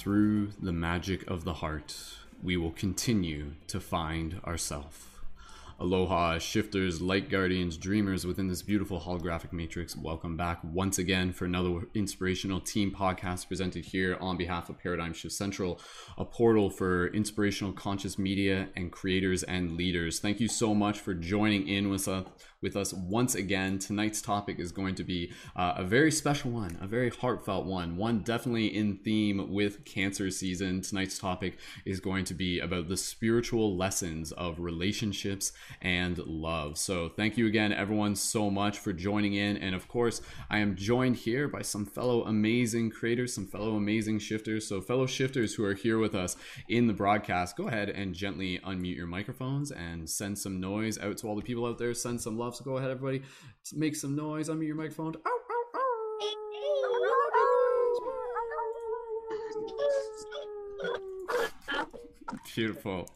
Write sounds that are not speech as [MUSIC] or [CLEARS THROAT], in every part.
through the magic of the heart, we will continue to find ourself. Aloha, shifters, light guardians, dreamers within this beautiful holographic matrix. Welcome back once again for another inspirational team podcast presented here on behalf of Paradigm Shift Central, a portal for inspirational conscious media and creators and leaders. Thank you so much for joining in with us with us once again. Tonight's topic is going to be uh, a very special one, a very heartfelt one, one definitely in theme with cancer season. Tonight's topic is going to be about the spiritual lessons of relationships and love. So, thank you again, everyone, so much for joining in. And of course, I am joined here by some fellow amazing creators, some fellow amazing shifters. So, fellow shifters who are here with us in the broadcast, go ahead and gently unmute your microphones and send some noise out to all the people out there. Send some love so go ahead, everybody, make some noise. Unmute your microphone. Beautiful.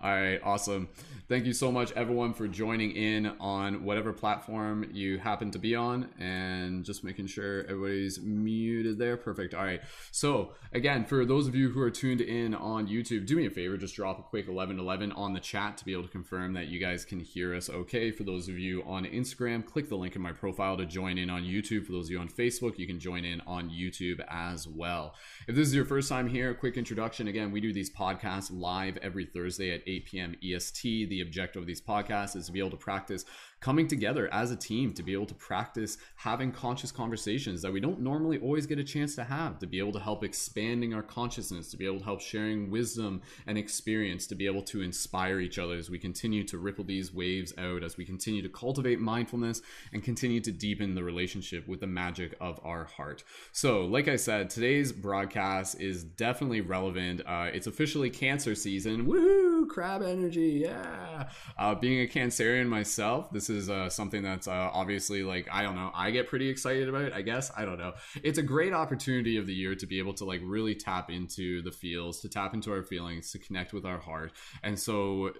All right, awesome. Thank you so much, everyone, for joining in on whatever platform you happen to be on and just making sure everybody's muted there. Perfect. All right. So, again, for those of you who are tuned in on YouTube, do me a favor, just drop a quick 1111 on the chat to be able to confirm that you guys can hear us okay. For those of you on Instagram, click the link in my profile to join in on YouTube. For those of you on Facebook, you can join in on YouTube as well. If this is your first time here, quick introduction. Again, we do these podcasts live every Thursday at 8 p.m. EST. The objective of these podcasts is to be able to practice coming together as a team to be able to practice having conscious conversations that we don't normally always get a chance to have to be able to help expanding our consciousness to be able to help sharing wisdom and experience to be able to inspire each other as we continue to ripple these waves out as we continue to cultivate mindfulness and continue to deepen the relationship with the magic of our heart so like i said today's broadcast is definitely relevant uh, it's officially cancer season woohoo crab energy yeah uh, being a cancerian myself this is uh, something that's uh, obviously like I don't know. I get pretty excited about it. I guess I don't know. It's a great opportunity of the year to be able to like really tap into the feels, to tap into our feelings, to connect with our heart, and so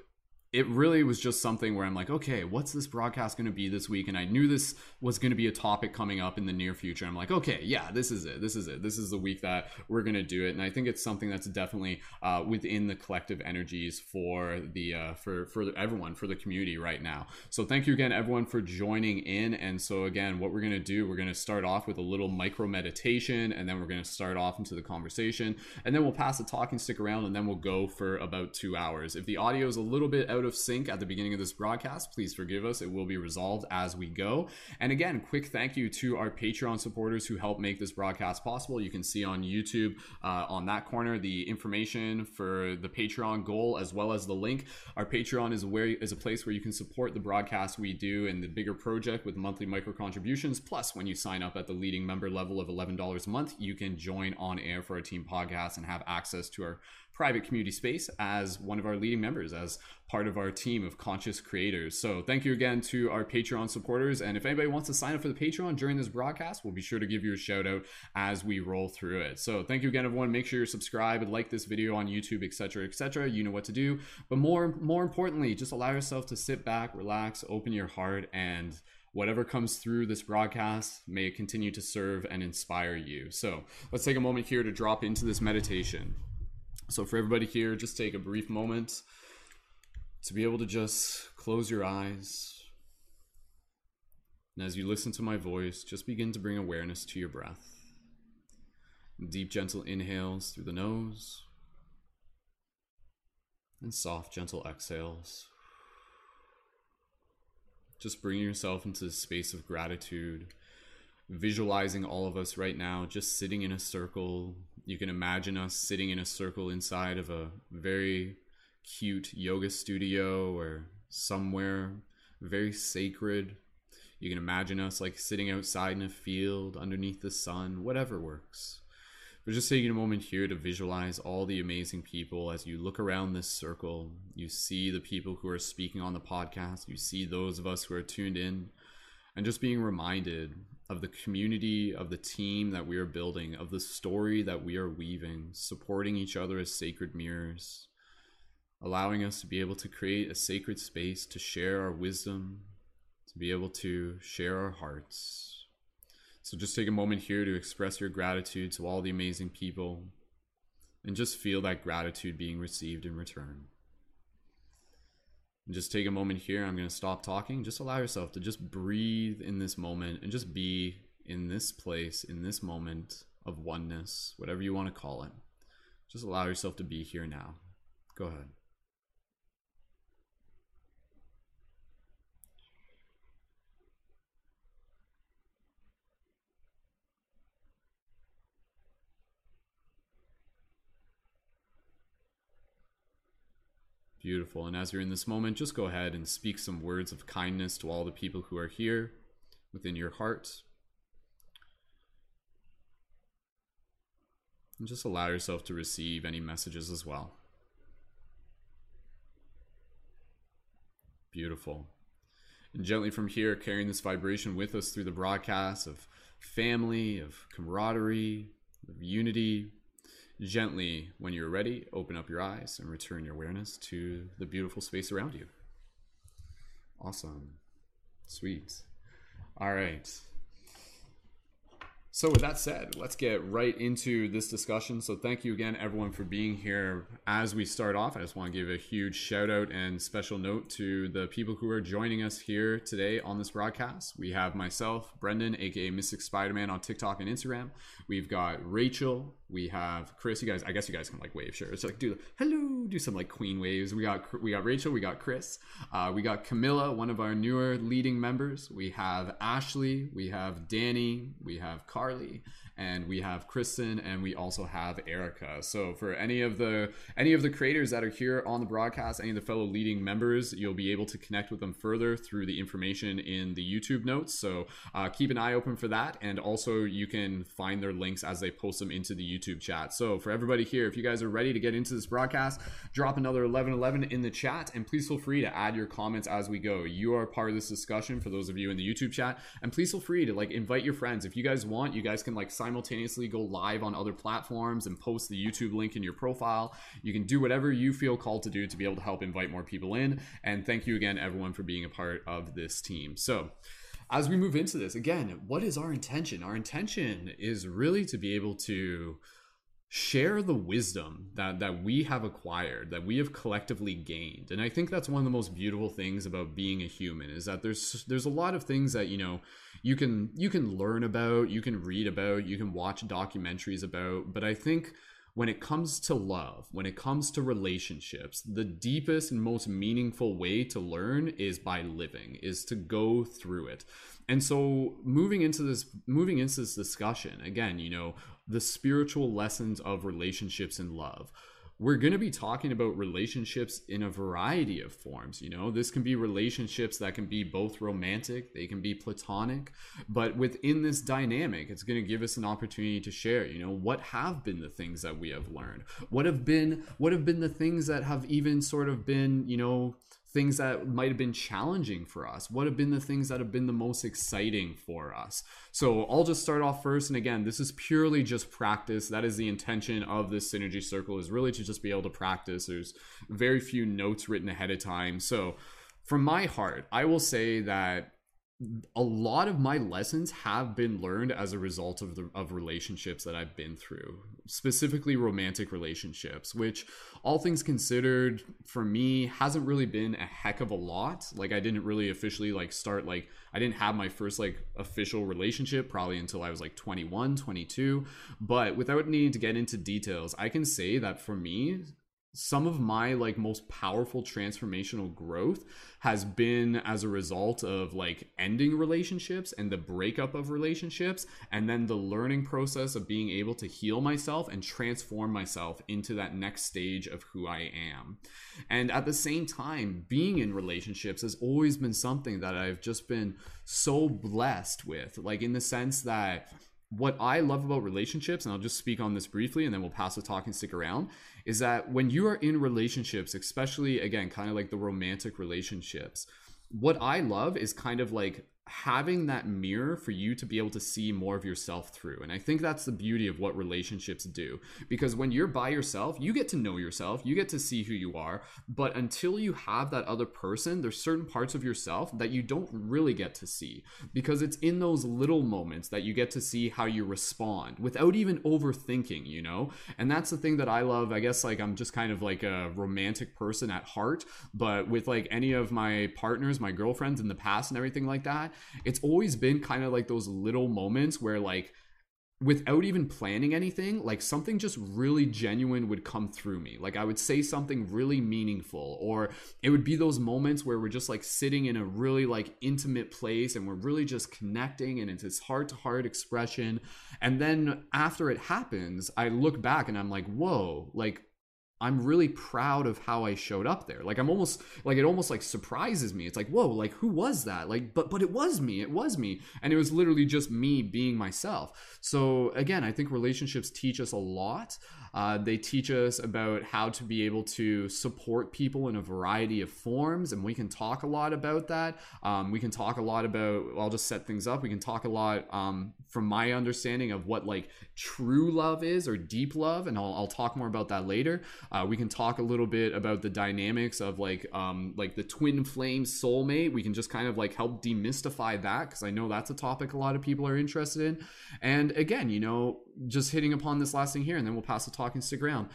it really was just something where I'm like, okay, what's this broadcast going to be this week? And I knew this was going to be a topic coming up in the near future. I'm like, okay, yeah, this is it. This is it. This is the week that we're going to do it. And I think it's something that's definitely uh, within the collective energies for the uh, for for everyone for the community right now. So thank you again, everyone, for joining in. And so again, what we're going to do, we're going to start off with a little micro meditation, and then we're going to start off into the conversation, and then we'll pass the talking stick around, and then we'll go for about two hours. If the audio is a little bit out out of sync at the beginning of this broadcast, please forgive us. It will be resolved as we go. And again, quick thank you to our Patreon supporters who help make this broadcast possible. You can see on YouTube uh, on that corner the information for the Patreon goal as well as the link. Our Patreon is where is a place where you can support the broadcast we do and the bigger project with monthly micro contributions. Plus, when you sign up at the leading member level of $11 a month, you can join on air for our team podcast and have access to our private community space as one of our leading members, as part of our team of conscious creators. So thank you again to our Patreon supporters. And if anybody wants to sign up for the Patreon during this broadcast, we'll be sure to give you a shout out as we roll through it. So thank you again, everyone. Make sure you subscribe and like this video on YouTube, etc., etc. You know what to do. But more, more importantly, just allow yourself to sit back, relax, open your heart, and whatever comes through this broadcast may continue to serve and inspire you. So let's take a moment here to drop into this meditation. So, for everybody here, just take a brief moment to be able to just close your eyes. And as you listen to my voice, just begin to bring awareness to your breath. Deep, gentle inhales through the nose, and soft, gentle exhales. Just bringing yourself into the space of gratitude, visualizing all of us right now, just sitting in a circle, you can imagine us sitting in a circle inside of a very cute yoga studio or somewhere very sacred. You can imagine us like sitting outside in a field underneath the sun, whatever works. We're just taking a moment here to visualize all the amazing people as you look around this circle. You see the people who are speaking on the podcast, you see those of us who are tuned in, and just being reminded of the community, of the team that we are building, of the story that we are weaving, supporting each other as sacred mirrors, allowing us to be able to create a sacred space to share our wisdom, to be able to share our hearts. So just take a moment here to express your gratitude to all the amazing people. and just feel that gratitude being received in return. And just take a moment here. I'm going to stop talking. Just allow yourself to just breathe in this moment and just be in this place, in this moment of oneness, whatever you want to call it. Just allow yourself to be here now. Go ahead. Beautiful. And as you're in this moment, just go ahead and speak some words of kindness to all the people who are here within your heart. And just allow yourself to receive any messages as well. Beautiful. And gently from here, carrying this vibration with us through the broadcast of family, of camaraderie, of unity, Gently, when you're ready, open up your eyes and return your awareness to the beautiful space around you. Awesome. Sweet. All right. So, with that said, let's get right into this discussion. So, thank you again, everyone, for being here. As we start off, I just want to give a huge shout out and special note to the people who are joining us here today on this broadcast. We have myself, Brendon, aka Mystic Spider Man, on TikTok and Instagram. We've got Rachel. We have Chris. You guys, I guess you guys can like wave share. It's like do hello, do some like queen waves. We got we got Rachel. We got Chris. Uh, we got Camilla, one of our newer leading members. We have Ashley. We have Danny. We have Carl. Carly, and we have Kristen, and we also have Erica. So for any of the any of the creators that are here on the broadcast, any of the fellow leading members, you'll be able to connect with them further through the information in the YouTube notes. So uh, keep an eye open for that, and also you can find their links as they post them into the YouTube chat. So for everybody here, if you guys are ready to get into this broadcast, drop another 1111 in the chat, and please feel free to add your comments as we go. You are part of this discussion for those of you in the YouTube chat, and please feel free to like invite your friends if you guys want you guys can like simultaneously go live on other platforms and post the YouTube link in your profile. You can do whatever you feel called to do to be able to help invite more people in. And thank you again, everyone, for being a part of this team. So, as we move into this, again, what is our intention? Our intention is really to be able to share the wisdom that that we have acquired that we have collectively gained and i think that's one of the most beautiful things about being a human is that there's there's a lot of things that you know you can you can learn about you can read about you can watch documentaries about but i think when it comes to love, when it comes to relationships, the deepest and most meaningful way to learn is by living, is to go through it. And so moving into this moving into this discussion, again, you know, the spiritual lessons of relationships and love we're going to be talking about relationships in a variety of forms you know? This can be relationships that can be both romantic they can be platonic but within this dynamic it's going to give us an opportunity to share you know what have been the things that we have learned? What have been what have been the things that have even sort of been you know things that might have been challenging for us? What have been the things that have been the most exciting for us? So I'll just start off first. And again, this is purely just practice. That is the intention of this synergy circle is really to just be able to practice. There's very few notes written ahead of time. So from my heart, I will say that a lot of my lessons have been learned as a result of the of relationships that I've been through, specifically romantic relationships, which all things considered for me hasn't really been a heck of a lot. Like I didn't really officially like start like I didn't have my first like official relationship probably until I was like 21, 22, but without needing to get into details, I can say that for me some of my like most powerful transformational growth has been as a result of like ending relationships and the breakup of relationships and then the learning process of being able to heal myself and transform myself into that next stage of who I am. And at the same time, being in relationships has always been something that I've just been so blessed with, like in the sense that what I love about relationships, and I'll just speak on this briefly and then we'll pass the talking stick around, is that when you are in relationships, especially again, kind of like the romantic relationships, what I love is kind of like having that mirror for you to be able to see more of yourself through. And I think that's the beauty of what relationships do. Because when you're by yourself, you get to know yourself, you get to see who you are. But until you have that other person, there's certain parts of yourself that you don't really get to see. Because it's in those little moments that you get to see how you respond without even overthinking, you know? And that's the thing that I love. I guess like I'm just kind of like a romantic person at heart. But with like any of my partners, my girlfriends in the past and everything like that, it's always been kind of like those little moments where like without even planning anything, like something just really genuine would come through me. Like I would say something really meaningful, or it would be those moments where we're just like sitting in a really like intimate place and we're really just connecting and it's this heart to heart expression. And then after it happens, I look back and I'm like, whoa, like I'm really proud of how I showed up there. Like I'm almost like it almost like surprises me. It's like, whoa, like who was that? Like, but but it was me. It was me. And it was literally just me being myself. So again, I think relationships teach us a lot. Uh, they teach us about how to be able to support people in a variety of forms, and we can talk a lot about that. Um, we can talk a lot about. I'll just set things up. We can talk a lot um, from my understanding of what like true love is or deep love, and I'll, I'll talk more about that later. Uh, we can talk a little bit about the dynamics of like um, like the twin flame soulmate. We can just kind of like help demystify that because I know that's a topic a lot of people are interested in. And again, you know, just hitting upon this last thing here, and then we'll pass the talking stick around.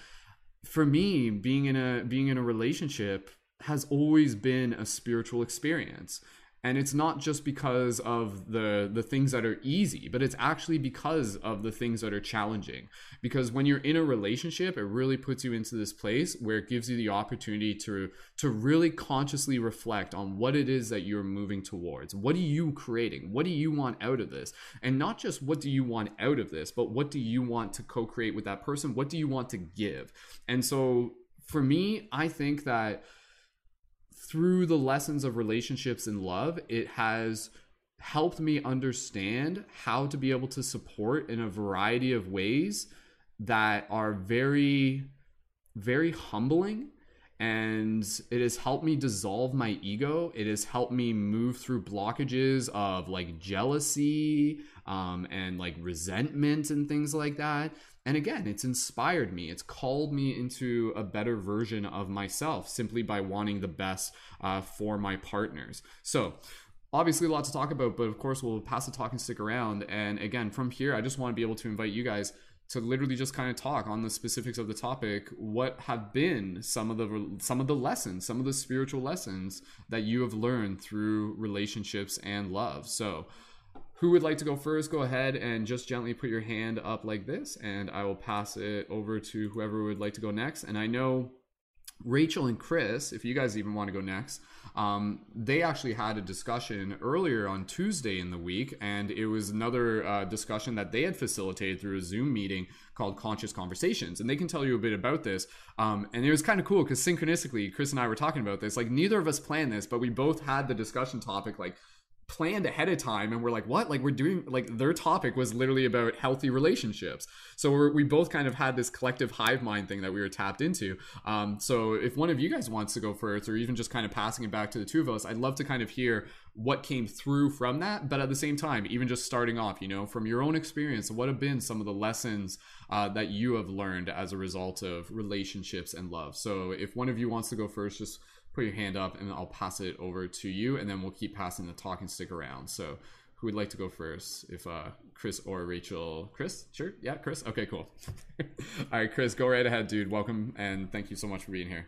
For me, being in a being in a relationship has always been a spiritual experience and it's not just because of the the things that are easy but it's actually because of the things that are challenging. Because when you're in a relationship it really puts you into this place where it gives you the opportunity to to really consciously reflect on what it is that you're moving towards. What are you creating? What do you want out of this? And not just what do you want out of this but what do you want to co-create with that person? What do you want to give? And so for me i think that through the lessons of relationships and love, it has helped me understand how to be able to support in a variety of ways that are very, very humbling. And it has helped me dissolve my ego. It has helped me move through blockages of like jealousy um, and like resentment and things like that and again, it's inspired me. It's called me into a better version of myself simply by wanting the best uh, for my partners. So, obviously, a lot to talk about, but of course, we'll pass the talking stick around. And again, from here, I just want to be able to invite you guys to literally just kind of talk on the specifics of the topic what have been some of the some of the lessons some of the spiritual lessons that you have learned through relationships and love so who would like to go first? Go ahead and just gently put your hand up like this, and I will pass it over to whoever would like to go next. And I know Rachel and Chris, if you guys even want to go next, um, they actually had a discussion earlier on Tuesday in the week, and it was another uh, discussion that they had facilitated through a Zoom meeting called Conscious Conversations. And they can tell you a bit about this. Um, and it was kind of cool because synchronistically, Chris and I were talking about this. Like, neither of us planned this, but we both had the discussion topic like, planned ahead of time and we're like what? Like we're doing like their topic was literally about healthy relationships. So we both kind of had this collective hive mind thing that we were tapped into. Um, so if one of you guys wants to go first or even just kind of passing it back to the two of us i'd love to kind of hear what came through from that but at the same time even just starting off you know from your own experience what have been some of the lessons uh, that you have learned as a result of relationships and love so if one of you wants to go first just put your hand up and I'll pass it over to you and then we'll keep passing the talk and stick around. So who would like to go first? If uh, Chris or Rachel? Chris? Sure. Yeah, Chris. Okay, cool. [LAUGHS] All right, Chris, go right ahead, dude. Welcome and thank you so much for being here.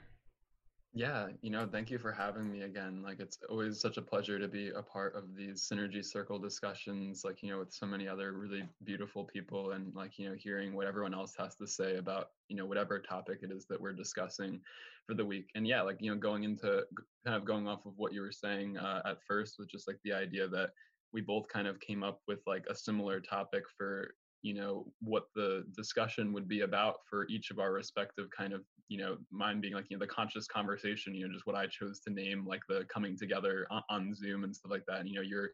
Yeah, you know, thank you for having me again. Like, it's always such a pleasure to be a part of these synergy circle discussions, like, you know, with so many other really beautiful people and, like, you know, hearing what everyone else has to say about, you know, whatever topic it is that we're discussing for the week. And yeah, like, you know, going into kind of going off of what you were saying uh, at first, was just like the idea that we both kind of came up with like a similar topic for you know what the discussion would be about for each of our respective kind of you know mine being like you know the conscious conversation you know just what i chose to name like the coming together on, on zoom and stuff like that. And, you know your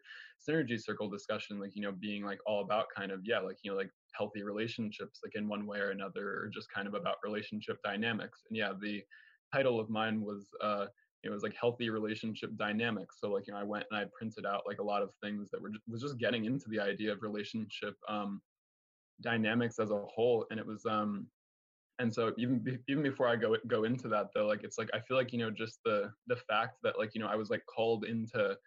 synergy circle discussion like you know being like all about kind of yeah like you know like healthy relationships like in one way or another or just kind of about relationship dynamics. And yeah the title of mine was uh it was like healthy relationship dynamics. So like you know i went and i printed out like a lot of things that were was just getting into the idea of relationship um dynamics as a whole and it was um and so even even before i go go into that though like it's like i feel like you know just the the fact that like you know i was like called into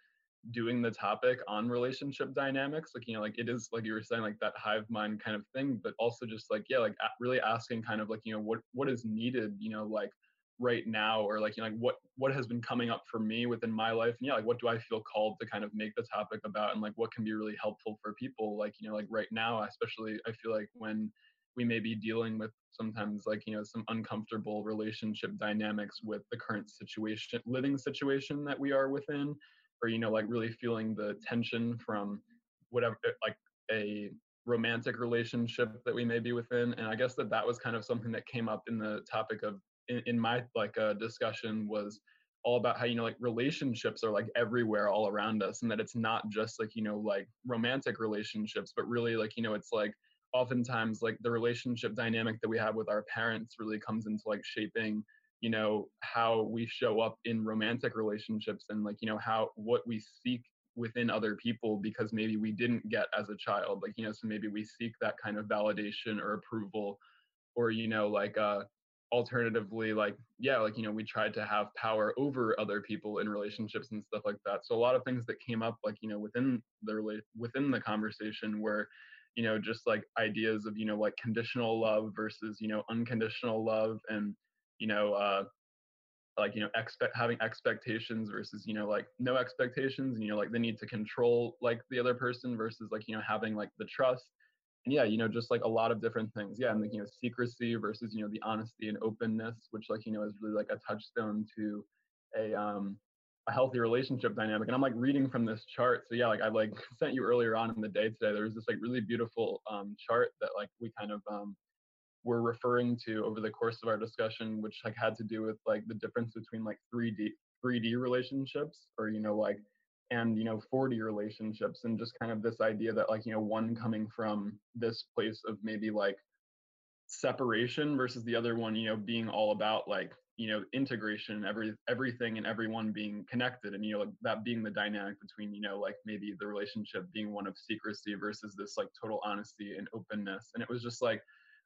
doing the topic on relationship dynamics like you know like it is like you were saying like that hive mind kind of thing but also just like yeah like really asking kind of like you know what what is needed you know like right now or like you know like what what has been coming up for me within my life and yeah like what do i feel called to kind of make the topic about and like what can be really helpful for people? Like you know like right now especially i feel like when we may be dealing with sometimes like you know some uncomfortable relationship dynamics with the current situation living situation that we are within or you know like really feeling the tension from whatever eh, like a romantic relationship that we may be within and i guess that that was kind of something that came up in the topic of in, in my like uh, discussion was all about how you know like relationships are like everywhere all around us and that it's not just like you know like romantic relationships but really like you know it's like oftentimes like the relationship dynamic that we have with our parents really comes into like shaping you know how we show up in romantic relationships and like you know how what we seek within other people because maybe we didn't get as a child like you know so maybe we seek that kind of validation or approval or you know like uh alternatively like yeah like you know we tried to have power over other people in relationships and stuff like that so a lot of things that came up like you know within the within the conversation were you know just like ideas of you know like conditional love versus you know unconditional love and you know uh like you know expect having expectations versus you know like no expectations and you know like the need to control like the other person versus like you know having like the trust and yeah you know just like a lot of different things. Yeah and like you know secrecy versus you know the honesty and openness which like you know is really like a touchstone to a um a healthy relationship dynamic. And i'm like reading from this chart. So yeah like i like [LAUGHS] sent you earlier on in the day today there was this like really beautiful um chart that like we kind of um were referring to over the course of our discussion which like had to do with like the difference between like 3d 3d relationships or you know like and you know 4D relationships and just kind of this idea that like you know one coming from this place of maybe like separation versus the other one you know being all about like you know integration every everything and everyone being connected and you know like that being the dynamic between you know like maybe the relationship being one of secrecy versus this like total honesty and openness. And it was just like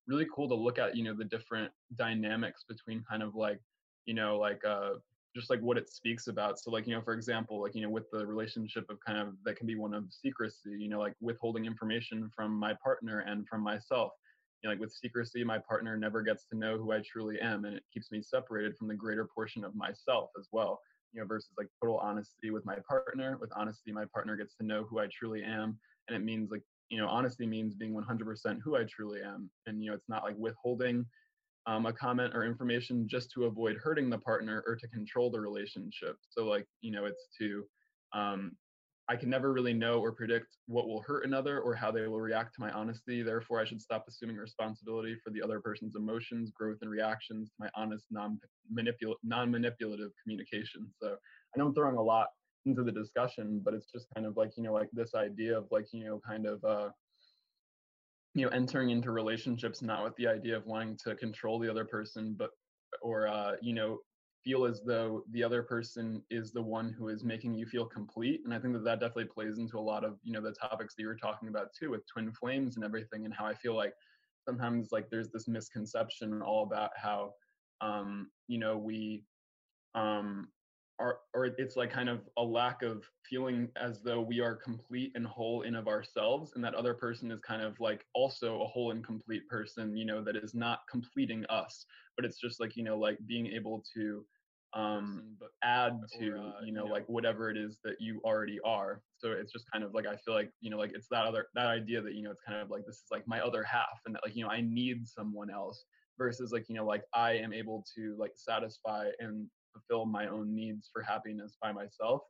really cool to look at you know the different dynamics between kind of like you know like uh just like what it speaks about. So like, you know, for example, like, you know, with the relationship of kind of that can be one of secrecy, you know, like withholding information from my partner and from myself. You know, like with secrecy, my partner never gets to know who I truly am and it keeps me separated from the greater portion of myself as well. You know, versus like total honesty with my partner. With honesty, my partner gets to know who I truly am. And it means like, you know, honesty means being 100% who I truly am. And, you know, it's not like withholding um, a comment or information just to avoid hurting the partner or to control the relationship. So, like, you know, it's to, um, I can never really know or predict what will hurt another or how they will react to my honesty. Therefore, I should stop assuming responsibility for the other person's emotions, growth, and reactions to my honest, non-manipulative, non-manipulative communication. So, I know I'm throwing a lot into the discussion, but it's just kind of like you know, like this idea of like you know, kind of uh, you know entering into relationships not with the idea of wanting to control the other person but or uh, you know feel as though the other person is the one who is making you feel complete and i think that that definitely plays into a lot of you know the topics that you were talking about too with twin flames and everything and how i feel like sometimes like there's this misconception all about how um you know we um or or it's like kind of a lack of feeling as though we are complete and whole in of ourselves and that other person is kind of like also a whole and complete person you know that is not completing us but it's just like you know like being able to um add to you know like whatever it is that you already are. So it's just kind of like i feel like you know like it's that other that idea that you know it's kind of like this is like my other half and that like you know i need someone else versus like you know like i am able to like satisfy and fulfill my own needs for happiness by myself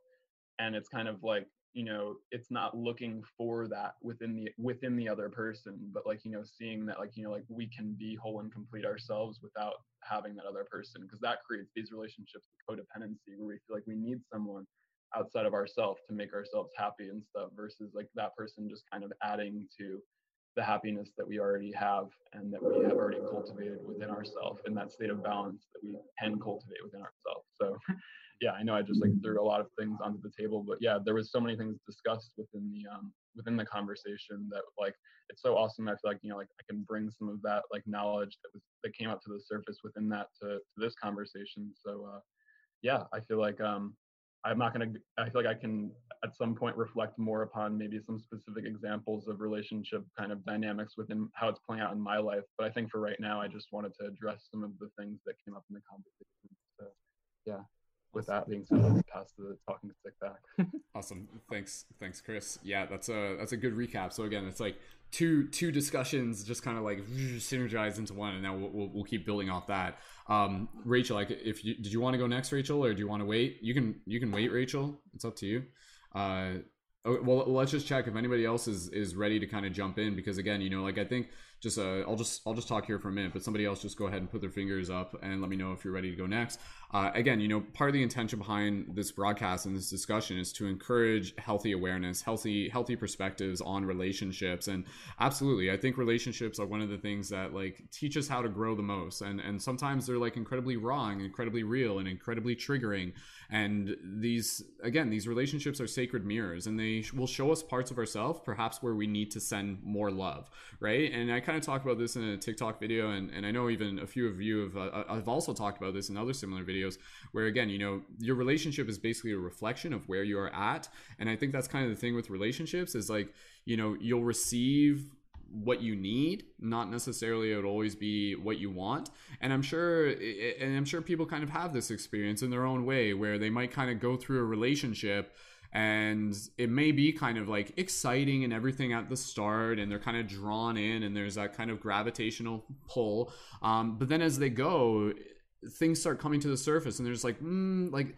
and it's kind of like you know it's not looking for that within the within the other person but like you know seeing that like you know like we can be whole and complete ourselves without having that other person because that creates these relationships of codependency where we feel like we need someone outside of ourselves to make ourselves happy and stuff versus like that person just kind of adding to the happiness that we already have and that we have already cultivated within ourselves in that state of balance that we can cultivate within ourselves. So [LAUGHS] yeah, I know I just like threw a lot of things onto the table, but yeah, there was so many things discussed within the um within the conversation that like it's so awesome. I feel like you know like I can bring some of that like knowledge that was that came up to the surface within that to, to this conversation. So uh, yeah, I feel like um I'm not gonna. I feel like I can at some point reflect more upon maybe some specific examples of relationship kind of dynamics within how it's playing out in my life. But I think for right now, I just wanted to address some of the things that came up in the conversation. So yeah with that being said, let's pass the talking stick back. [LAUGHS] awesome. Thanks. Thanks, Chris. Yeah, that's a that's a good recap. So again, it's like two two discussions just kind of like synergize into one, and now we'll, we'll, we'll keep building off that. Um, Rachel, like, if you did you want to go next, Rachel, or do you want to wait? You can you can wait, Rachel. It's up to you. Uh, well, let's just check if anybody else is is ready to kind of jump in because again, you know, like I think just uh, I'll just I'll just talk here for a minute, but somebody else just go ahead and put their fingers up and let me know if you're ready to go next. Uh, again, you know, part of the intention behind this broadcast and this discussion is to encourage healthy awareness, healthy healthy perspectives on relationships, and absolutely, I think relationships are one of the things that like teach us how to grow the most, and and sometimes they're like incredibly wrong, incredibly real, and incredibly triggering. And these again, these relationships are sacred mirrors, and they will show us parts of ourselves, perhaps where we need to send more love, right? And I kind of talked about this in a TikTok video, and and I know even a few of you have uh, I've also talked about this in other similar videos videos where again you know your relationship is basically a reflection of where you are at and i think that's kind of the thing with relationships is like you know you'll receive what you need not necessarily it would always be what you want and i'm sure and i'm sure people kind of have this experience in their own way where they might kind of go through a relationship and it may be kind of like exciting and everything at the start and they're kind of drawn in and there's that kind of gravitational pull. Um, but then as they go things start coming to the surface and there's like mm, like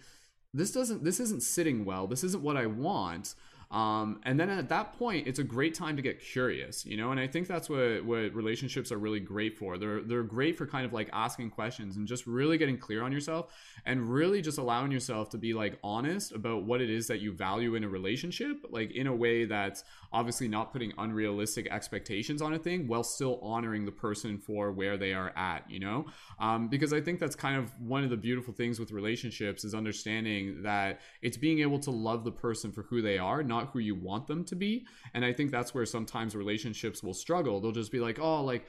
this doesn't this isn't sitting well. This isn't what i want um, and then at that point, it's a great time to get curious, you know. And I think that's what what relationships are really great for. They're they're great for kind of like asking questions and just really getting clear on yourself and really just allowing yourself to be like honest about what it is that you value in a relationship, like in a way that's obviously not putting unrealistic expectations on a thing while still honoring the person for where they are at, you know. Um, because I think that's kind of one of the beautiful things with relationships is understanding that it's being able to love the person for who they are, not not who you want them to be. And I think that's where sometimes relationships will struggle. They'll just be like, oh, like,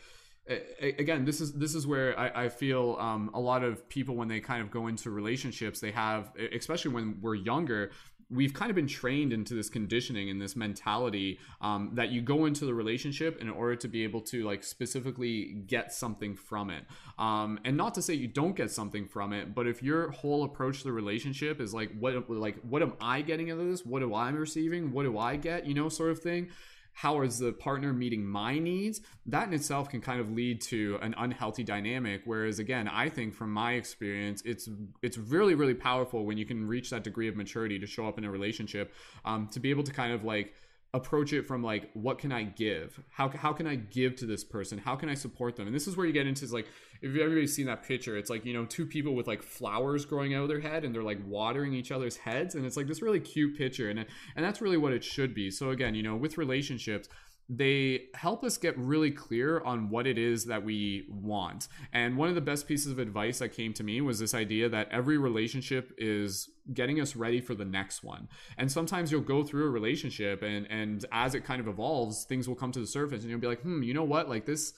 again this is this is where i, I feel um, a lot of people when they kind of go into relationships they have especially when we're younger we've kind of been trained into this conditioning and this mentality um, that you go into the relationship in order to be able to like specifically get something from it. Um, and not to say you don't get something from it but if your whole approach to the relationship is like what like what am i getting out of this? What do i receiving? What do i get? You know sort of thing how is the partner meeting my needs? That in itself can kind of lead to an unhealthy dynamic whereas again i think from my experience it's it's really really powerful when you can reach that degree of maturity to show up in a relationship um, to be able to kind of like approach it from like what can i give? How, how can i give to this person? How can i support them? And this is where you get into like if everybody's seen that picture it's like you know two people with like flowers growing out of their head and they're like watering each other's heads and it's like this really cute picture and and that's really what it should be so again you know with relationships they help us get really clear on what it is that we want. And one of the best pieces of advice that came to me was this idea that every relationship is getting us ready for the next one. And sometimes you'll go through a relationship and and as it kind of evolves, things will come to the surface and you'll be like, "Hmm, you know what? Like this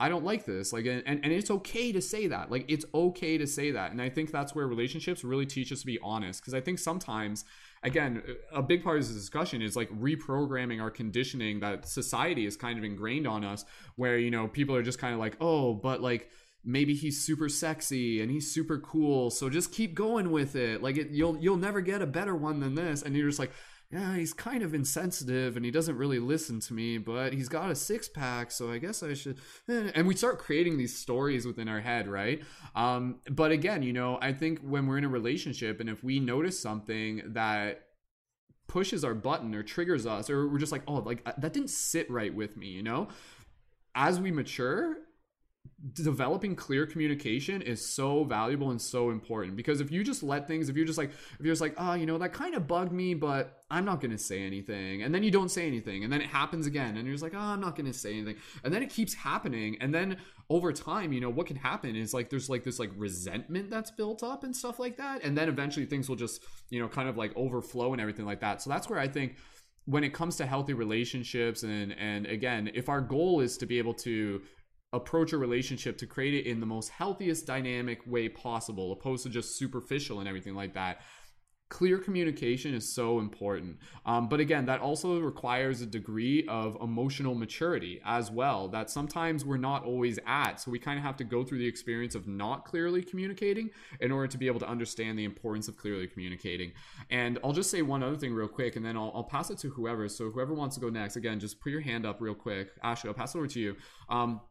I don't like this. Like, and, and it's okay to say that. Like, it's okay to say that. And I think that's where relationships really teach us to be honest. Because I think sometimes again, a big part of this discussion is like reprogramming our conditioning that society is kind of ingrained on us, where, you know, people are just kind of like, oh, but like, maybe he's super sexy and he's super cool so just keep going with it like it, you'll you'll never get a better one than this and you're just like yeah, he's kind of insensitive and he doesn't really listen to me, but he's got a six pack, so I guess I should. Eh. And we start creating these stories within our head, right? Um, but again, you know, I think when we're in a relationship and if we notice something that pushes our button or triggers us, or we're just like, oh, like that didn't sit right with me, you know? As we mature, developing clear communication is so valuable and so important. Because if you just let things if you're just like if you're just like oh you know that kind of bugged me but i'm not gonna say anything and then you don't say anything and then it happens again and you're just like oh i'm not gonna say anything and then it keeps happening and then over time you know what can happen is like there's like this like resentment that's built up and stuff like that and then eventually things will just you know kind of like overflow and everything like that. So that's where i think when it comes to healthy relationships and and again if our goal is to be able to approach a relationship to create it in the most healthiest dynamic way possible opposed to just superficial and everything like that. Clear communication is so important. Um, but again that also requires a degree of emotional maturity as well that sometimes we're not always at. So we kind of have to go through the experience of not clearly communicating in order to be able to understand the importance of clearly communicating. And i'll just say one other thing real quick and then i'll, I'll pass it to whoever. So whoever wants to go next again just put your hand up real quick. Ashley i'll pass it over to you. Um,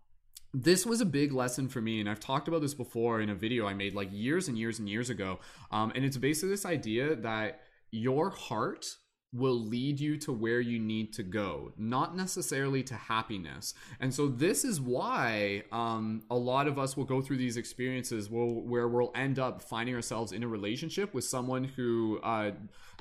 this was a big lesson for me and i've talked about this before in a video i made like years and years and years ago um, and it's basically this idea that your heart will lead you to where you need to go, not necessarily to happiness. And so, this is why um, a lot of us will go through these experiences where, where we'll end up finding ourselves in a relationship with someone who uh,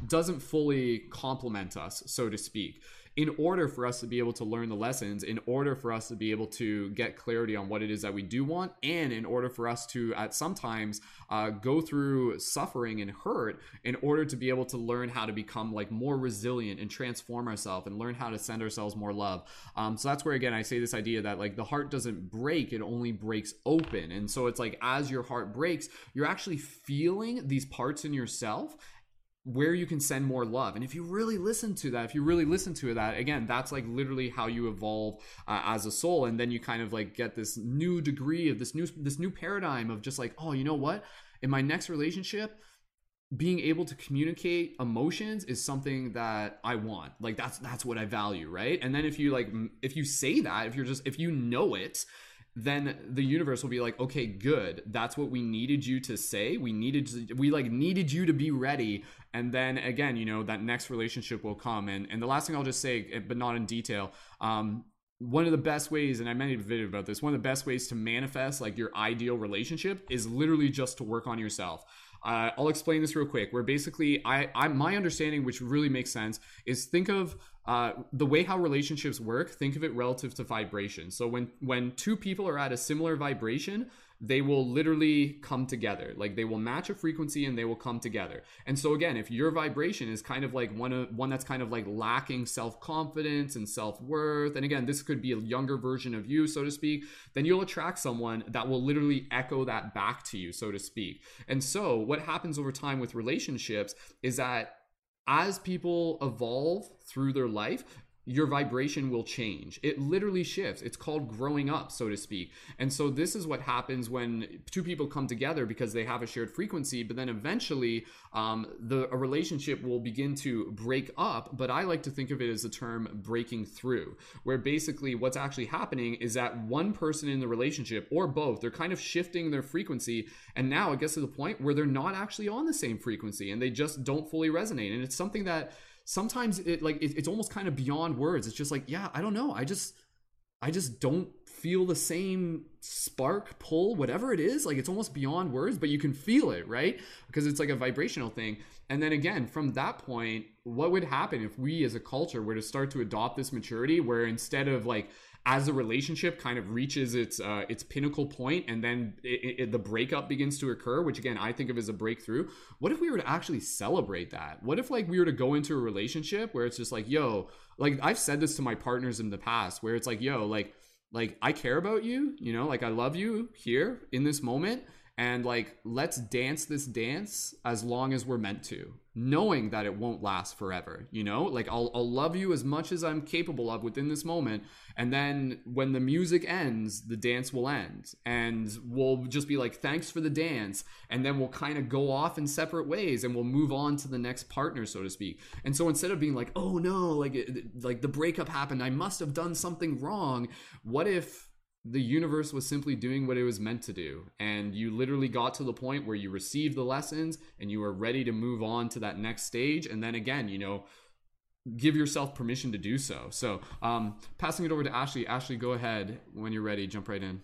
doesn't fully complement us, so to speak in order for us to be able to learn the lessons, in order for us to be able to get clarity on what it is that we do want, and in order for us to, at sometimes, uh, go through suffering and hurt in order to be able to learn how to become like more resilient and transform ourselves and learn how to send ourselves more love. Um, so that's where, again, I say this idea that like the heart doesn't break, it only breaks open. And so it's like as your heart breaks, you're actually feeling these parts in yourself where you can send more love. And if you really listen to that if you really listen to that again that's like literally how you evolve uh, as a soul. And then you kind of like get this new degree of this new this new paradigm of just like oh you know what? In my next relationship being able to communicate emotions is something that I want. Like that's that's what I value, right? And then if you like if you say that, if you're just if you know it, then the universe will be like okay good. That's what we needed you to say. We needed to, we like needed you to be ready and then again you know that next relationship will come and and the last thing i'll just say eh, but not in detail um one of the best ways and i made a video about this one of the best ways to manifest like your ideal relationship is literally just to work on yourself uh, I'll explain this real quick. Where basically, I, I my understanding, which really makes sense, is think of uh, the way how relationships work. Think of it relative to vibration. So when when two people are at a similar vibration, they will literally come together. Like they will match a frequency and they will come together. And so again, if your vibration is kind of like one one that's kind of like lacking self-confidence and self-worth, and again, this could be a younger version of you, so to speak, then you'll attract someone that will literally echo that back to you, so to speak. And so what happens over time with relationships is that as people evolve through their life, your vibration will change. It literally shifts. It's called growing up, so to speak. And so this is what happens when two people come together because they have a shared frequency, but then eventually um, the a relationship will begin to break up. But I like to think of it as the term breaking through, where basically what's actually happening is that one person in the relationship or both, they're kind of shifting their frequency. And now it gets to the point where they're not actually on the same frequency and they just don't fully resonate. And it's something that sometimes it like it, it's almost kind of beyond words. It's just like yeah i don't know. I just i just don't feel the same spark pull whatever it is. Like it's almost beyond words but you can feel it right? Because it's like a vibrational thing. And then again from that point what would happen if we as a culture were to start to adopt this maturity where instead of like as the relationship kind of reaches its uh, its pinnacle point and then it, it, the breakup begins to occur which again i think of as a breakthrough. What if we were to actually celebrate that? What if like we were to go into a relationship where it's just like yo like i've said this to my partners in the past where it's like yo like like i care about you you know like i love you here in this moment and like let's dance this dance as long as we're meant to knowing that it won't last forever you know? Like I'll, I'll love you as much as i'm capable of within this moment and then when the music ends the dance will end. And we'll just be like thanks for the dance and then we'll kind of go off in separate ways and we'll move on to the next partner so to speak. And so instead of being like oh no like like the breakup happened i must have done something wrong what if the universe was simply doing what it was meant to do. And you literally got to the point where you received the lessons and you were ready to move on to that next stage. And then again, you know, give yourself permission to do so. So, um, passing it over to Ashley. Ashley, go ahead when you're ready. Jump right in.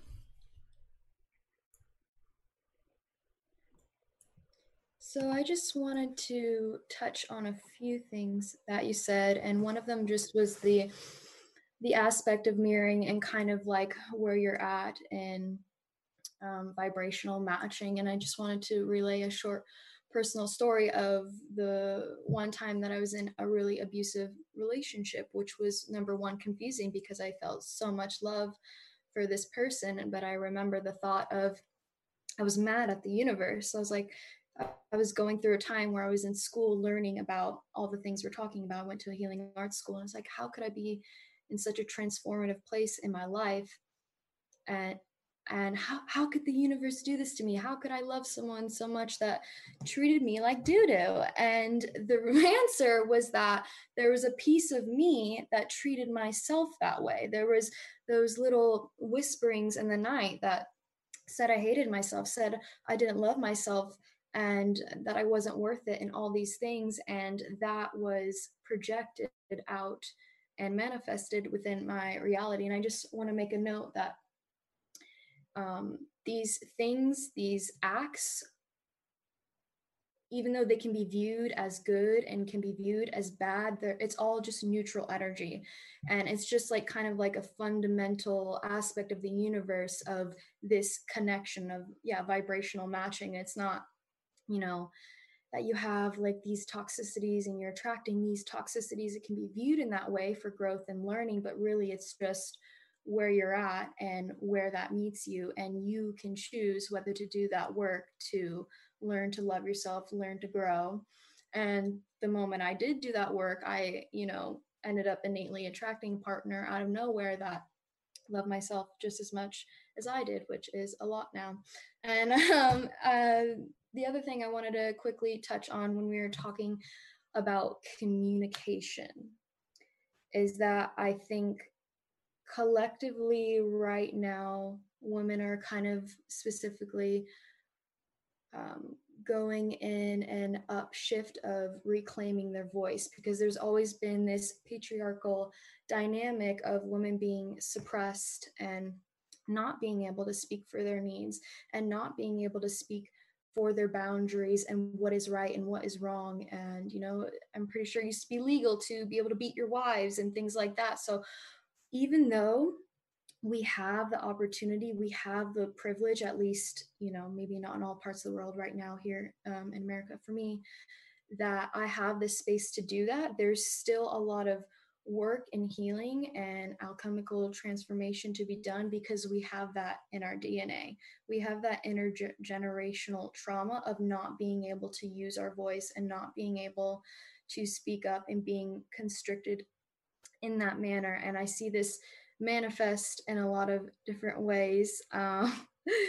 So, I just wanted to touch on a few things that you said. And one of them just was the the aspect of mirroring and kind of like where you're at in um, vibrational matching. And I just wanted to relay a short personal story of the one time that I was in a really abusive relationship, which was number one confusing because I felt so much love for this person, but I remember the thought of I was mad at the universe. I was like, I was going through a time where I was in school learning about all the things we're talking about. I went to a healing arts school and it's like, how could I be in such a transformative place in my life? And and how, how could the universe do this to me? How could I love someone so much that treated me like doo doo? And the [LAUGHS] answer was that there was a piece of me that treated myself that way. There was those little whisperings in the night that said I hated myself, said I didn't love myself, and that I wasn't worth it and all these things. And that was projected out and manifested within my reality. And I just want to make a note that um, these things, these acts, even though they can be viewed as good and can be viewed as bad, it's all just neutral energy. And it's just like kind of like a fundamental aspect of the universe of this connection of, yeah, vibrational matching. It's not you know that you have like these toxicities and you're attracting these toxicities it can be viewed in that way for growth and learning but really it's just where you're at and where that meets you and you can choose whether to do that work to learn to love yourself learn to grow. And the moment i did do that work i you know ended up innately attracting a partner out of nowhere that love myself just as much as i did which is a lot now. And [LAUGHS] um, uh, the other thing I wanted to quickly touch on when we were talking about communication is that I think collectively right now, women are kind of specifically um, going in an upshift of reclaiming their voice because there's always been this patriarchal dynamic of women being suppressed and not being able to speak for their needs and not being able to speak for their boundaries and what is right and what is wrong. And, you know, I'm pretty sure it used to be legal to be able to beat your wives and things like that. So even though we have the opportunity, we have the privilege, at least, you know, maybe not in all parts of the world right now here um, in America for me, that I have this space to do that. There's still a lot of work and healing and alchemical transformation to be done because we have that in our DNA. We have that intergenerational trauma of not being able to use our voice and not being able to speak up and being constricted in that manner. And I see this manifest in a lot of different ways. Uh,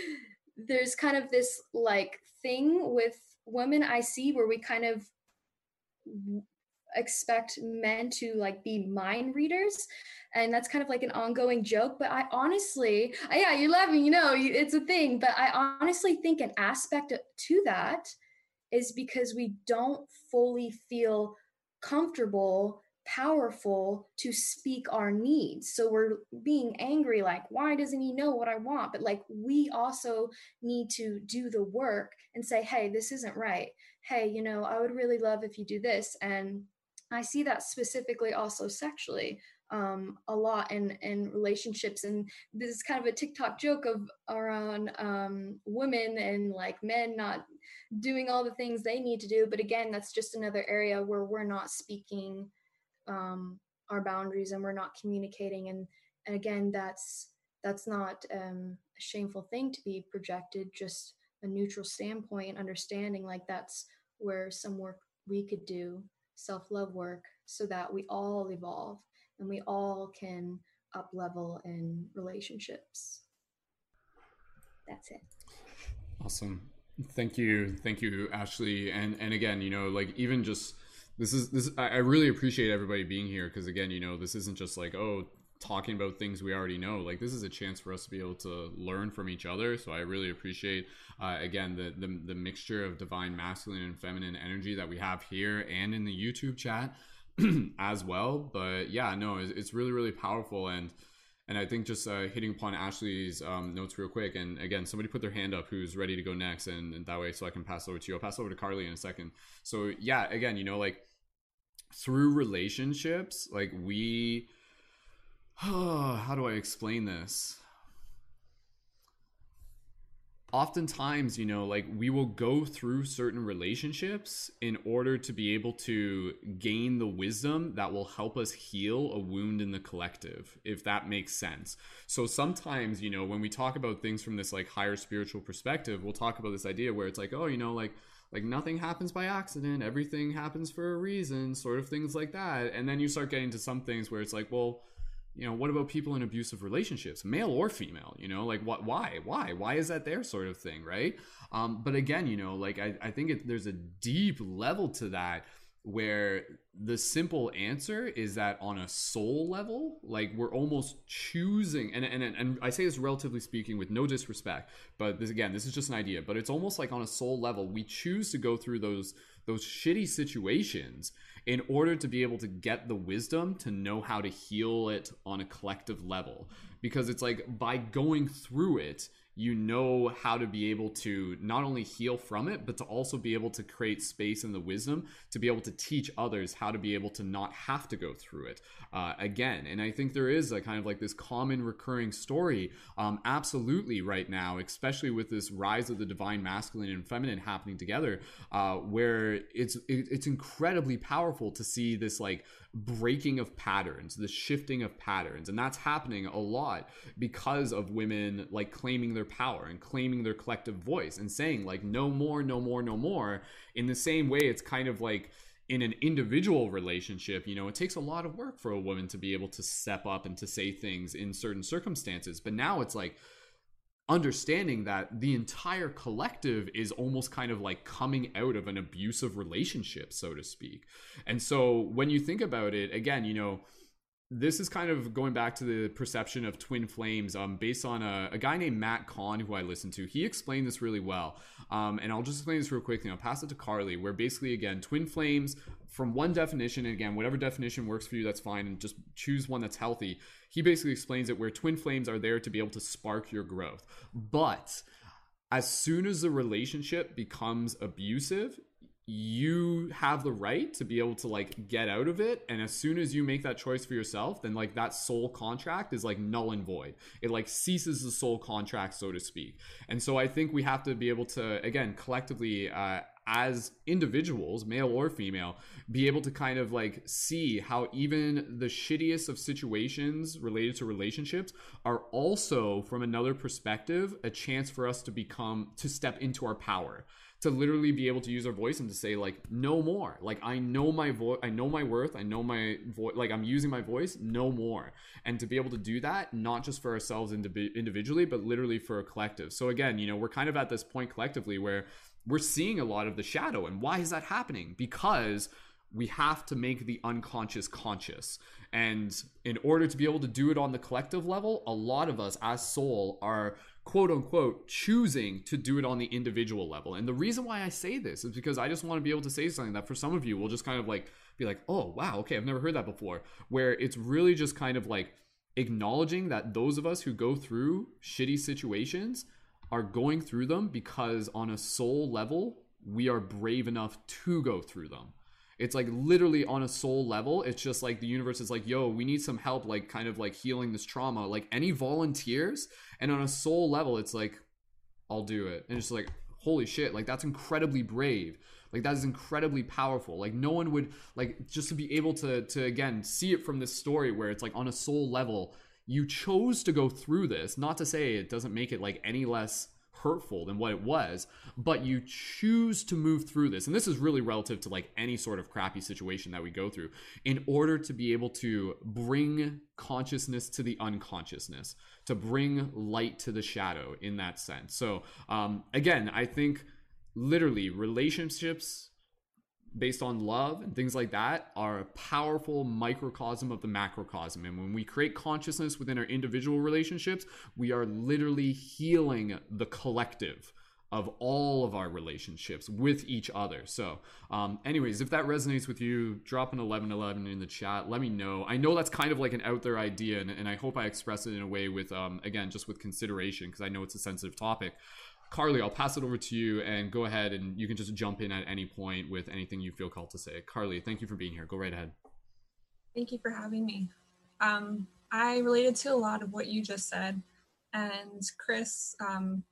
[LAUGHS] there's kind of this like thing with women I see where we kind of expect men to like be mind readers and that's kind of like an ongoing joke but i honestly yeah you're laughing you know it's a thing but i honestly think an aspect to that is because we don't fully feel comfortable powerful to speak our needs. So we're being angry like why doesn't he know what i want? But like we also need to do the work and say hey this isn't right. Hey you know i would really love if you do this and I see that specifically also sexually um, a lot in in relationships, and this is kind of a TikTok joke of around um, women and like men not doing all the things they need to do. But again, that's just another area where we're not speaking um, our boundaries and we're not communicating. And and again, that's that's not um, a shameful thing to be projected. Just a neutral standpoint, understanding like that's where some work we could do self love work so that we all evolve and we all can up level in relationships. That's it. Awesome. Thank you. Thank you, Ashley. And and again, you know, like even just this is this I really appreciate everybody being here because again, you know, this isn't just like, oh, talking about things we already know like this is a chance for us to be able to learn from each other so i really appreciate uh, again the, the, the mixture of divine masculine and feminine energy that we have here and in the youtube chat [CLEARS THROAT] as well but yeah no it's, it's really really powerful and and I think just uh, hitting upon Ashley's um, notes real quick. And again, somebody put their hand up who's ready to go next, and, and that way, so I can pass over to you. I'll pass over to Carly in a second. So yeah, again, you know, like through relationships, like we, [SIGHS] how do I explain this? oftentimes you know like we will go through certain relationships in order to be able to gain the wisdom that will help us heal a wound in the collective if that makes sense so sometimes you know when we talk about things from this like higher spiritual perspective we'll talk about this idea where it's like oh you know like like nothing happens by accident everything happens for a reason sort of things like that and then you start getting to some things where it's like well you know what about people in abusive relationships male or female you know like what why why why is that their sort of thing right? Um, but again you know like i, I think it, there's a deep level to that where the simple answer is that on a soul level like we're almost choosing and, and and i say this relatively speaking with no disrespect but this again this is just an idea but it's almost like on a soul level we choose to go through those those shitty situations in order to be able to get the wisdom to know how to heal it on a collective level. Because it's like by going through it you know how to be able to not only heal from it, but to also be able to create space and the wisdom to be able to teach others how to be able to not have to go through it uh, again. And I think there is a kind of like this common recurring story, um, absolutely right now, especially with this rise of the divine masculine and feminine happening together, uh, where it's it, it's incredibly powerful to see this like breaking of patterns, the shifting of patterns. And that's happening a lot because of women like claiming their power and claiming their collective voice and saying, like, no more, no more, no more. In the same way, it's kind of like, in an individual relationship, you know, it takes a lot of work for a woman to be able to step up and to say things in certain circumstances. But now it's like, understanding that the entire collective is almost kind of like coming out of an abusive relationship, so to speak. And so when you think about it, again, you know, this is kind of going back to the perception of twin flames um, based on a, a, guy named Matt Kahn, who I listened to. He explained this really well. Um, and I'll just explain this real quickly. I'll pass it to Carly, where basically, again, twin flames, from one definition, and again, whatever definition works for you, that's fine, and just choose one that's healthy. He basically explains it where twin flames are there to be able to spark your growth. But as soon as the relationship becomes abusive, you have the right to be able to like get out of it and as soon as you make that choice for yourself then like that soul contract is like null and void it like ceases the soul contract so to speak and so i think we have to be able to again collectively uh, as individuals, male or female, be able to kind of like see how even the shittiest of situations related to relationships are also, from another perspective, a chance for us to become, to step into our power. To literally be able to use our voice and to say like no more. Like i know my voice i know my worth. I know my voice like i'm using my voice. No more. And to be able to do that not just for ourselves indiv- individually but literally for a collective. So again you know we're kind of at this point collectively where we're seeing a lot of the shadow and why is that happening because we have to make the unconscious conscious. And in order to be able to do it on the collective level, a lot of us as soul are quote unquote choosing to do it on the individual level. And the reason why I say this is because I just want to be able to say something that for some of you will just kind of like be like, oh, wow, okay, I've never heard that before. Where it's really just kind of like acknowledging that those of us who go through shitty situations are going through them because on a soul level, we are brave enough to go through them. It's like literally on a soul level. It's just like the universe is like, yo, we need some help, like kind of like healing this trauma. Like any volunteers, and on a soul level, it's like, I'll do it. And it's like, holy shit, like that's incredibly brave. Like that is incredibly powerful. Like no one would like just to be able to to again see it from this story where it's like on a soul level, you chose to go through this. Not to say it doesn't make it like any less hurtful than what it was, but you choose to move through this. And this is really relative to like any sort of crappy situation that we go through in order to be able to bring consciousness to the unconsciousness, to bring light to the shadow in that sense. So, um, again, I think literally relationships based on love and things like that are a powerful microcosm of the macrocosm. And when we create consciousness within our individual relationships, we are literally healing the collective of all of our relationships with each other. So, um, anyways, if that resonates with you, drop an 1111 in the chat. Let me know. I know that's kind of like an out there idea, and, and I hope I express it in a way with, um, again, just with consideration because I know it's a sensitive topic. Carly, I'll pass it over to you and go ahead and you can just jump in at any point with anything you feel called to say. Carly, thank you for being here. Go right ahead. Thank you for having me. Um, I related to a lot of what you just said. And Chris, um,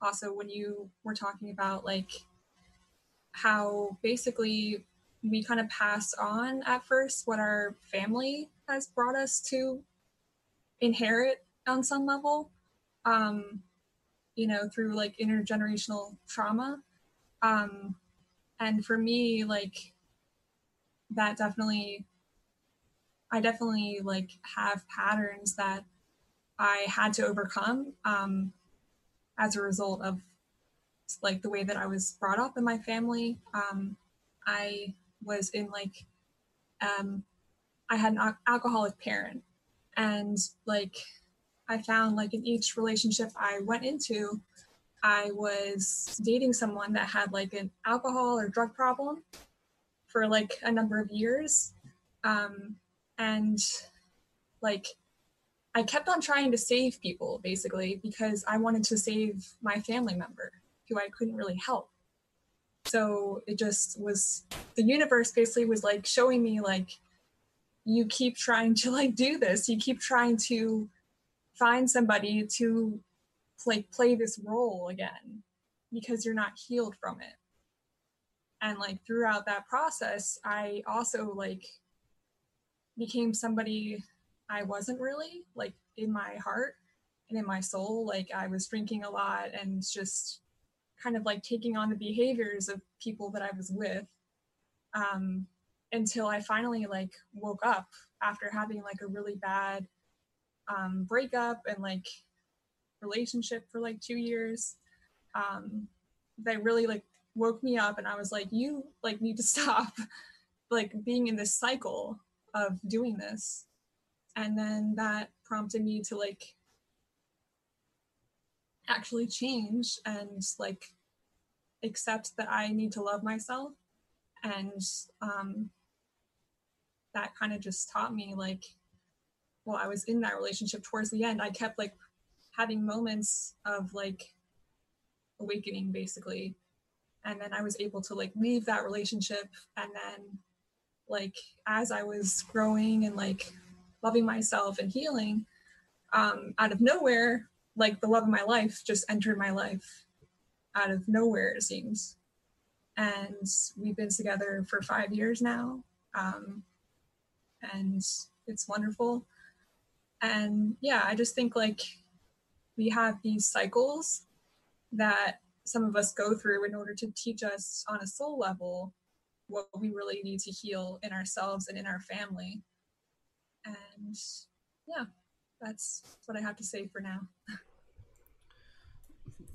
also when you were talking about like how basically we kind of pass on at first what our family has brought us to inherit on some level um you know through like intergenerational trauma um and for me like that definitely i definitely like have patterns that i had to overcome um as a result of like the way that I was brought up in my family. Um, I was in like, um, I had an alcoholic parent, and like, I found like in each relationship I went into, I was dating someone that had like an alcohol or drug problem for like a number of years, um, and like I kept on trying to save people basically because I wanted to save my family member who I couldn't really help. So it just was the universe basically was like showing me like you keep trying to like do this. You keep trying to find somebody to like play this role again because you're not healed from it. And like throughout that process, I also like became somebody I wasn't really like in my heart and in my soul. Like I was drinking a lot and just kind of like taking on the behaviors of people that I was with um, until I finally like woke up after having like a really bad um, breakup and like relationship for like two years. Um, that really like woke me up and I was like, you like need to stop [LAUGHS] like being in this cycle of doing this and then that prompted me to like actually change and like accept that I need to love myself and um that kind of just taught me like while I was in that relationship towards the end I kept like having moments of like awakening basically and then I was able to like leave that relationship and then like as I was growing and like loving myself and healing, um, out of nowhere, like the love of my life just entered my life out of nowhere, it seems. And we've been together for five years now. Um, and it's wonderful. And yeah, I just think like we have these cycles that some of us go through in order to teach us on a soul level what we really need to heal in ourselves and in our family and yeah, that's what I have to say for now.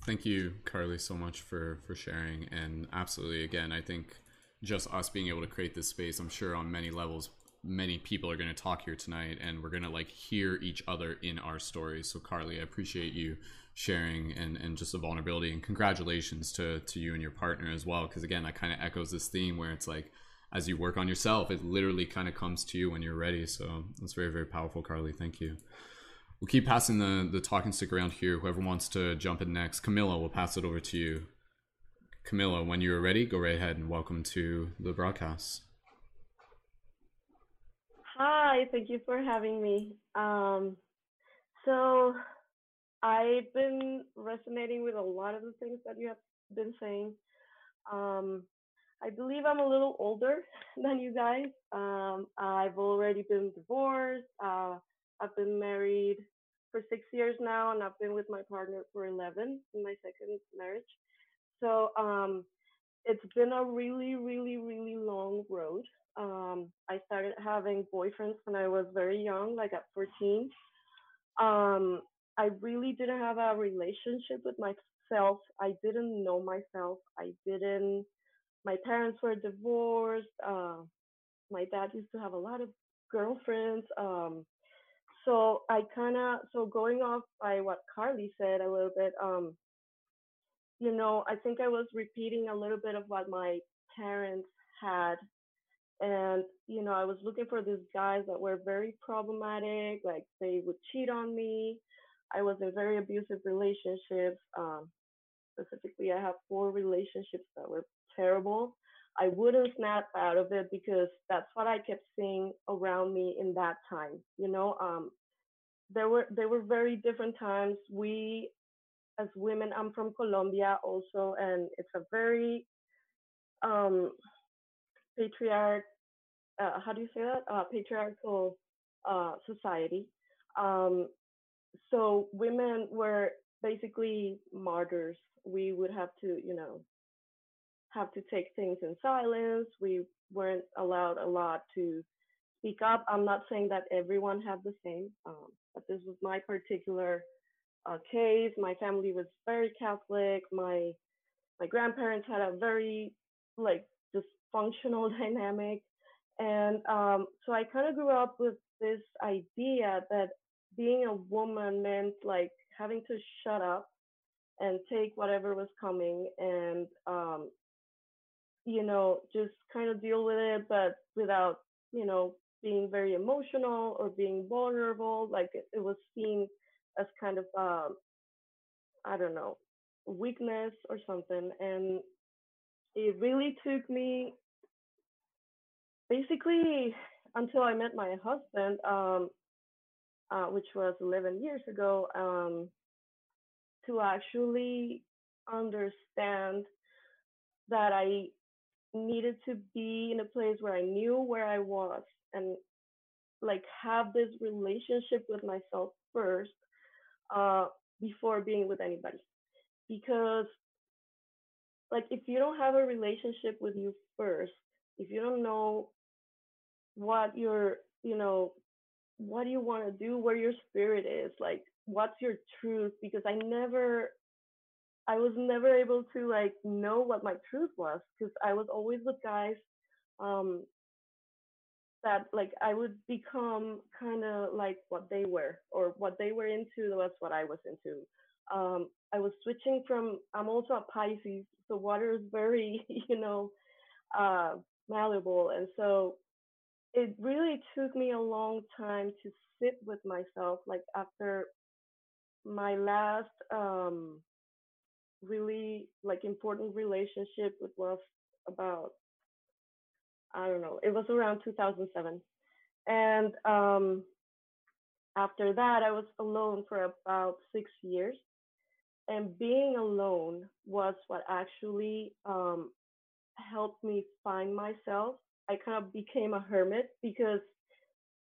Thank you, Carly, so much for for sharing. And absolutely, again, I think just us being able to create this space, I'm sure on many levels, many people are going to talk here tonight, and we're going to like hear each other in our stories. So, Carly, I appreciate you sharing and and just the vulnerability and congratulations to to you and your partner as well. Because again, that kind of echoes this theme where it's like as you work on yourself, it literally kind of comes to you when you're ready. So that's very, very powerful, Carly. Thank you. We'll keep passing the, the talking stick around here. Whoever wants to jump in next, Camilla, we'll pass it over to you. Camilla, when you're ready, go right ahead and welcome to the broadcast. Hi, thank you for having me. Um, so I've been resonating with a lot of the things that you have been saying. Um, I believe I'm a little older [LAUGHS] than you guys. Um, I've already been divorced. Uh, I've been married for six years now, and I've been with my partner for 11 in my second marriage. So um, it's been a really, really, really long road. Um, I started having boyfriends when I was very young, like at 14. Um, I really didn't have a relationship with myself. I didn't know myself. I didn't my parents were divorced. Uh, my dad used to have a lot of girlfriends. Um, so I kind of so going off by what Carly said a little bit. Um, you know, I think I was repeating a little bit of what my parents had. And, you know, I was looking for these guys that were very problematic, like they would cheat on me. I was in very abusive relationships. Um, specifically, I have four relationships that were terrible. I wouldn't snap out of it because that's what I kept seeing around me in that time. You know, um, there were there were very different times. We as women, I'm from Colombia also, and it's a very um, patriarch. Uh, how do you say that? Uh, patriarchal uh, society. Um, so women were basically martyrs. We would have to, you know, have to take things in silence. We weren't allowed a lot to speak up. I'm not saying that everyone had the same, um, but this was my particular uh, case. My family was very Catholic. My my grandparents had a very like dysfunctional [LAUGHS] dynamic, and um, so I kind of grew up with this idea that being a woman meant like having to shut up and take whatever was coming and um, you know just kind of deal with it, but without you know being very emotional or being vulnerable. Like it, it was seen as kind of um, I don't know weakness or something, and it really took me basically until I met my husband, um, uh, which was 11 years ago, um, to actually understand that I needed to be in a place where I knew where I was and like have this relationship with myself first uh, before being with anybody. Because, like, if you don't have a relationship with you first, if you don't know what your, you know, what do you want to do, where your spirit is, like, what's your truth? Because I never, I was never able to, like, know what my truth was because I was always with guys um, that like I would become kind of like what they were or what they were into was what I was into. Um, I was switching from I'm also a Pisces, so water is very [LAUGHS] you know uh, malleable, and so it really took me a long time to sit with myself. Like after my last um, really like important relationship, it was about I don't know, it was around 2007. And um, after that, I was alone for about six years. And being alone was what actually um, helped me find myself. I kind of became a hermit because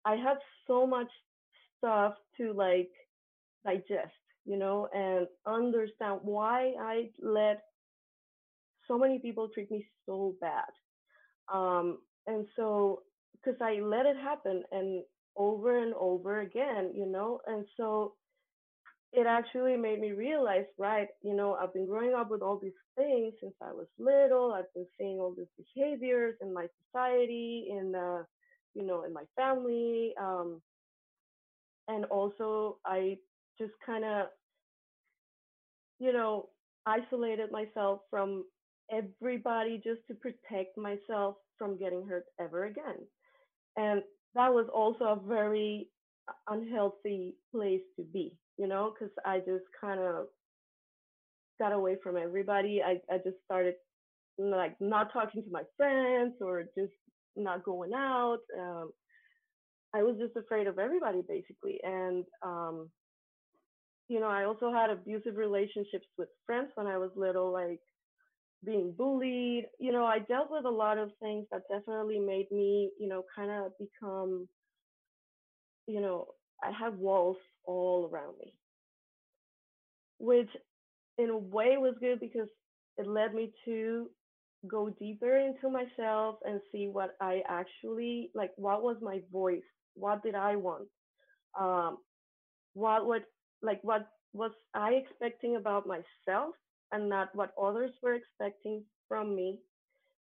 I had so much stuff to like digest, you know, and understand why I let so many people treat me so bad. Um, and so, because I let it happen and over and over again, you know, and so it actually made me realize, right, you know, I've been growing up with all these things since I was little. I've been seeing all these behaviors in my society, in the, you know, in my family. Um, and also, I just kind of, you know, isolated myself from everybody just to protect myself from getting hurt ever again. And that was also a very unhealthy place to be, you know, because I just kind of got away from everybody. I, I just started like not talking to my friends or just not going out. Um, I was just afraid of everybody basically. And, um, you know, I also had abusive relationships with friends when I was little, like being bullied. You know, I dealt with a lot of things that definitely made me, you know, kind of become, you know, I had walls all which in a way was good because it led me to go deeper into myself and see what I actually like. What was my voice? What did I want? Um, what would like what was I expecting about myself and not what others were expecting from me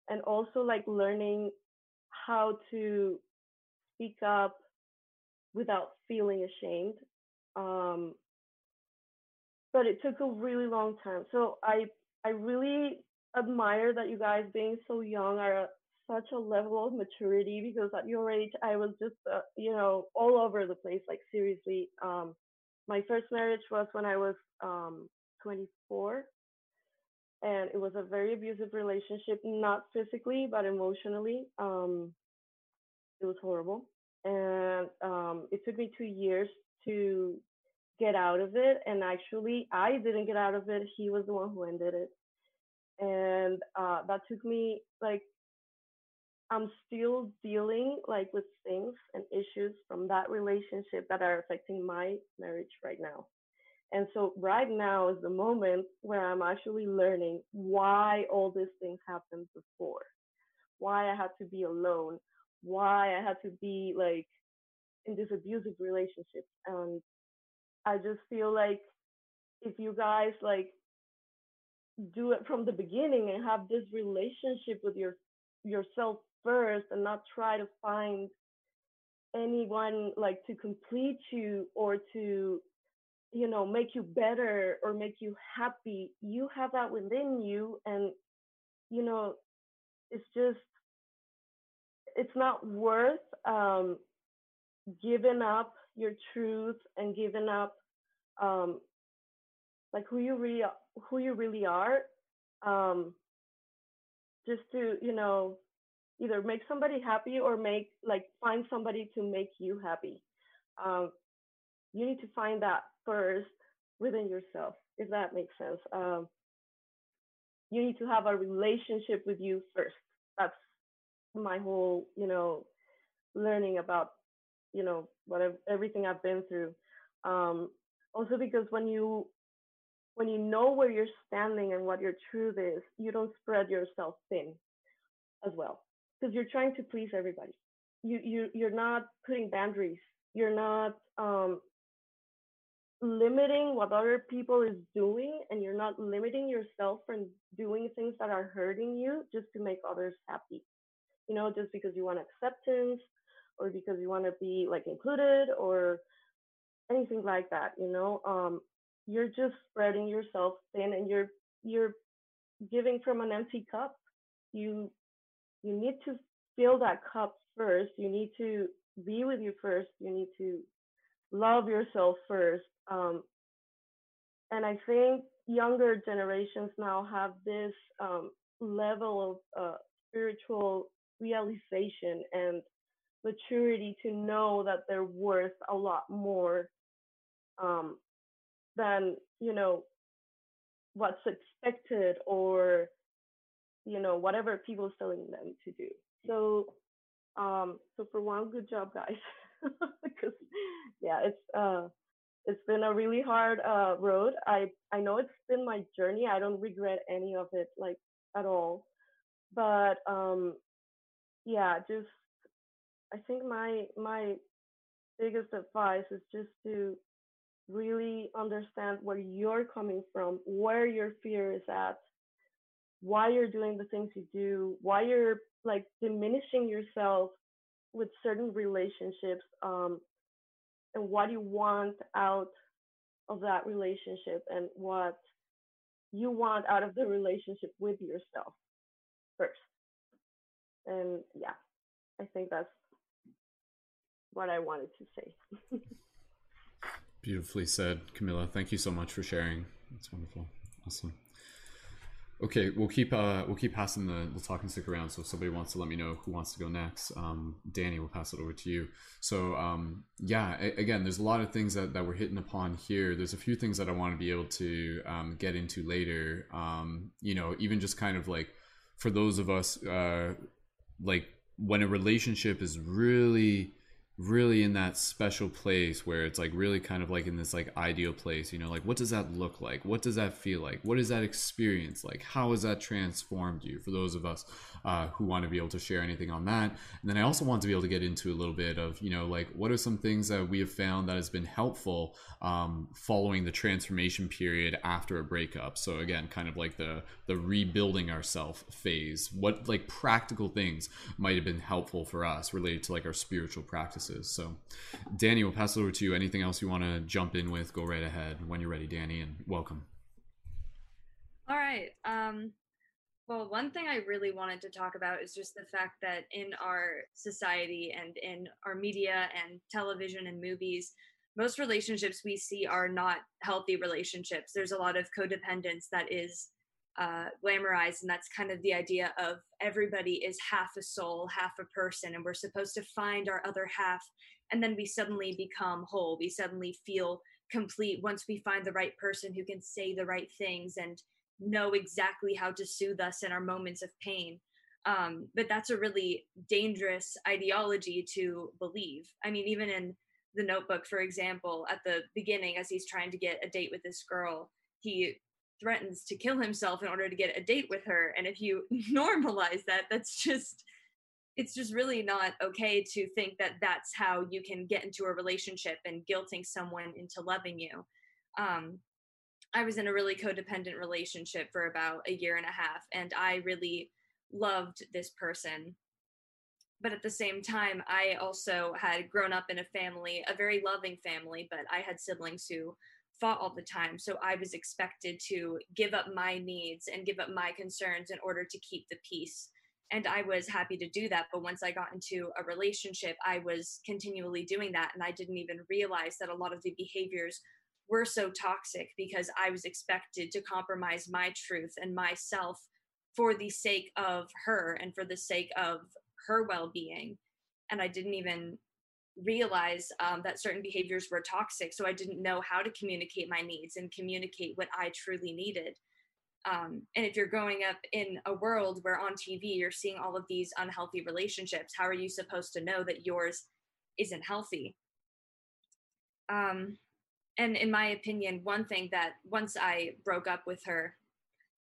and also like learning how to speak up without feeling ashamed um, but it took a really long time. So i I really admire that you guys being so young are at such a level of maturity because at your age I was just uh, you know all over the place. Like seriously um my first marriage was when I was um 24 and it was a very abusive relationship not physically but emotionally. Um it was horrible. And um it took me 2 years to get out of it and actually I didn't get out of it he was the one who ended it. And uh, that took me like i'm still dealing like with things and issues from that relationship that are affecting my marriage right now. And so right now is the moment where i'm actually learning why all these things happened before. Why i had to be alone. Why i had to be like in this abusive relationship. And i just feel like if you guys like do it from the beginning and have this relationship with your yourself first and not try to find anyone like to complete you or to you know make you better or make you happy you have that within you and you know it's just it's not worth um giving up your truth and giving up um like who you really who you really are um just to you know either make somebody happy or make like find somebody to make you happy. Um you need to find that first within yourself if that makes sense. Um you need to have a relationship with you first. That's my whole you know learning about you know whatever everything i've been through um also because when you when you know where you're standing and what your truth is, you don't spread yourself thin as well because you're trying to please everybody. You you you're not putting boundaries. You're not um, limiting what other people is doing, and you're not limiting yourself from doing things that are hurting you just to make others happy. You know, just because you want acceptance or because you want to be like included or anything like that. You know, um, you're just spreading yourself thin and you're you're giving from an empty cup. You you need to fill that cup first. You need to be with you first. You need to love yourself first. Um, and i think younger generations now have this um, level of uh, spiritual realization and maturity to know that they're worth a lot more um, than you know what's expected or you know whatever people's telling them to do. So um so for one good job guys. [LAUGHS] Because yeah it's uh it's been a really hard uh road. I i know it's been my journey. I don't regret any of it like at all. But um yeah just i think my my biggest advice is just to really understand where you're coming from, where your fear is at, why you're doing the things you do, why you're like diminishing yourself with certain relationships, um, and what you want out of that relationship and what you want out of the relationship with yourself first. And yeah, I think that's what I wanted to say. Beautifully said, Camilla. Thank you so much for sharing. That's wonderful. Awesome. Okay, we'll keep uh, we'll keep passing the, the talking stick around. So if somebody wants to let me know who wants to go next, um, Danny, we'll pass it over to you. So um, yeah, a- again, there's a lot of things that, that we're hitting upon here. There's a few things that I want to be able to um, get into later. Um, you know, even just kind of like for those of us, uh, like when a relationship is really really in that special place where it's like really kind of like in this like ideal place you know like what does that look like? What does that feel like? What is that experience like? How has that transformed you? For those of us uh, who want to be able to share anything on that. And then i also want to be able to get into a little bit of you know like what are some things that we have found that has been helpful um, following the transformation period after a breakup? So again kind of like the the rebuilding ourself phase. What like practical things might have been helpful for us related to like our spiritual practices so, Danny, we'll pass it over to you. Anything else you want to jump in with? Go right ahead when you're ready, Danny, and welcome. All right. Um, well, one thing I really wanted to talk about is just the fact that in our society and in our media and television and movies, most relationships we see are not healthy relationships. There's a lot of codependence that is uh, glamorized, and that's kind of the idea of everybody is half a soul, half a person, and we're supposed to find our other half, and then we suddenly become whole. We suddenly feel complete once we find the right person who can say the right things and know exactly how to soothe us in our moments of pain. Um, but that's a really dangerous ideology to believe. I mean, even in the notebook, for example, at the beginning, as he's trying to get a date with this girl, he threatens to kill himself in order to get a date with her. And if you [LAUGHS] normalize that, that's just it's just really not okay to think that that's how you can get into a relationship and guilting someone into loving you. Um, I was in a really codependent relationship for about a year and a half, and I really loved this person. But at the same time, I also had grown up in a family, a very loving family, but I had siblings who fought all the time. So I was expected to give up my needs and give up my concerns in order to keep the peace. And I was happy to do that. But once I got into a relationship, I was continually doing that. And I didn't even realize that a lot of the behaviors were so toxic because I was expected to compromise my truth and myself for the sake of her and for the sake of her well being. And I didn't even realize um, that certain behaviors were toxic. So I didn't know how to communicate my needs and communicate what I truly needed. Um, and if you're growing up in a world where on TV you're seeing all of these unhealthy relationships, how are you supposed to know that yours isn't healthy? Um, and in my opinion, one thing that once I broke up with her,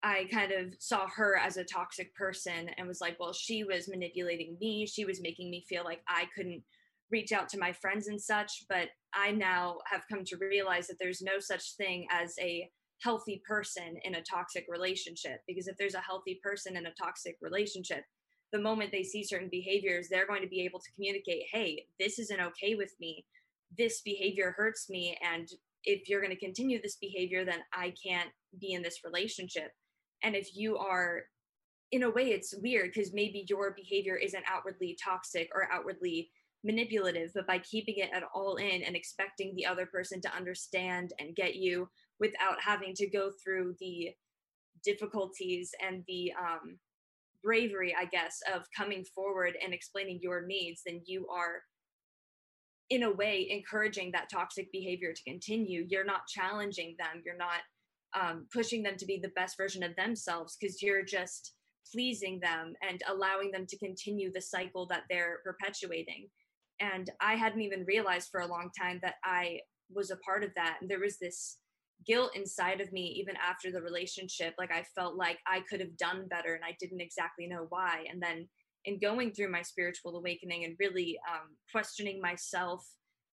I kind of saw her as a toxic person and was like, well, she was manipulating me. She was making me feel like I couldn't reach out to my friends and such. But I now have come to realize that there's no such thing as a healthy person in a toxic relationship. Because if there's a healthy person in a toxic relationship, the moment they see certain behaviors, they're going to be able to communicate, hey, this isn't okay with me this behavior hurts me and if you're going to continue this behavior then i can't be in this relationship and if you are in a way it's weird because maybe your behavior isn't outwardly toxic or outwardly manipulative but by keeping it at all in and expecting the other person to understand and get you without having to go through the difficulties and the um, bravery i guess of coming forward and explaining your needs then you are in a way encouraging that toxic behavior to continue. You're not challenging them. You're not um, pushing them to be the best version of themselves because you're just pleasing them and allowing them to continue the cycle that they're perpetuating and i hadn't even realized for a long time that i was a part of that and there was this guilt inside of me even after the relationship like i felt like i could have done better and i didn't exactly know why and then in going through my spiritual awakening and really um, questioning myself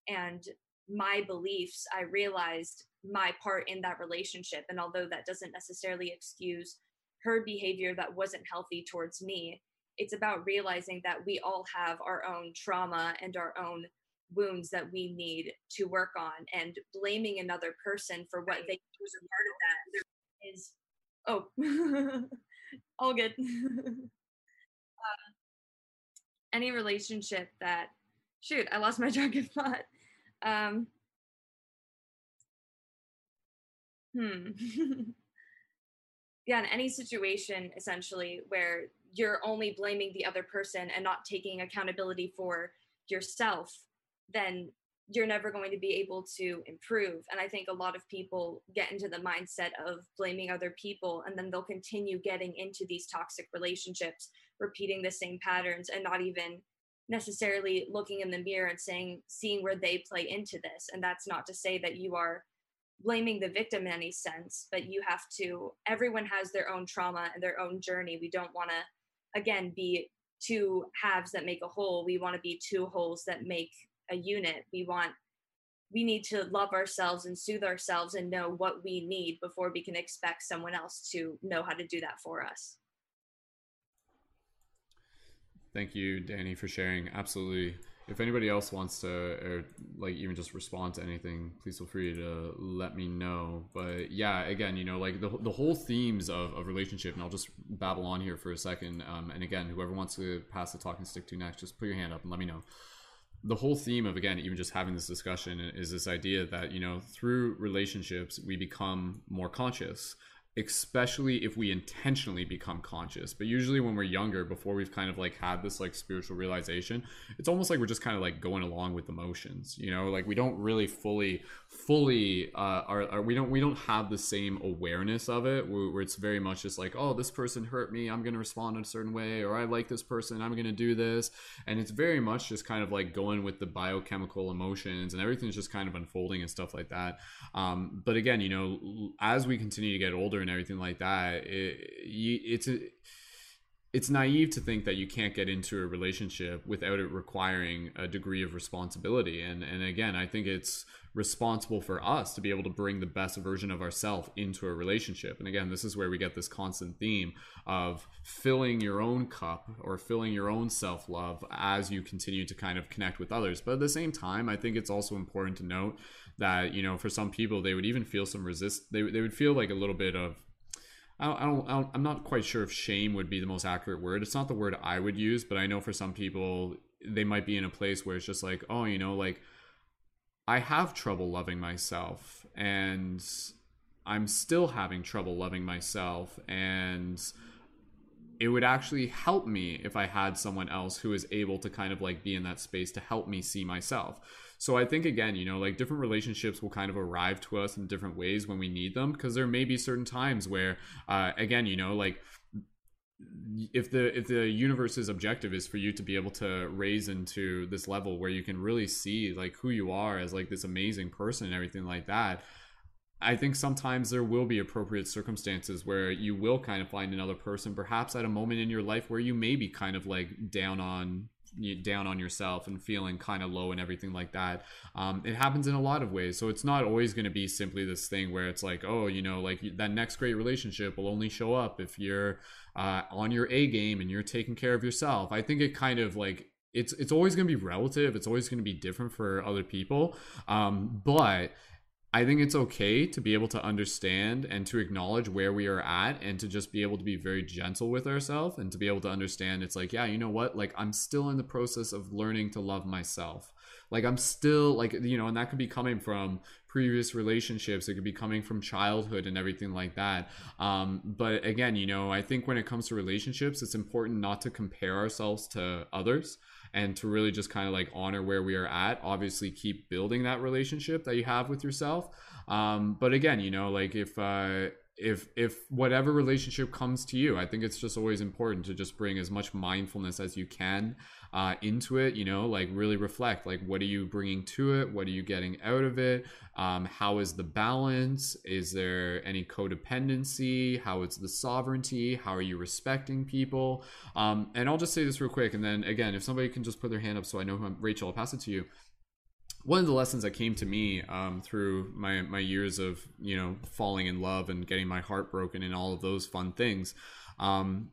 and my beliefs, I realized my part in that relationship. And although that doesn't necessarily excuse her behavior that wasn't healthy towards me, it's about realizing that we all have our own trauma and our own wounds that we need to work on and blaming another person for what they was a part of that. Is oh [LAUGHS] all good. [LAUGHS] Any relationship that shoot i lost my [LAUGHS] train of thought. Um hmm. Yeah in any situation essentially where you're only blaming the other person and not taking accountability for yourself then you're never going to be able to improve. And I think a lot of people get into the mindset of blaming other people and then they'll continue getting into these toxic relationships, repeating the same patterns and not even necessarily looking in the mirror and saying, seeing where they play into this. And that's not to say that you are blaming the victim in any sense, but you have to, everyone has their own trauma and their own journey. We don't want to, again, be two halves that make a whole. We want to be two wholes that make a unit. We want we need to love ourselves and soothe ourselves and know what we need before we can expect someone else to know how to do that for us. Thank you, Danny, for sharing. Absolutely. If anybody else wants to, or like even just respond to anything, please feel free to let me know. But yeah, again, you know, like the, the whole themes of, of relationship, and I'll just babble on here for a second. Um, and again, whoever wants to pass the talking stick to next, just put your hand up and let me know the whole theme of again even just having this discussion is this idea that you know through relationships we become more conscious especially if we intentionally become conscious. But usually when we're younger before we've kind of like had this like spiritual realization it's almost like we're just kind of like going along with the motions you know? Like we don't really fully fully uh are, are we don't we don't have the same awareness of it where, where, it's very much just like oh this person hurt me i'm gonna respond in a certain way or i like this person i'm gonna do this. And it's very much just kind of like going with the biochemical emotions and everything's just kind of unfolding and stuff like that. Um but again you know as we continue to get older everything like that it, it's a it's naive to think that you can't get into a relationship without it requiring a degree of responsibility. And and again i think it's responsible for us to be able to bring the best version of ourselves into a relationship. And again this is where we get this constant theme of filling your own cup or filling your own self-love as you continue to kind of connect with others. But at the same time i think it's also important to note that you know for some people they would even feel some resist they, they would feel like a little bit of I don't, I don't, I'm not quite sure if shame would be the most accurate word. It's not the word I would use, but I know for some people, they might be in a place where it's just like, oh, you know, like I have trouble loving myself and I'm still having trouble loving myself. And it would actually help me if I had someone else who is able to kind of like be in that space to help me see myself. So I think again, you know, like different relationships will kind of arrive to us in different ways when we need them because there may be certain times where uh, again, you know, like if the if the universe's objective is for you to be able to raise into this level where you can really see like who you are as like this amazing person and everything like that I think sometimes there will be appropriate circumstances where you will kind of find another person, perhaps at a moment in your life where you may be kind of like down on down on yourself and feeling kind of low and everything like that. Um, it happens in a lot of ways. So it's not always going to be simply this thing where it's like, oh, you know, like that next great relationship will only show up if you're uh, on your A game and you're taking care of yourself. I think it kind of like it's it's always going to be relative. It's always going to be different for other people. Um, but I think it's okay to be able to understand and to acknowledge where we are at and to just be able to be very gentle with ourselves and to be able to understand it's like, yeah, you know what? Like, I'm still in the process of learning to love myself. Like, I'm still, like, you know, and that could be coming from previous relationships, it could be coming from childhood and everything like that. Um, but again, you know, I think when it comes to relationships, it's important not to compare ourselves to others and to really just kind of like honor where we are at obviously keep building that relationship that you have with yourself. Um, but again you know like if uh, if if whatever relationship comes to you i think it's just always important to just bring as much mindfulness as you can uh, into it you know like really reflect like what are you bringing to it? What are you getting out of it? Um, how is the balance? Is there any codependency? How is the sovereignty? How are you respecting people? Um, and i'll just say this real quick and then again if somebody can just put their hand up so i know who I'm, rachel i'll pass it to you. One of the lessons that came to me um, through my my years of you know falling in love and getting my heart broken and all of those fun things um,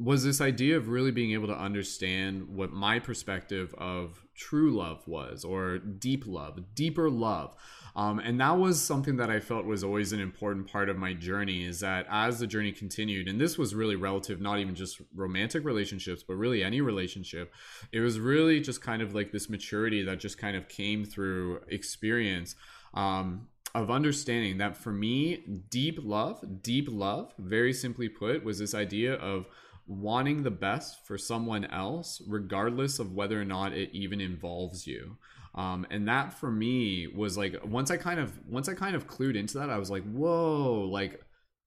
was this idea of really being able to understand what my perspective of true love was or deep love deeper love. Um, and that was something that i felt was always an important part of my journey is that as the journey continued and this was really relative not even just romantic relationships but really any relationship it was really just kind of like this maturity that just kind of came through experience um, of understanding that for me deep love deep love very simply put was this idea of wanting the best for someone else, regardless of whether or not it even involves you. Um, and that for me was like once I kind of once I kind of clued into that, I was like, whoa, like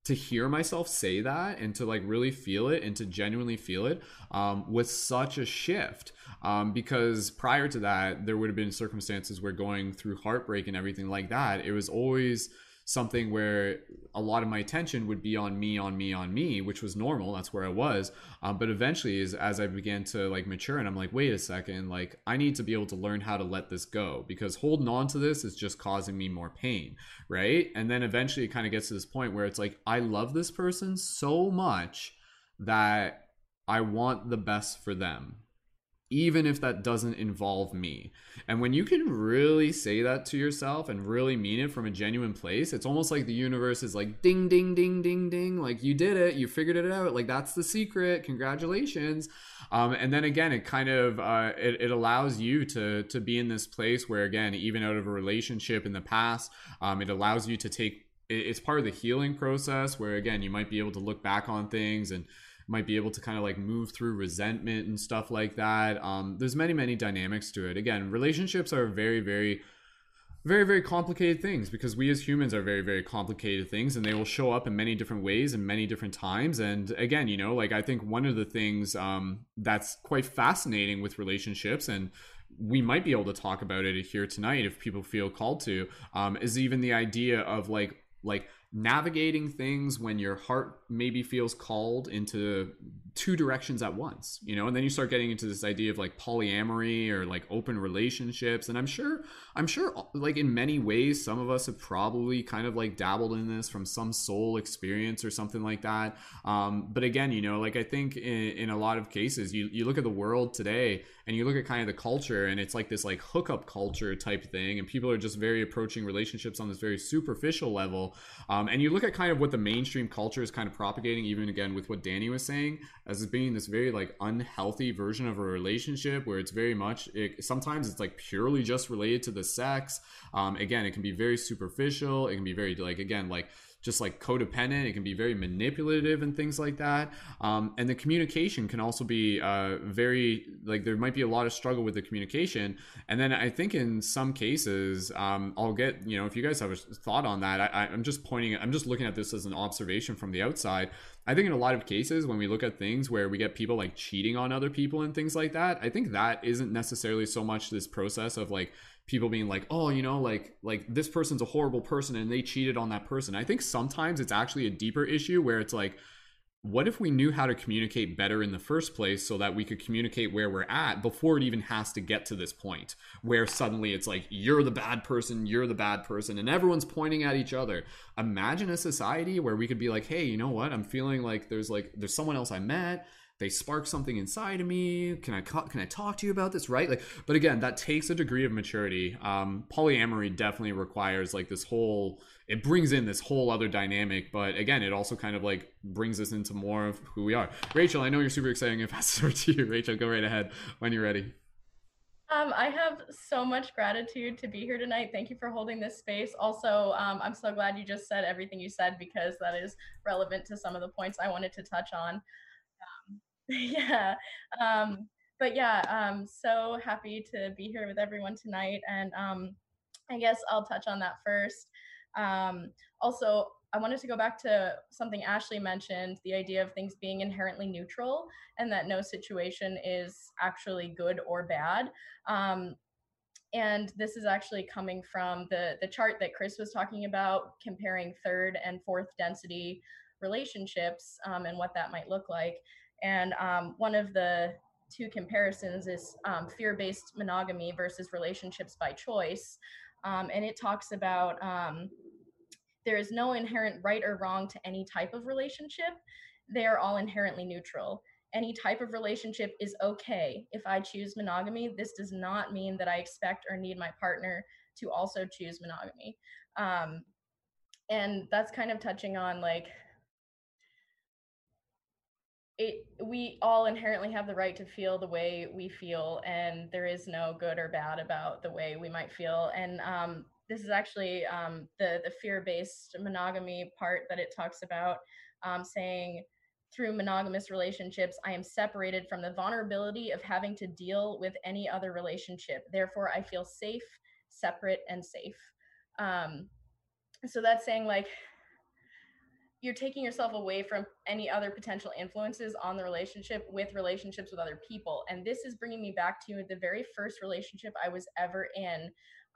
to hear myself say that and to like really feel it and to genuinely feel it um, was such a shift um, because prior to that there would have been circumstances where going through heartbreak and everything like that it was always something where a lot of my attention would be on me on me on me which was normal. That's where i was. Um, but eventually as, as i began to like mature and i'm like wait a second like i need to be able to learn how to let this go because holding on to this is just causing me more pain right? And then eventually it kind of gets to this point where it's like i love this person so much that i want the best for them even if that doesn't involve me. And when you can really say that to yourself and really mean it from a genuine place, it's almost like the universe is like ding, ding, ding, ding, ding. Like you did it, you figured it out. Like that's the secret. Congratulations. Um, and then again, it kind of uh, it, it allows you to to be in this place where again, even out of a relationship in the past, um, it allows you to take. It's part of the healing process where again, you might be able to look back on things and might be able to kind of like move through resentment and stuff like that. Um, there's many, many dynamics to it. Again, relationships are very, very, very, very complicated things because we as humans are very, very complicated things and they will show up in many different ways and many different times. And again, you know, like I think one of the things um, that's quite fascinating with relationships and we might be able to talk about it here tonight if people feel called to um, is even the idea of like like navigating things when your heart maybe feels called into two directions at once you know and then you start getting into this idea of like polyamory or like open relationships. And i'm sure i'm sure like in many ways some of us have probably kind of like dabbled in this from some soul experience or something like that. Um, but again you know like i think in, in a lot of cases you, you look at the world today and you look at kind of the culture and it's like this like hookup culture type thing and people are just very approaching relationships on this very superficial level. Um, and you look at kind of what the mainstream culture is kind of propagating even again with what danny was saying as being this very like unhealthy version of a relationship where it's very much it, sometimes it's like purely just related to the sex. Um, again it can be very superficial. It can be very like again like just like codependent. It can be very manipulative and things like that. Um, and the communication can also be uh, very like there might be a lot of struggle with the communication. And then I think in some cases, um, I'll get you know if you guys have a thought on that. I, I'm just pointing. I'm just looking at this as an observation from the outside. I think in a lot of cases when we look at things where we get people like cheating on other people and things like that, I think that isn't necessarily so much this process of like people being like oh you know like like this person's a horrible person and they cheated on that person. I think sometimes it's actually a deeper issue where it's like what if we knew how to communicate better in the first place so that we could communicate where we're at before it even has to get to this point where suddenly it's like you're the bad person you're the bad person and everyone's pointing at each other. Imagine a society where we could be like hey you know what? I'm feeling like there's like there's someone else i met they spark something inside of me. Can i can i talk to you about this? Right? Like but again that takes a degree of maturity. Um, polyamory definitely requires like this whole it brings in this whole other dynamic but again it also kind of like brings us into more of who we are. Rachel i know you're super excited pass it over to you rachel go right ahead when you're ready. Um, I have so much gratitude to be here tonight. Thank you for holding this space. Also, um, I'm so glad you just said everything you said because that is relevant to some of the points I wanted to touch on. Yeah. Um, but yeah, um, so happy to be here with everyone tonight. And um, I guess I'll touch on that first. Um, also, I wanted to go back to something Ashley mentioned the idea of things being inherently neutral and that no situation is actually good or bad. Um, and this is actually coming from the, the chart that Chris was talking about, comparing third and fourth density relationships um, and what that might look like. And um, one of the two comparisons is um, fear based monogamy versus relationships by choice. Um, and it talks about um, there is no inherent right or wrong to any type of relationship, they are all inherently neutral. Any type of relationship is okay. If I choose monogamy, this does not mean that I expect or need my partner to also choose monogamy. Um, and that's kind of touching on like it, we all inherently have the right to feel the way we feel, and there is no good or bad about the way we might feel. And um, this is actually um, the the fear based monogamy part that it talks about, um, saying through monogamous relationships, I am separated from the vulnerability of having to deal with any other relationship. Therefore, I feel safe, separate, and safe. Um, so that's saying like you're taking yourself away from any other potential influences on the relationship with relationships with other people. And this is bringing me back to the very first relationship i was ever in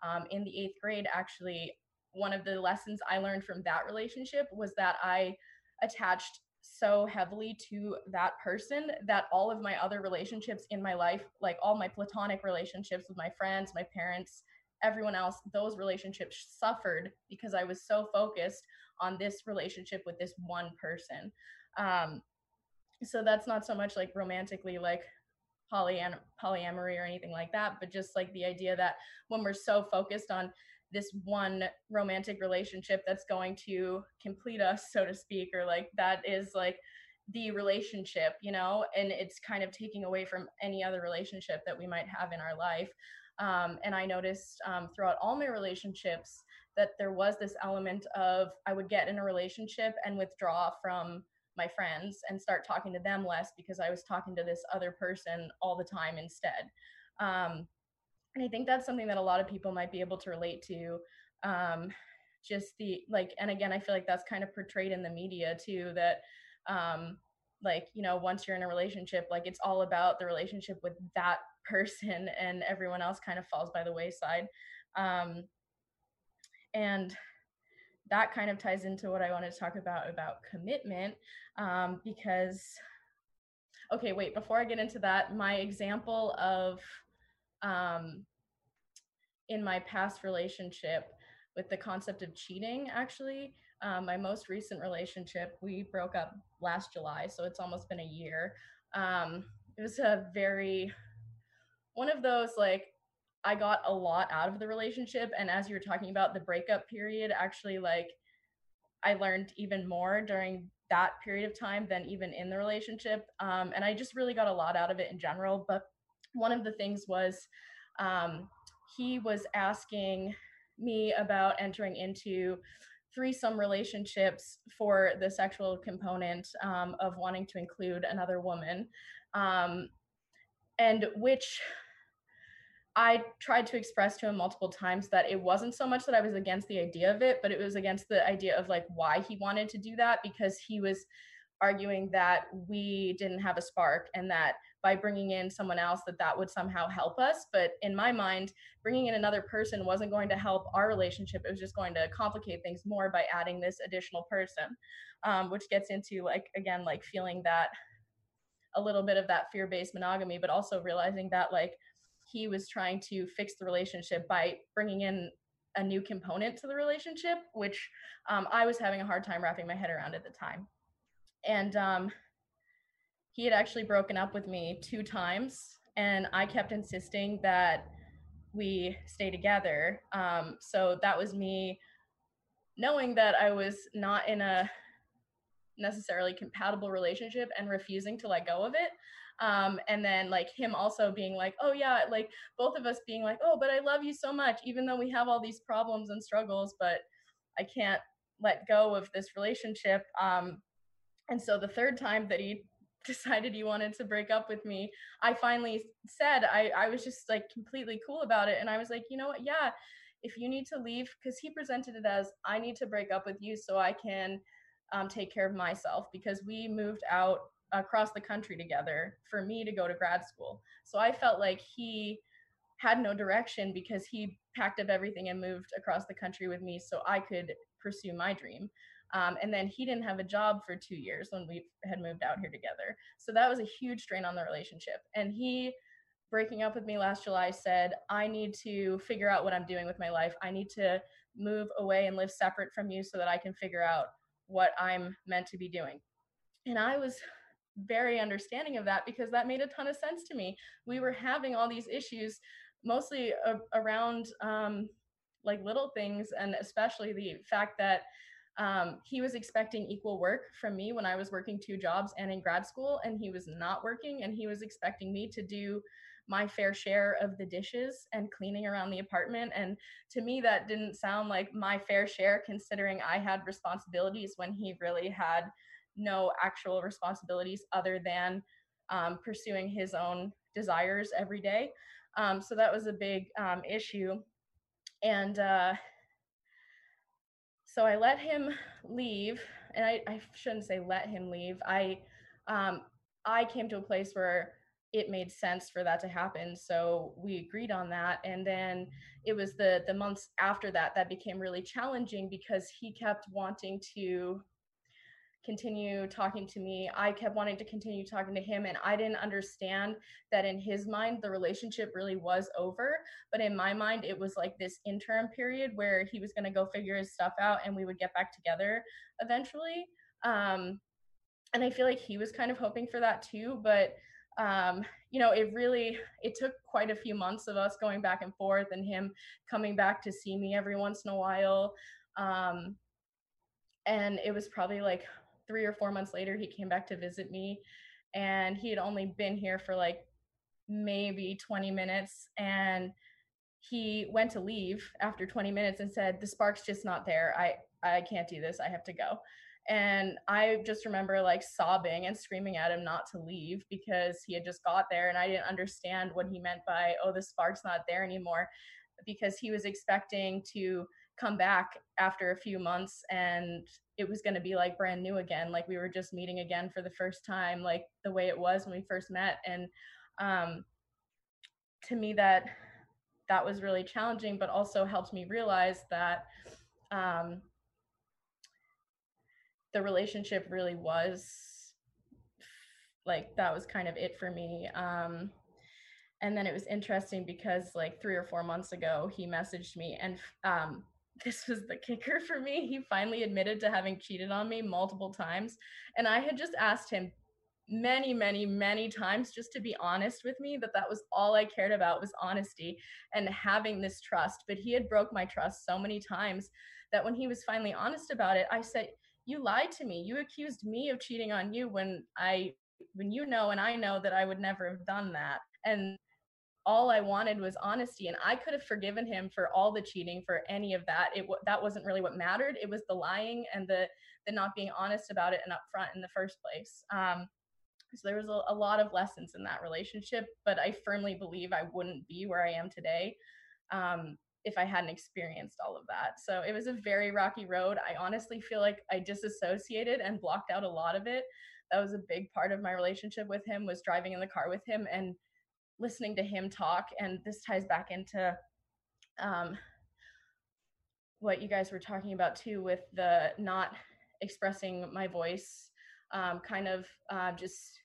um, in the eighth grade. Actually one of the lessons i learned from that relationship was that i attached so heavily to that person that all of my other relationships in my life like all my platonic relationships with my friends my parents everyone else those relationships suffered because i was so focused on this relationship with this one person um so that's not so much like romantically like polyam- polyamory or anything like that, but just like the idea that when we're so focused on this one romantic relationship that's going to complete us, so to speak, or like that is like the relationship, you know, and it's kind of taking away from any other relationship that we might have in our life. Um, and I noticed um, throughout all my relationships that there was this element of I would get in a relationship and withdraw from my friends and start talking to them less because I was talking to this other person all the time instead. Um, and I think that's something that a lot of people might be able to relate to. Um, just the like, and again, I feel like that's kind of portrayed in the media too. That um, like you know, once you're in a relationship, like it's all about the relationship with that person, and everyone else kind of falls by the wayside. Um, and that kind of ties into what I wanted to talk about about commitment um, because okay wait before I get into that my example of um, in my past relationship with the concept of cheating actually um, my most recent relationship we broke up last July so it's almost been a year. Um, it was a very one of those like I got a lot out of the relationship. And as you were talking about the breakup period, actually, like, I learned even more during that period of time than even in the relationship. Um, and I just really got a lot out of it in general. But one of the things was um, he was asking me about entering into threesome relationships for the sexual component um, of wanting to include another woman. Um, and which I tried to express to him multiple times that it wasn't so much that I was against the idea of it, but it was against the idea of like why he wanted to do that because he was arguing that we didn't have a spark and that by bringing in someone else that that would somehow help us. But in my mind bringing in another person wasn't going to help our relationship. It was just going to complicate things more by adding this additional person um, which gets into like again like feeling that a little bit of that fear-based monogamy but also realizing that like he was trying to fix the relationship by bringing in a new component to the relationship, which um, I was having a hard time wrapping my head around at the time. And um, he had actually broken up with me two times, and I kept insisting that we stay together. Um, so that was me knowing that I was not in a necessarily compatible relationship and refusing to let go of it um, and then like him also being like oh yeah like both of us being like oh but i love you so much even though we have all these problems and struggles but i can't let go of this relationship. Um, and so the third time that he [LAUGHS] decided he wanted to break up with me i finally said i i was just like completely cool about it and i was like you know what? Yeah if you need to leave because he presented it as i need to break up with you so i can um, take care of myself because we moved out across the country together for me to go to grad school. So I felt like he had no direction because he packed up everything and moved across the country with me so I could pursue my dream. Um, and then he didn't have a job for two years when we had moved out here together. So that was a huge strain on the relationship. And he, breaking up with me last July, said, I need to figure out what I'm doing with my life. I need to move away and live separate from you so that I can figure out what I'm meant to be doing. And I was very understanding of that because that made a ton of sense to me. We were having all these issues, mostly a- around um, like little things, and especially the fact that um, he was expecting equal work from me when I was working two jobs and in grad school, and he was not working, and he was expecting me to do my fair share of the dishes and cleaning around the apartment. And to me, that didn't sound like my fair share, considering I had responsibilities when he really had no actual responsibilities other than um, pursuing his own desires every day. Um, so that was a big um, issue. And uh, so I let him leave, and I, I shouldn't say let him leave. I um, I came to a place where it made sense for that to happen so we agreed on that and then it was the the months after that that became really challenging because he kept wanting to continue talking to me. I kept wanting to continue talking to him, and I didn't understand that in his mind, the relationship really was over. But in my mind, it was like this interim period where he was going to go figure his stuff out and we would get back together eventually. Um, and I feel like he was kind of hoping for that too. But um, you know, it really it took quite a few months of us going back and forth, and him coming back to see me every once in a while. Um, and it was probably like three or four months later he came back to visit me, and he had only been here for like maybe 20 minutes, and he went to leave after 20 minutes and said the spark's just not there. I i can't do this. I have to go. And i just remember like sobbing and screaming at him not to leave because he had just got there and i didn't understand what he meant by oh the spark's not there anymore because he was expecting to come back after a few months and it was going to be like brand new again like we were just meeting again for the first time like the way it was when we first met and um to me that that was really challenging, but also helped me realize that um, the relationship really was like that was kind of it for me. Um, and then it was interesting because like three or four months ago, he messaged me, and um, this was the kicker for me. He finally admitted to having cheated on me multiple times, and I had just asked him many many many times just to be honest with me that that was all i cared about was honesty and having this trust but he had broke my trust so many times that when he was finally honest about it i said you lied to me you accused me of cheating on you when i when you know and i know that i would never have done that and all i wanted was honesty and i could have forgiven him for all the cheating for any of that it that wasn't really what mattered it was the lying and the the not being honest about it and upfront in the first place um, so there was a, a lot of lessons in that relationship, but I firmly believe I wouldn't be where I am today um, if I hadn't experienced all of that. So it was a very rocky road. I honestly feel like I disassociated and blocked out a lot of it. That was a big part of my relationship with him was driving in the car with him and listening to him talk. And this ties back into um, what you guys were talking about too with the not expressing my voice um, kind of uh, just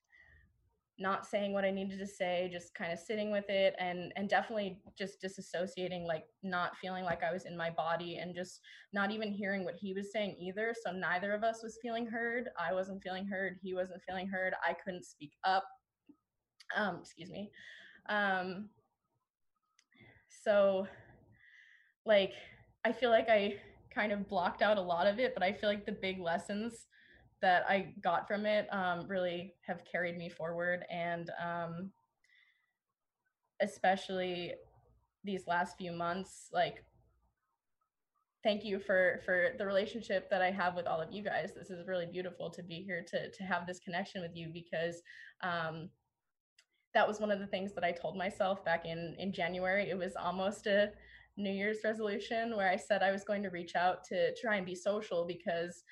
not saying what I needed to say, just kind of sitting with it and and definitely just disassociating, like not feeling like I was in my body and just not even hearing what he was saying either. So neither of us was feeling heard. I wasn't feeling heard. He wasn't feeling heard. I couldn't speak up. Um, excuse me. Um, so like I feel like I kind of blocked out a lot of it, but I feel like the big lessons that I got from it um, really have carried me forward. And um, especially these last few months, like, thank you for for the relationship that I have with all of you guys. This is really beautiful to be here to to have this connection with you because um, that was one of the things that I told myself back in in January. It was almost a New Year's resolution where I said I was going to reach out to try and be social because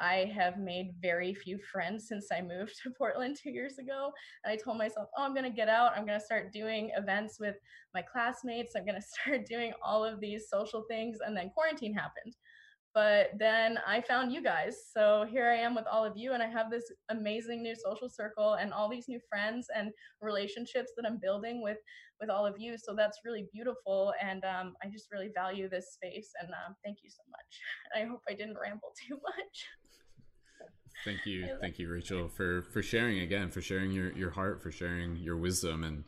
I have made very few friends since I moved [LAUGHS] to Portland two years ago. And I told myself, oh, I'm going to get out. I'm going to start doing events with my classmates. I'm going [LAUGHS] to start doing all of these social things. And then quarantine happened. But then I found you guys. So here I am with all of you. And I have this amazing new social circle and all these new friends and relationships that I'm building with with all of you. So that's really beautiful. And um, I just really value this space. And um, thank you so much. [LAUGHS] I hope I didn't ramble [LAUGHS] too much. Thank you, thank you, Rachel, for for sharing again, for sharing your your heart, for sharing your wisdom, and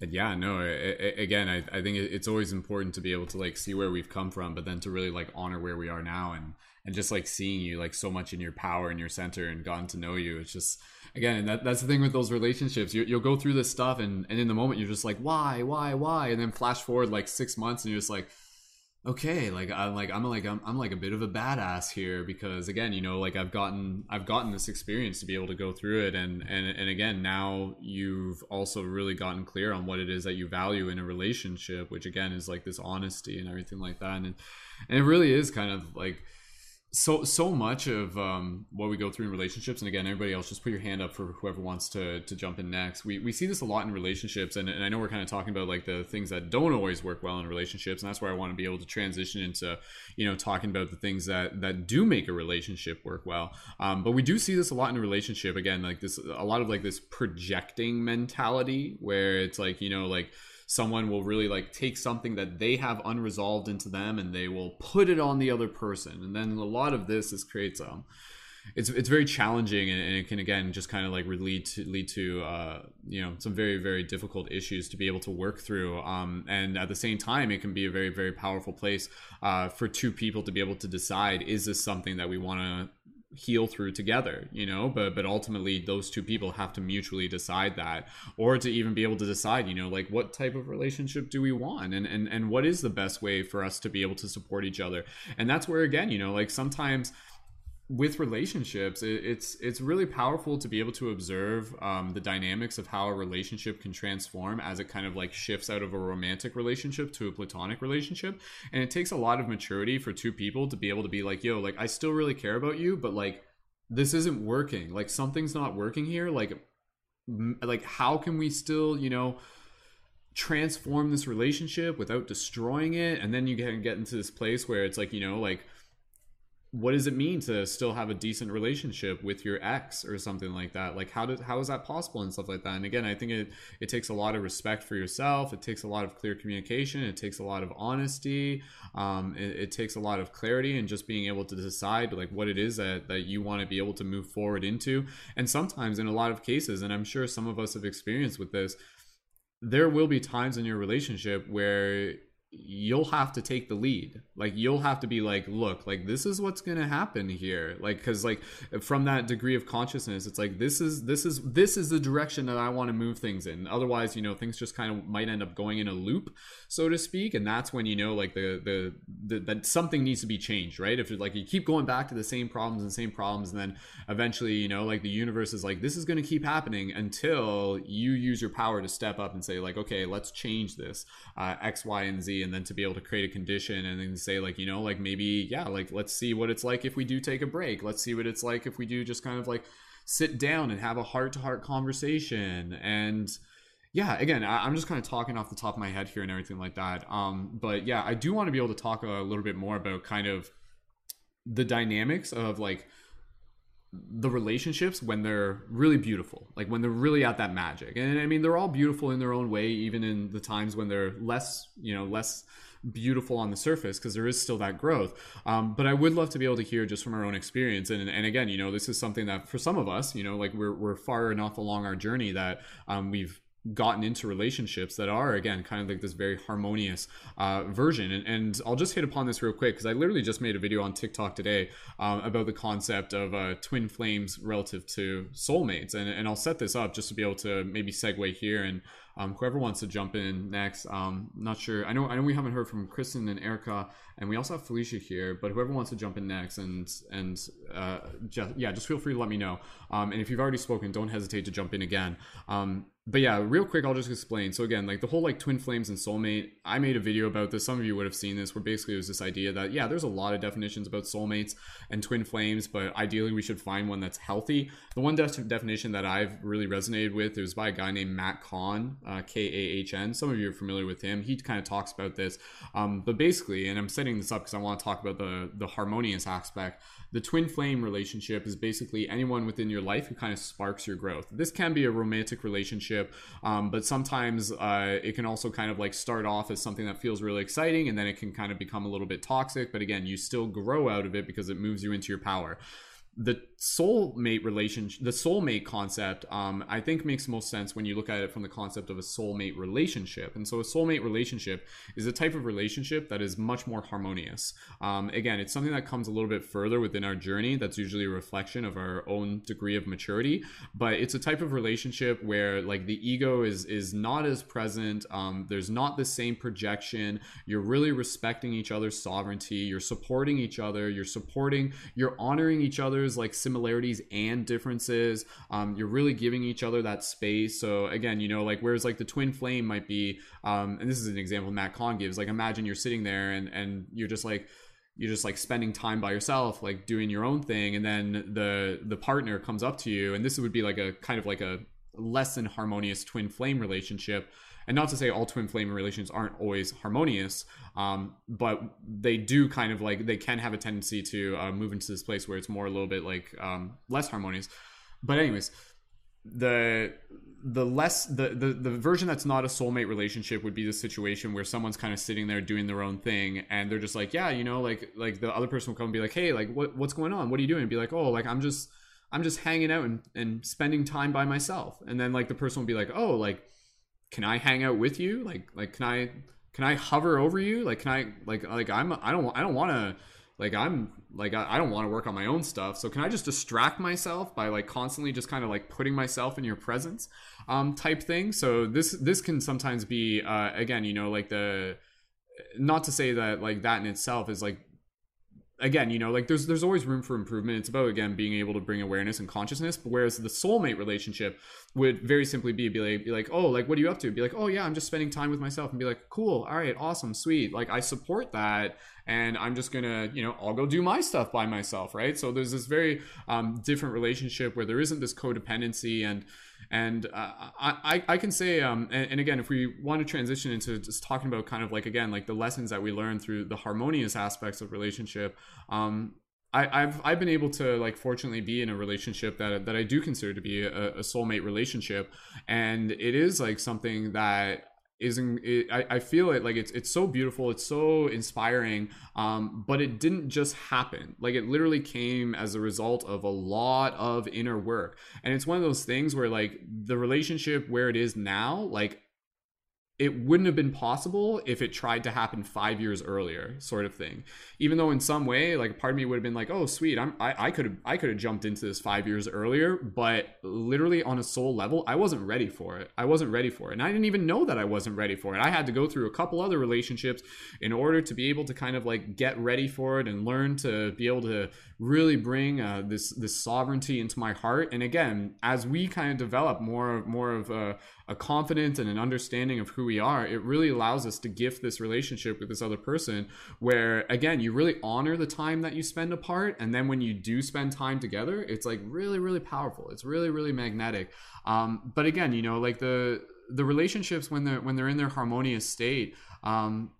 and yeah, no, it, it, again, I I think it's always important to be able to like see where we've come from, but then to really like honor where we are now, and and just like seeing you like so much in your power and your center, and gotten to know you. It's just again, that that's the thing with those relationships. You, you'll go through this stuff, and and in the moment you're just like, why, why, why, and then flash forward like six months, and you're just like okay like i'm like i'm like I'm, I'm like a bit of a badass here because again you know like i've gotten i've gotten this experience to be able to go through it and and and again now you've also really gotten clear on what it is that you value in a relationship which again is like this honesty and everything like that. And and it really is kind of like so so much of um, what we go through in relationships and again everybody else just put your hand up for whoever wants to to jump in next. We, we see this a lot in relationships and, and i know we're kind of talking about like the things that don't always work well in relationships and that's where i want to be able to transition into you know talking about the things that that do make a relationship work well. Um, but we do see this a lot in a relationship. Again like this a lot of like this projecting mentality where it's like you know like someone will really like take something that they have unresolved into them and they will put it on the other person. And then a lot of this is creates um it's it's very challenging and, and, it can again just kind of like lead to lead to uh, you know some very very difficult issues to be able to work through. Um, and at the same time it can be a very very powerful place uh, for two people to be able to decide is this something that we want to heal through together you know? But but ultimately those two people have to mutually decide that or to even be able to decide you know like what type of relationship do we want? And and and what is the best way for us to be able to support each other? And that's where again you know like sometimes with relationships it, it's it's really powerful to be able to observe um, the dynamics of how a relationship can transform as it kind of like shifts out of a romantic relationship to a platonic relationship. And it takes a lot of maturity for two people to be able to be like yo like i still really care about you but like this isn't working. Like something's not working here. Like like how can we still you know transform this relationship without destroying it? And then you can get into this place where it's like you know like what does it mean to still have a decent relationship with your ex or something like that? Like how does how is that possible and stuff like that? And again i think it it takes a lot of respect for yourself. It takes a lot of clear communication. It takes a lot of honesty. Um, it, it, takes a lot of clarity and just being able to decide like what it is that that you want to be able to move forward into. And sometimes in a lot of cases and i'm sure some of us have experienced with this there will be times in your relationship where you'll have to take the lead. Like you'll have to be like look like this is what's going to happen here. Like cuz like from that degree of consciousness it's like this is this is this is the direction that I want to move things in. Otherwise you know things just kind of might end up going in a loop so to speak and that's when you know like the the, the that something needs to be changed right? If like you keep going back to the same problems and same problems and then eventually you know like the universe is like this is going to keep happening until you use your power to step up and say like okay let's change this uh, x y and z and then to be able to create a condition and then say like you know like maybe yeah like let's see what it's like if we do take a break. Let's see what it's like if we do just kind of like sit down and have a heart to heart conversation. And yeah again I, am just kind of talking off the top of my head here and everything like that. Um but yeah i do want to be able to talk a little bit more about kind of the dynamics of like the relationships when they're really beautiful like when they're really at that magic. And i mean they're all beautiful in their own way even in the times when they're less you know less beautiful on the surface because there is still that growth. Um, but i would love to be able to hear just from our own experience. And, and again you know this is something that for some of us you know like we're, we're far enough along our journey that um, we've gotten into relationships that are again kind of like this very harmonious uh, version. And, and i'll just hit upon this real quick because i literally just made a video on tiktok today um, about the concept of uh, twin flames relative to soulmates. And, and i'll set this up just to be able to maybe segue here and um, whoever wants to jump in next um, not sure. I know i know we haven't heard from kristen and erica and we also have felicia here but whoever wants to jump in next and and uh, just, yeah just feel free to let me know. Um, and if you've already spoken don't hesitate to jump in again. Um, but yeah, real quick, I'll just explain. So again, like the whole like twin flames and soulmate, I made a video about this. Some of you would have seen this, where basically it was this idea that yeah, there's a lot of definitions about soulmates and twin flames, but ideally we should find one that's healthy. The one de- definition that I've really resonated with is by a guy named Matt Kahn, uh, K A H N. Some of you are familiar with him. He kind of talks about this, um, but basically, and I'm setting this up because I want to talk about the the harmonious aspect. The twin flame relationship is basically anyone within your life who kind of sparks your growth. This can be a romantic relationship, um, but sometimes uh, it can also kind of like start off as something that feels really exciting and then it can kind of become a little bit toxic. But again, you still grow out of it because it moves you into your power the soulmate relationship the soulmate concept um, i think makes most sense when you look at it from the concept of a soulmate relationship. And so a soulmate relationship is a type of relationship that is much more harmonious. Um, again it's something that comes a little bit further within our journey that's usually a reflection of our own degree of maturity. But it's a type of relationship where like the ego is is not as present. Um, there's not the same projection. You're really respecting each other's sovereignty. You're supporting each other. You're supporting you're honoring each other like similarities and differences. Um, you're really giving each other that space. So again, you know, like whereas like the twin flame might be, um, and this is an example Matt Kahn gives. Like imagine you're sitting there and and you're just like you're just like spending time by yourself like doing your own thing and then the the partner comes up to you and this would be like a kind of like a less than harmonious twin flame relationship and not to say all twin flame relations aren't always harmonious um, but they do kind of like they can have a tendency to uh, move into this place where it's more a little bit like um, less harmonious. But anyways the the less the, the the version that's not a soulmate relationship would be the situation where someone's kind of sitting there doing their own thing and they're just like yeah you know like like the other person will come and be like hey like what what's going on? What are you doing and be like oh like i'm just i'm just hanging out and, and spending time by myself. And then like the person will be like oh like can i hang out with you? Like like can i can i hover over you? Like can i like like i'm i don't i don't want to like i'm like i, I don't want to work on my own stuff. So can i just distract myself by like constantly just kind of like putting myself in your presence um type thing? So this this can sometimes be uh again you know like the not to say that like that in itself is like again, you know, like there's there's always room for improvement. It's about again being able to bring awareness and consciousness. But whereas the soulmate relationship would very simply be be like, be like, oh, like what are you up to? Be like, oh yeah, I'm just spending time with myself, and be like, cool, all right, awesome, sweet. Like I support that, and I'm just gonna, you know, I'll go do my stuff by myself, right? So there's this very um, different relationship where there isn't this codependency and and uh, I, I can say, um, and, and, again, if we want to transition into just talking about kind of like, again, like the lessons that we learn through the harmonious aspects of relationship, um, I, have I've been able to like fortunately be in a relationship that that I do consider to be a, a soulmate relationship, and it is like something that isn't it, I, I feel it like it's it's so beautiful it's so inspiring um but it didn't just happen. Like it literally came as a result of a lot of inner work. And it's one of those things where like the relationship where it is now like it wouldn't have been possible if it tried to happen five years earlier, sort of thing. Even though in some way, like part of me would have been like, "Oh, sweet, I'm I could have I could have jumped into this five years earlier," but literally on a soul level, I wasn't ready for it. I wasn't ready for it, and I didn't even know that I wasn't ready for it. I had to go through a couple other relationships in order to be able to kind of like get ready for it and learn to be able to really bring uh, this this sovereignty into my heart. And again, as we kind of develop more more of a a confidence and an understanding of who we are, it really allows us to gift this relationship with this other person where, again, you really honor the time that you spend apart. And then when you do spend time together, it's like really, really powerful. It's really, really magnetic. Um, but again, you know, like the, the relationships when they're when they're in their harmonious state um,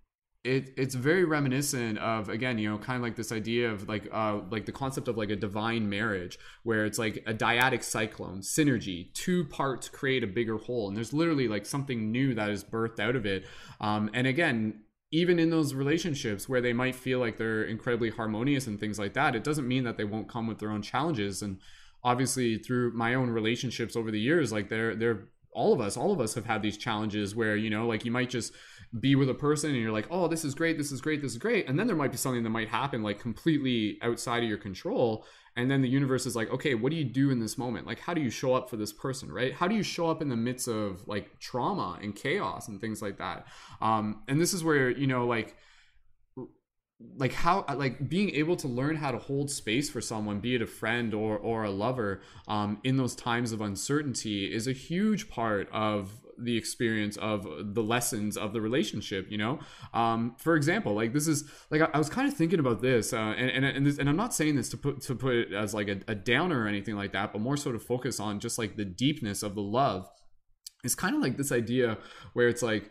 it it's very reminiscent of again you know kind of like this idea of like uh like the concept of like a divine marriage where it's like a dyadic cyclone synergy two parts create a bigger whole and there's literally like something new that is birthed out of it. Um and again even in those relationships where they might feel like they're incredibly harmonious and things like that it doesn't mean that they won't come with their own challenges. And obviously through my own relationships over the years like they're they're all of us all of us have had these challenges where you know like you might just be with a person and you're like oh this is great this is great this is great and then there might be something that might happen like completely outside of your control and then the universe is like okay what do you do in this moment? Like how do you show up for this person right? How do you show up in the midst of like trauma and chaos and things like that? Um and this is where you know like like how like being able to learn how to hold space for someone be it a friend or or a lover um in those times of uncertainty is a huge part of the experience of the lessons of the relationship you know? Um, for example like this is like i, I was kind of thinking about this uh, and and and, this, and i'm not saying this to put to put it as like a, a downer or anything like that but more so to focus on just like the deepness of the love. It's kind of like this idea where it's like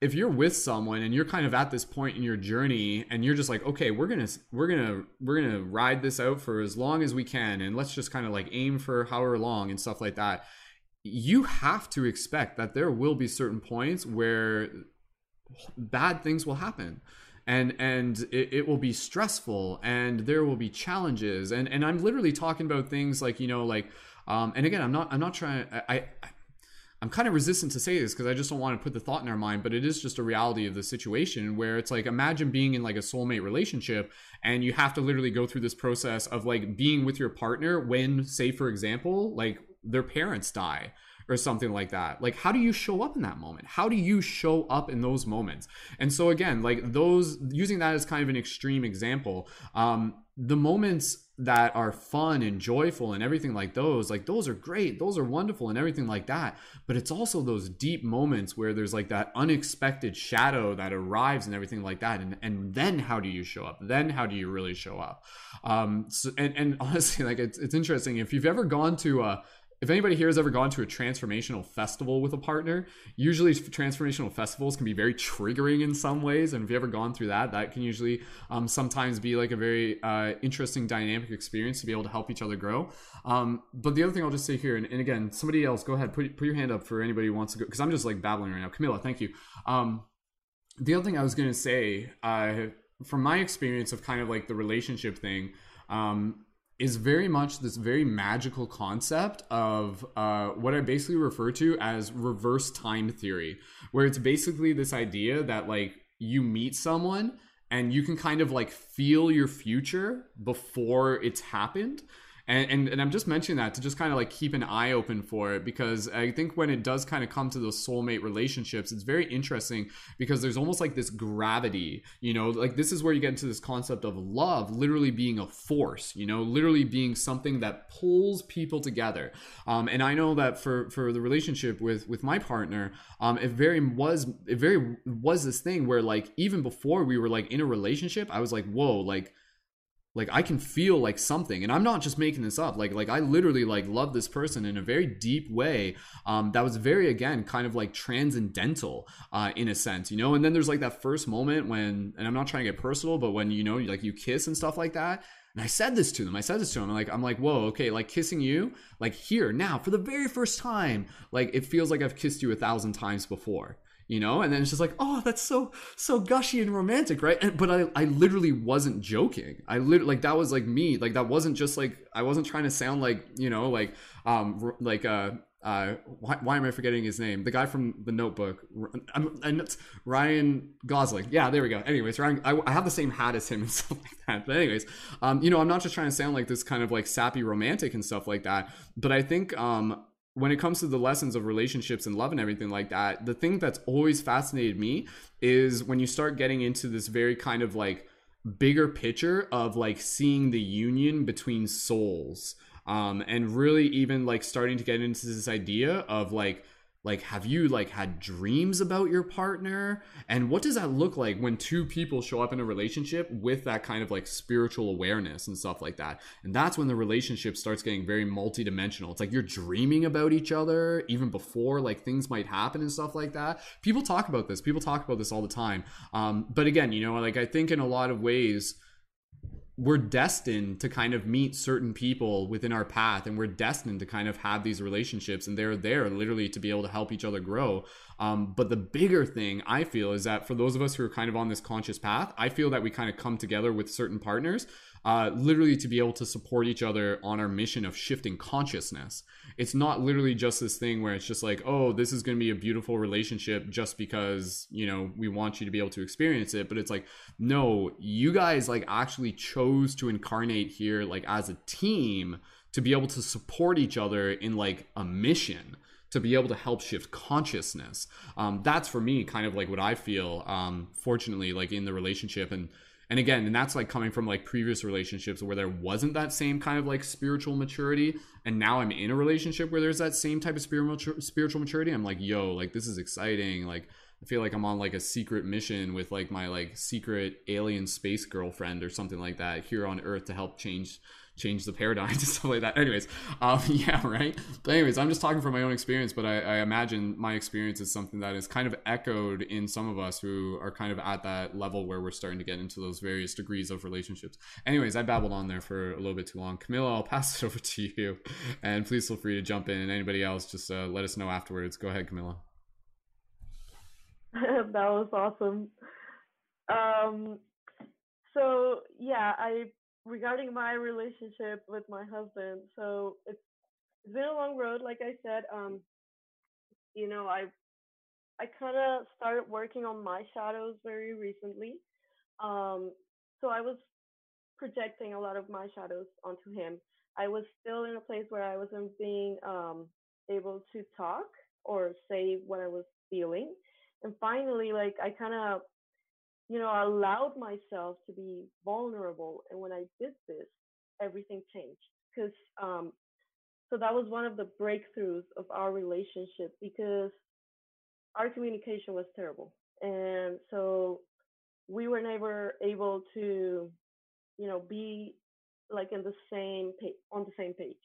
if you're with someone and you're kind of at this point in your journey and you're just like okay we're gonna we're gonna we're gonna ride this out for as long as we can and let's just kind of like aim for however long and stuff like that you have to expect that there will be certain points where bad things will happen. And and it, it, will be stressful and there will be challenges. And and i'm literally talking about things like you know like um and again i'm not i'm not trying i, I I'm kind of resistant to say this because I just don't want to put the thought in our mind, but it is just a reality of the situation where it's like imagine being in like a soulmate relationship and you have to literally go through this process of like being with your partner when, say, for example, like their parents die or something like that. Like, how do you show up in that moment? How do you show up in those moments? And so, again, like those, using that as kind of an extreme example, um, the moments that are fun and joyful and everything like those, like those are great, those are wonderful and everything like that. But it's also those deep moments where there's like that unexpected shadow that arrives and everything like that. And and then how do you show up? Then how do you really show up? Um, so, and and honestly, like it's it's interesting if you've ever gone to a if anybody here has ever gone to a transformational festival with a partner, usually transformational festivals can be very triggering in some ways. And if you've ever gone through that, that can usually um, sometimes be like a very uh, interesting dynamic experience to be able to help each other grow. Um, but the other thing I'll just say here, and, and, again, somebody else, go ahead, put, put your hand up for anybody who wants to go, because I'm just like babbling right now. Camilla, thank you. Um, the other thing I was going to say, uh, from my experience of kind of like the relationship thing, um, is very much this very magical concept of uh, what I basically refer to as reverse time theory, where it's basically this idea that like you meet someone and you can kind of like feel your future before it's happened and, and and I'm just mentioning that to just kind of like keep an eye open for it because I think when it does kind of come to those soulmate relationships, it's very interesting because there's almost like this gravity, you know, like this is where you get into this concept of love literally being a force, you know, literally being something that pulls people together. Um, and I know that for for the relationship with with my partner, um, it very was it very was this thing where like even before we were like in a relationship, I was like, whoa, like like i can feel like something and i'm not just making this up like like i literally like love this person in a very deep way um that was very again kind of like transcendental uh in a sense you know and then there's like that first moment when and i'm not trying to get personal but when you know like you kiss and stuff like that and I said this to them. I said this to them. I'm like, I'm like, whoa, okay, like kissing you, like here now for the very first time, like it feels like I've kissed you a thousand times before you know and then it's just like oh that's so so gushy and romantic right and, but i i literally wasn't joking i literally like that was like me like that wasn't just like i wasn't trying to sound like you know like um like uh uh, why, why, am I forgetting his name? The guy from the Notebook, I'm, Ryan Gosling. Yeah, there we go. Anyways, Ryan, I, I, have the same hat as him [LAUGHS] and stuff like that. But anyways, um, you know, I'm not just trying to sound like this kind of like sappy romantic and stuff like that. But I think um, when it comes to the lessons of relationships and love and everything like that, the thing that's always fascinated me is when you start getting into this very kind of like bigger picture of like seeing the union between souls um, and really even like starting to get into this idea of like like have you like had dreams about your partner? And what does that look like when two people show up in a relationship with that kind of like spiritual awareness and stuff like that? And that's when the relationship starts getting very multidimensional. It's like you're dreaming about each other even before like things might happen and stuff like that. People talk about this. People talk about this all the time. Um, but again you know like i think in a lot of ways we're destined to kind of meet certain people within our path and we're destined to kind of have these relationships and they're there literally to be able to help each other grow um, but the bigger thing i feel is that for those of us who are kind of on this conscious path i feel that we kind of come together with certain partners uh, literally to be able to support each other on our mission of shifting consciousness. It's not literally just this thing where it's just like, oh, this is going to be a beautiful relationship just because, you know, we want you to be able to experience it. But it's like, no, you guys like actually chose to incarnate here like as a team to be able to support each other in like a mission to be able to help shift consciousness. Um, that's for me kind of like what I feel, um, fortunately, like in the relationship. And and again and that's like coming from like previous relationships where there wasn't that same kind of like spiritual maturity and now i'm in a relationship where there's that same type of spiritual maturity i'm like yo like this is exciting like i feel like i'm on like a secret mission with like my like secret alien space girlfriend or something like that here on earth to help change change the paradigm [LAUGHS] and stuff like that. Anyways, um, [LAUGHS] yeah, right. But anyways, I'm just talking from my own experience, but I, I, imagine my experience is something that is kind of echoed in some of us who are kind of at that level where we're starting to get into those various degrees of relationships. Anyways, I babbled on there for a little bit too long. Camilla, I'll pass [LAUGHS] it over to you, and please feel free to jump in. And anybody else, just uh, let us know afterwards. Go ahead, Camilla. that was awesome. Um, so yeah, I regarding my relationship with my husband. So it's it's been a long road, like I said. Um, you know, I I kind of started working on my shadows very recently. Um, so I was projecting a lot of my shadows onto him. I was still in a place where I wasn't being um, able to talk or say what I was feeling. And finally, like I kind of you know, I allowed myself to be vulnerable. And when I did this, everything changed. Because, um, so that was one of the breakthroughs of our relationship because our communication was terrible. And so we were never able to, you know, be like in the same page, on the same page.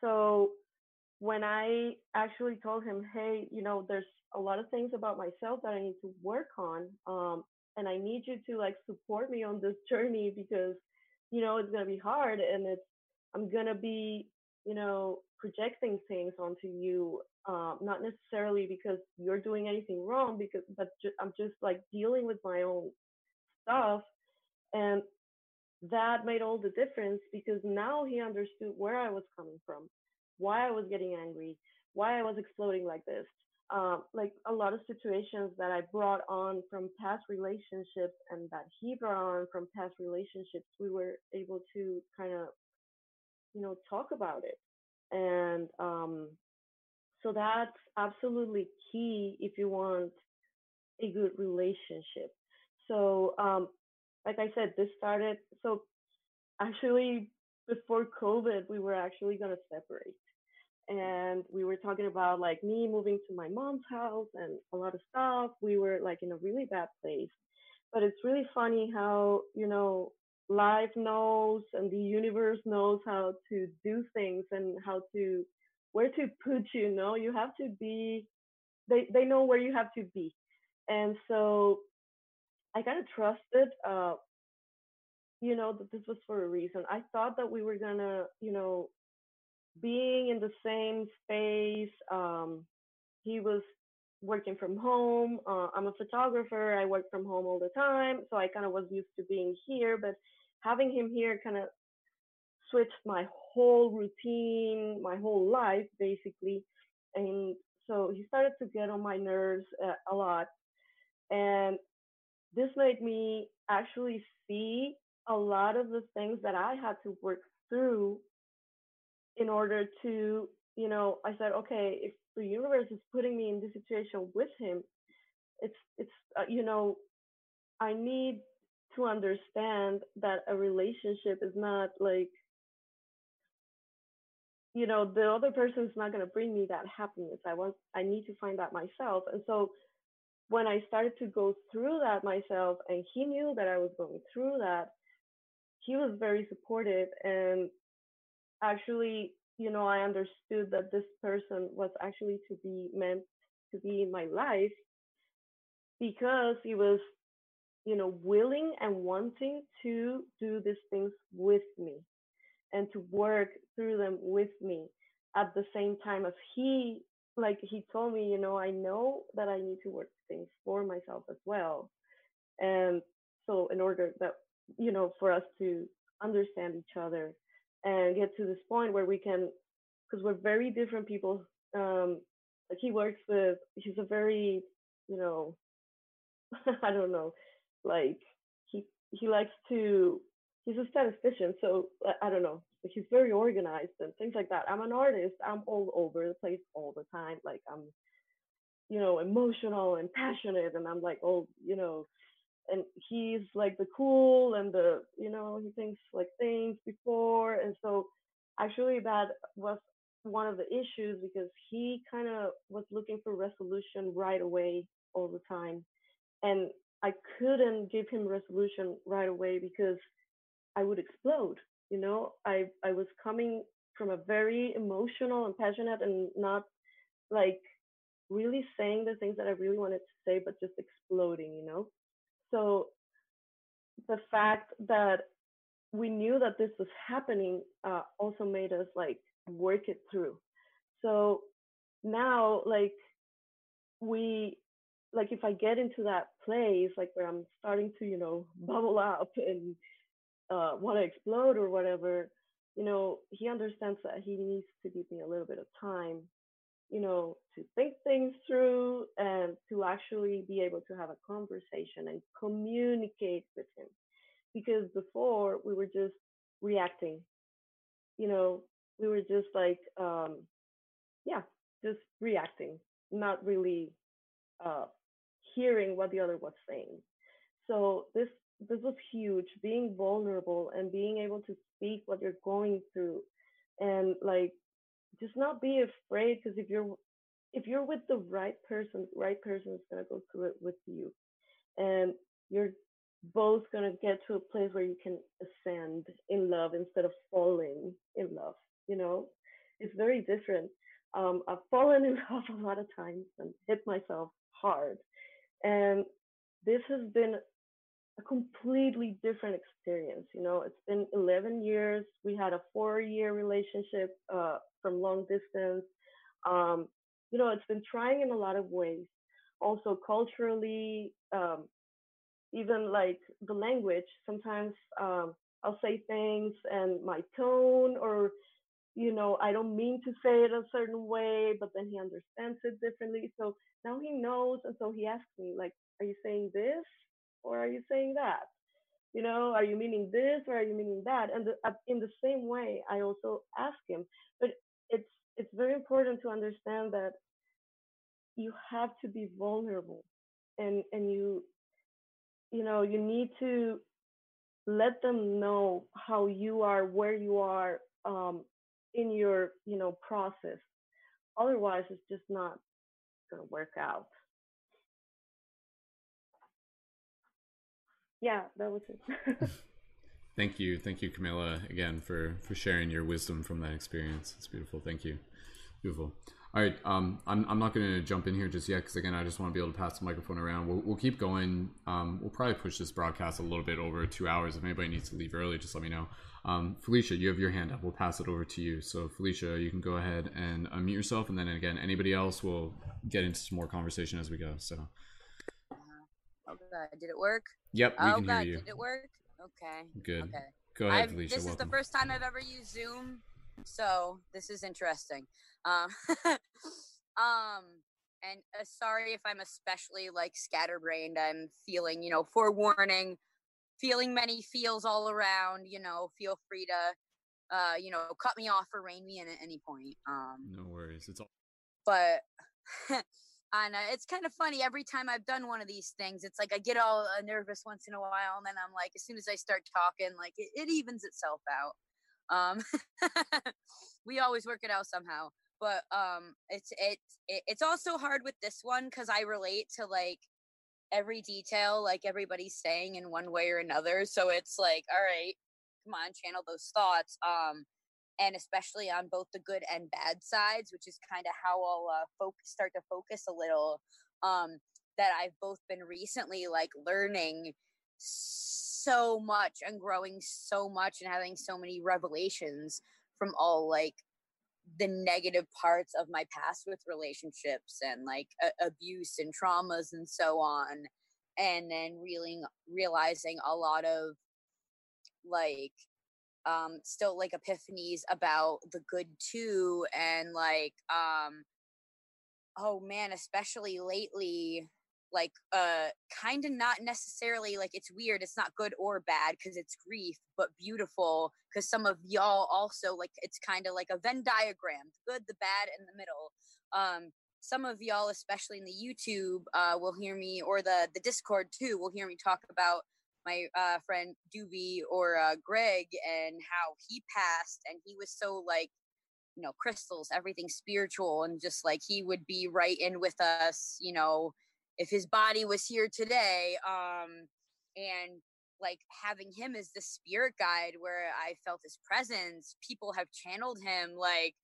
So when I actually told him, hey, you know, there's a lot of things about myself that I need to work on. Um, and I need you to like support me on this journey because, you know, it's gonna be hard and it's I'm gonna be, you know, projecting things onto you, um, not necessarily because you're doing anything wrong, because but ju- I'm just like dealing with my own stuff, and that made all the difference because now he understood where I was coming from, why I was getting angry, why I was exploding like this. Um, like a lot of situations that I brought on from past relationships and that he brought on from past relationships, we were able to kind of, you know, talk about it. And um, so that's absolutely key if you want a good relationship. So, um, like I said, this started, so actually before COVID, we were actually going to separate. And we were talking about like me moving to my mom's house and a lot of stuff. We were like in a really bad place. But it's really funny how, you know, life knows and the universe knows how to do things and how to where to put you, you know you have to be they they know where you have to be and so i kind of trusted uh you know that this was for a reason i thought that we were gonna you know being in the same space um he was working from home uh, i'm a photographer i work from home all the time so i kind of was used to being here but having him here kind of switched my whole routine my whole life basically and so he started to get on my nerves uh, a lot and this made me actually see a lot of the things that I had to work through in order to, you know, I said, okay, if the universe is putting me in this situation with him, it's, it's, uh, you know, I need to understand that a relationship is not like, you know, the other person is not going to bring me that happiness. I want, I need to find that myself. And so when I started to go through that myself and he knew that I was going through that, he was very supportive and actually you know i understood that this person was actually to be meant to be in my life because he was you know willing and wanting to do these things with me and to work through them with me at the same time as he like he told me you know i know that i need to work things for myself as well. And so in order that you know, for us to understand each other and get to this point where we can, because we're very different people. Um, like he works with, he's a very, you know, [LAUGHS] I don't know, like he he likes to, he's a statistician, so I don't know, he's very organized and things like that. I'm an artist. I'm all over the place all the time. Like I'm, you know, emotional and passionate, and I'm like, oh, you know, and he's like the cool and the you know he thinks like things before and so actually that was one of the issues because he kind of was looking for resolution right away all the time and i couldn't give him resolution right away because i would explode you know? I i was coming from a very emotional and passionate and not like really saying the things that i really wanted to say but just exploding you know so the fact that we knew that this was happening uh, also made us like work it through. So now, like, we, like, if I get into that place, like, where I'm starting to, you know, [LAUGHS] bubble up and uh, want to explode or whatever, you know, he understands that he needs to give me a little bit of time you know, to think things through and to actually be able to have a conversation and communicate with him. Because before we were just reacting, you know, we were just like, um, yeah, just reacting, not really uh, hearing what the other was saying. So this this was huge, being vulnerable and being able to speak what you're going through and like just not be afraid because if you're if you're with the right person, the right person is gonna go through it with you, and you're both gonna get to a place where you can ascend in love instead of falling in love. You know, it's very different. Um, I've fallen in [LAUGHS] love a lot of times and hit myself hard. And this has been a completely different experience. You know, it's been 11 years. We had a four year relationship uh, from long distance. Um, you know, it's been trying in a lot of ways. Also, culturally, um, even like the language, sometimes um, I'll say things and my tone or you know, I don't mean to say it a certain way, but then he understands it differently. So now he knows. And so he asks me, like, are you saying this or are you saying that? You know, are you meaning this or are you meaning that? And the, uh, in the same way, I also ask him. But it's it's very important to understand that you have to be vulnerable, and and you you know you need to let them know how you are, where you are, um, in your you know process. Otherwise it's just not going to work out. Yeah that was it [LAUGHS] thank you thank you camilla again for for sharing your wisdom from that experience it's beautiful thank you beautiful all right, um, I'm, I'm not going to jump in here just yet because again, I just want to be able to pass the microphone around. We'll, we'll keep going. Um, we'll probably push this broadcast a little bit over two hours. If anybody needs to leave early, just let me know. Um, Felicia, you have your hand up. We'll pass it over to you. So Felicia, you can go ahead and unmute yourself, and then again, anybody else will get into some more conversation as we go. So. Oh God, did it work? Yep, we oh, can God, hear you. Did it work? Okay. Good. Okay. Go ahead, I've, Felicia. This welcome. is the first time I've ever used Zoom, so this is interesting. Um, [LAUGHS] um, and uh, sorry if I'm especially like scatterbrained. I'm feeling, you know, forewarning, feeling many feels all around. You know, feel free to, uh, you know, cut me off or rein me in at any point. Um, no worries. It's all. but [LAUGHS] and uh, it's kind of funny every time I've done one of these things. It's like I get all uh, nervous once in a while, and then I'm like, as soon as I start talking, like it, it evens itself out. Um, [LAUGHS] we always work it out somehow but um it's it, it it's also hard with this one because i relate to like every detail like everybody's saying in one way or another so it's like all right come on channel those thoughts um and especially on both the good and bad sides which is kind of how i'll uh, focus start to focus a little um that i've both been recently like learning so much and growing so much and having so many revelations from all like the negative parts of my past with relationships and like a- abuse and traumas and so on and then reeling realizing a lot of like um still like epiphanies about the good too and like um oh man especially lately like uh kind of not necessarily like it's weird it's not good or bad because it's grief but beautiful because some of y'all also like it's kind of like a venn diagram the good the bad and the middle. Um some of y'all especially in the youtube uh will hear me or the the discord too will hear me talk about my uh friend doobie or uh greg and how he passed and he was so like you know crystals everything spiritual and just like he would be right in with us you know if his body was here today um and like having him as the spirit guide where i felt his presence people have channeled him like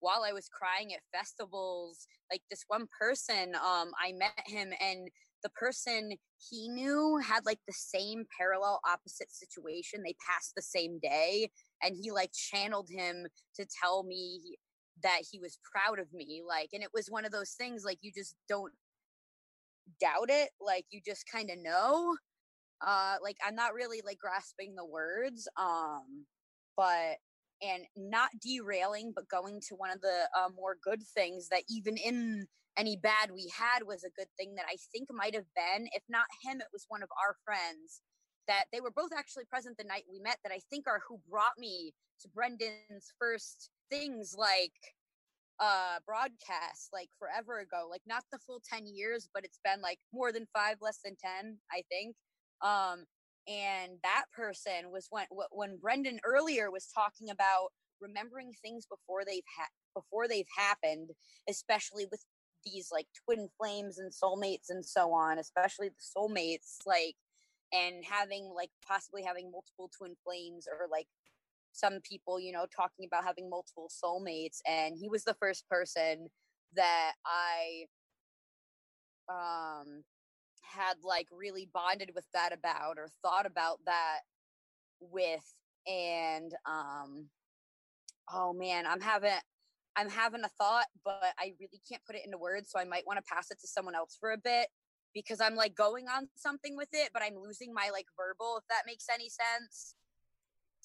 while i was crying at festivals like this one person um i met him and the person he knew had like the same parallel opposite situation they passed the same day and he like channeled him to tell me that he was proud of me like and it was one of those things like you just don't doubt it like you just kind of know uh like i'm not really like grasping the words um but and not derailing but going to one of the uh, more good things that even in any bad we had was a good thing that i think might have been. If not him it was one of our friends that they were both actually present the night we met that i think are who brought me to brendon's first things like uh broadcast like forever ago like not the full 10 years but it's been like more than 5 less than 10 i think. Um and that person was when when Brendon earlier was talking about remembering things before they've ha- before they've happened especially with these like twin flames and soulmates and so on especially the soulmates like and having like possibly having multiple twin flames or like some people, you know, talking about having multiple soulmates, and he was the first person that I um had like really bonded with that about or thought about that with and um oh man i'm having i'm having a thought but i really can't put it into words so i might want to pass it to someone else for a bit because i'm like going on something with it but i'm losing my like verbal if that makes any sense.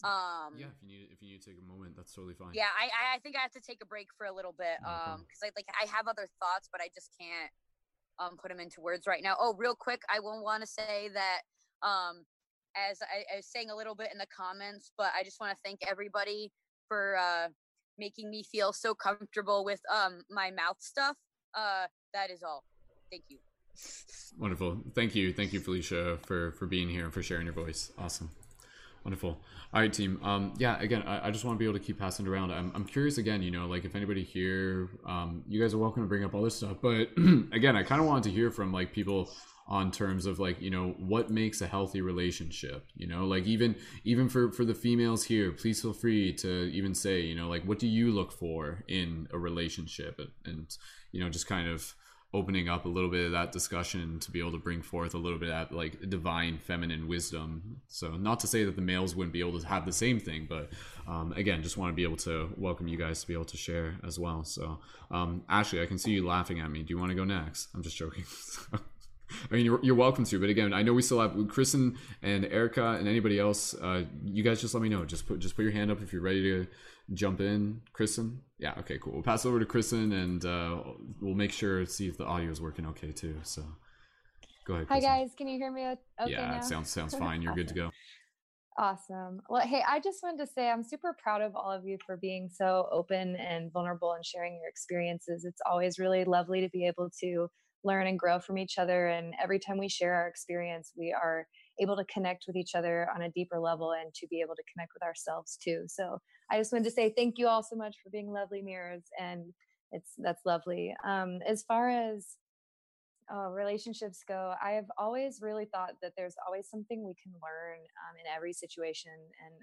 Um yeah if you need if you need to take a moment that's totally fine. Yeah i i think i have to take a break for a little bit no um because i like i have other thoughts but i just can't um put them into words right now. Oh real quick i will want to say that um as I, I, was saying a little bit in the comments but i just want to thank everybody for uh making me feel so comfortable with um my mouth stuff uh that is all. Thank you. Wonderful. Thank you. Thank you felicia for for being here and for sharing your voice. Awesome Wonderful. All right, team. Um, yeah, again, I, I, just want to be able to keep passing it around. I'm, I'm curious again, you know, like if anybody here, um, you guys are welcome to bring up all this stuff. But [CLEARS THROAT] again, I kind of wanted to hear from like people on terms of like, you know, what makes a healthy relationship, you know, like even, even for, for the females here, please feel free to even say, you know, like, what do you look for in a relationship and, and you know, just kind of, opening up a little bit of that discussion to be able to bring forth a little bit of that, like divine feminine wisdom. So not to say that the males wouldn't be able to have the same thing, but um, again, just want to be able to welcome you guys to be able to share as well. So um, Ashley, I can see you laughing at me. Do you want to go next? I'm just joking. [LAUGHS] I mean, you're, you're welcome to, but again, I know we still have Kristen and Erica and anybody else. Uh, you guys just let me know. Just put just put your hand up if you're ready to jump in, Kristen? Yeah, okay, cool. We'll pass over to Kristen and uh, we'll make sure to see if the audio is working okay too. So go ahead. Kristen. Hi guys, can you hear me okay Yeah, now? it sounds sounds [LAUGHS] fine. You're awesome. good to go. Awesome. Well, hey, I just wanted to say I'm super proud of all of you for being so open and vulnerable and sharing your experiences. It's always really lovely to be able to learn and grow from each other. And every time we share our experience, we are able to connect with each other on a deeper level and to be able to connect with ourselves too. So I just wanted to say thank you all so much for being lovely mirrors, and it's that's lovely. Um, as far as uh, relationships go, I have always really thought that there's always something we can learn um, in every situation, and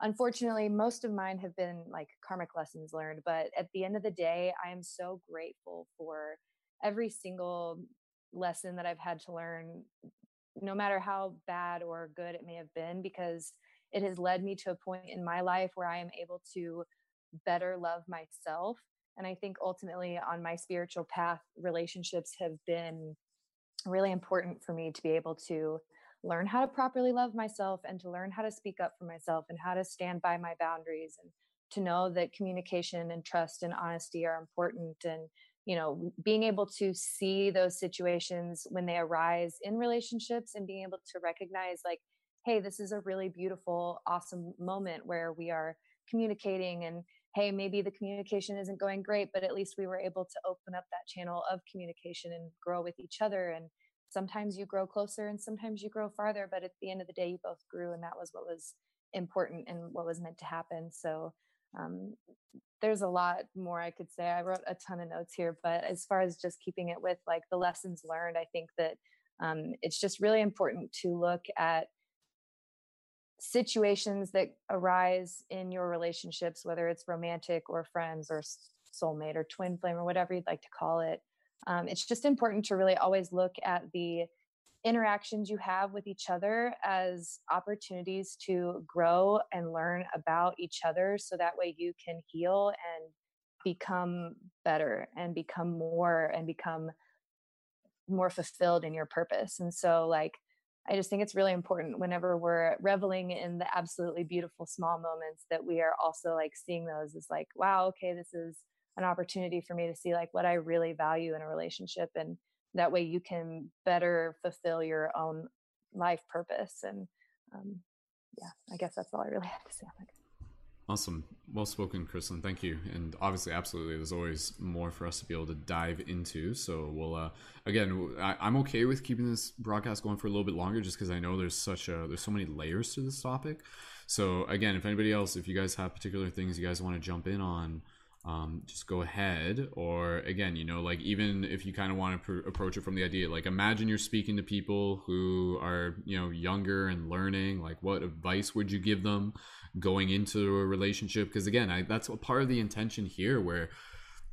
unfortunately, most of mine have been like karmic lessons learned. But at the end of the day, I am so grateful for every single lesson that I've had to learn, no matter how bad or good it may have been, because it has led me to a point in my life where I am able to better love myself. And I think ultimately on my spiritual path, relationships have been really important for me to be able to learn how to properly love myself and to learn how to speak up for myself and how to stand by my boundaries and to know that communication and trust and honesty are important and you know being able to see those situations when they arise in relationships and being able to recognize like hey, this is a really beautiful, awesome moment where we are communicating and hey, maybe the communication isn't going great, but at least we were able to open up that channel of communication and grow with each other. And sometimes you grow closer and sometimes you grow farther, but at the end of the day, you both grew, and that was what was important and what was meant to happen. So, um, there's a lot more I could say. I wrote a ton of notes here, but as far as just keeping it with like the lessons learned, I think that um, it's just really important to look at situations that arise in your relationships, whether it's romantic or friends or soulmate or twin flame or whatever you'd like to call it. Um, it's just important to really always look at the interactions you have with each other as opportunities to grow and learn about each other so that way you can heal and become better and become more and become more fulfilled in your purpose. And so, like, I just think it's really important whenever we're reveling in the absolutely beautiful small moments that we are also like seeing those as like, wow, okay, this is an opportunity for me to see like what I really value in a relationship. And that way you can better fulfill your own life purpose. And um, yeah, I guess that's all I really [LAUGHS] have to say. Awesome. Well spoken, Kristen. Thank you. And obviously, absolutely, there's always more for us to be able to dive into. So we'll, uh, again, I, am okay with keeping this broadcast going for a little bit longer just because I know there's such a, there's so many layers to this topic. So again, if anybody else, if you guys have particular things you guys want to jump in on, um, just go ahead. Or again, you know, like even if you kind of want to pr- approach it from the idea, like imagine you're speaking to people who are, you know, younger and learning, like what advice would you give them going into a relationship? Because again, I, that's a part of the intention here where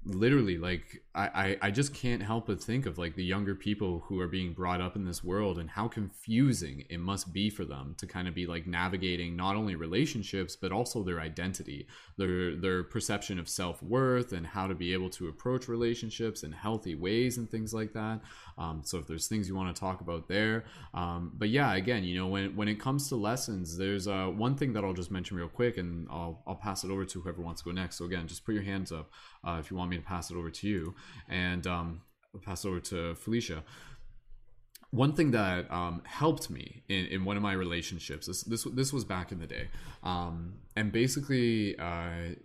literally like I, I i just can't help but think of like the younger people who are being brought up in this world and how confusing it must be for them to kind of be like navigating not only relationships but also their identity their their perception of self-worth and how to be able to approach relationships in healthy ways and things like that. Um, so if there's things you want to talk about there um, but yeah again you know when when it comes to lessons there's uh, one thing that i'll just mention real quick and i'll i'll pass it over to whoever wants to go next. So again just put your hands up uh, if you want me to pass it over to you, and um, pass over to Felicia. One thing that um, helped me in, in one of my relationships, this this this was back in the day, um, and basically, uh,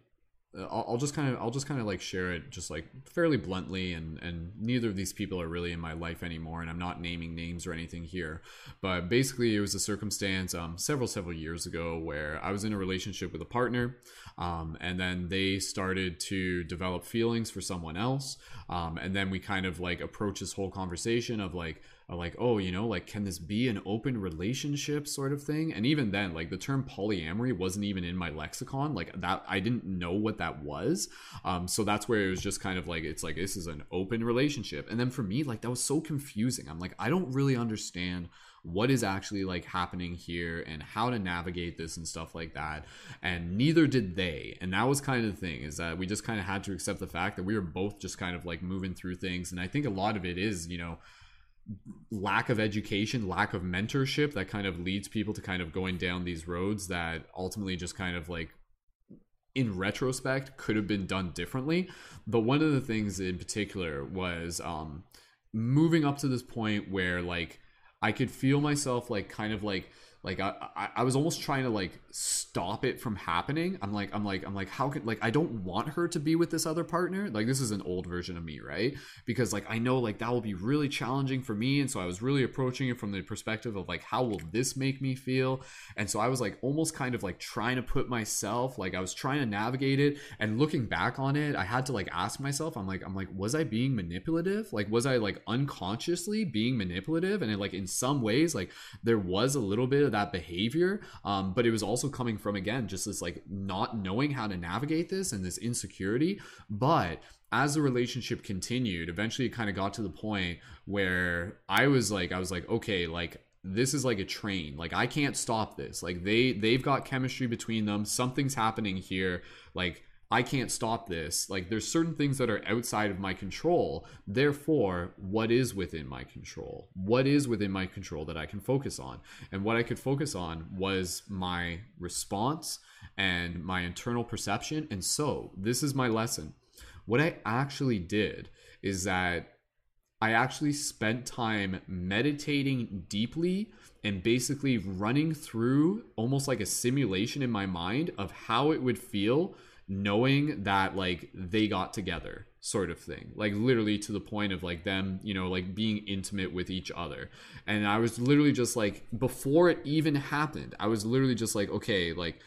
I'll, I'll just kind of I'll just kind of like share it just like fairly bluntly and and neither of these people are really in my life anymore and I'm not naming names or anything here. But basically it was a circumstance um, several several years ago where I was in a relationship with a partner um, and then they started to develop feelings for someone else um, and then we kind of like approach this whole conversation of like like oh you know like can this be an open relationship sort of thing? And even then like the term polyamory wasn't even in my lexicon. Like that i didn't know what that was. Um so that's where it was just kind of like it's like this is an open relationship. And then for me like that was so confusing. I'm like i don't really understand what is actually like happening here and how to navigate this and stuff like that. And neither did they. And that was kind of the thing is that we just kind of had to accept the fact that we were both just kind of like moving through things. And i think a lot of it is you know lack of education, lack of mentorship that kind of leads people to kind of going down these roads that ultimately just kind of like in retrospect could have been done differently. But one of the things in particular was um moving up to this point where like I could feel myself like kind of like like I, I, was almost trying to like stop it from happening. I'm like i'm like i'm like how could like i don't want her to be with this other partner. Like this is an old version of me right? Because like i know like that will be really challenging for me. And so i was really approaching it from the perspective of like how will this make me feel? And so i was like almost kind of like trying to put myself like i was trying to navigate it. And looking back on it i had to like ask myself i'm like i'm like was i being manipulative? Like was i like unconsciously being manipulative? And it, like in some ways like there was a little bit of that behavior um but it was also coming from again just this like not knowing how to navigate this and this insecurity. But as the relationship continued eventually it kind of got to the point where i was like i was like okay like this is like a train. Like i can't stop this. Like they they've got chemistry between them. Something's happening here. Like I can't stop this. Like there's certain things that are outside of my control. Therefore, what is within my control? What is within my control that I can focus on? And what I could focus on was my response and my internal perception. And so, this is my lesson. What I actually did is that I actually spent time meditating deeply and basically running through almost like a simulation in my mind of how it would feel knowing that like they got together sort of thing. Like literally to the point of like them you know like being intimate with each other. And i was literally just like before it even happened i was literally just like okay like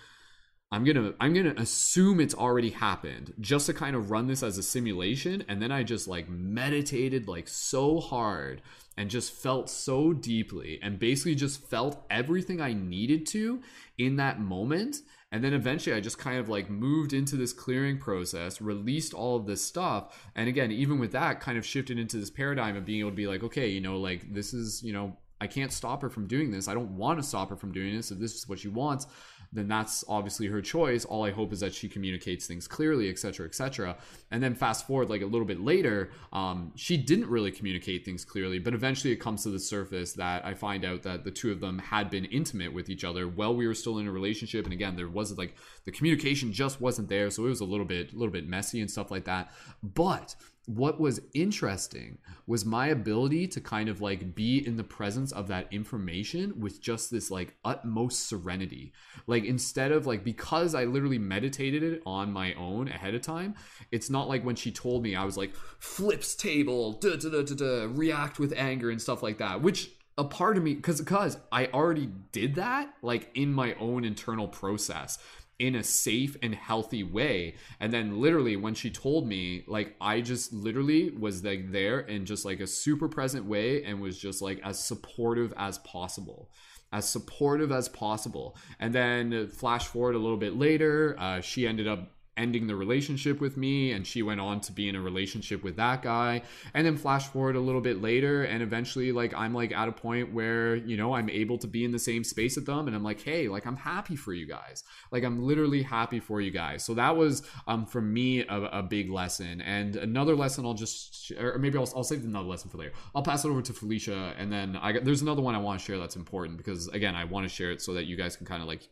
i'm gonna i'm gonna assume it's already happened just to kind of run this as a simulation. And then i just like meditated like so hard and just felt so deeply and basically just felt everything i needed to in that moment and then eventually I just kind of like moved into this clearing process, released all of this stuff. And again, even with that, kind of shifted into this paradigm of being able to be like, okay, you know, like this is, you know, I can't stop her from doing this. I don't want to stop her from doing this. If this is what she wants, then that's obviously her choice. All I hope is that she communicates things clearly, etc., etc. And then fast forward like a little bit later, um, she didn't really communicate things clearly, but eventually it comes to the surface that I find out that the two of them had been intimate with each other while we were still in a relationship. And again, there wasn't like the communication just wasn't there, so it was a little bit, a little bit messy and stuff like that. But what was interesting was my ability to kind of like be in the presence of that information with just this like utmost serenity. Like instead of like because I literally meditated it on my own ahead of time, it's not like when she told me I was like flips table, da da da da, da react with anger and stuff like that, which a part of me because because I already did that like in my own internal process in a safe and healthy way. And then literally when she told me like i just literally was like there in just like a super present way and was just like as supportive as possible. As supportive as possible. And then flash forward a little bit later uh, she ended up ending the relationship with me and she went on to be in a relationship with that guy. And then flash forward a little bit later and eventually like I'm like at a point where you know I'm able to be in the same space with them and I'm like hey like I'm happy for you guys. Like I'm literally happy for you guys. So that was um for me a, a big lesson. And another lesson I'll just or maybe I'll, I'll save another lesson for later. I'll pass it over to Felicia and then I there's another one I want to share that's important because again I want to share it so that you guys can kind of like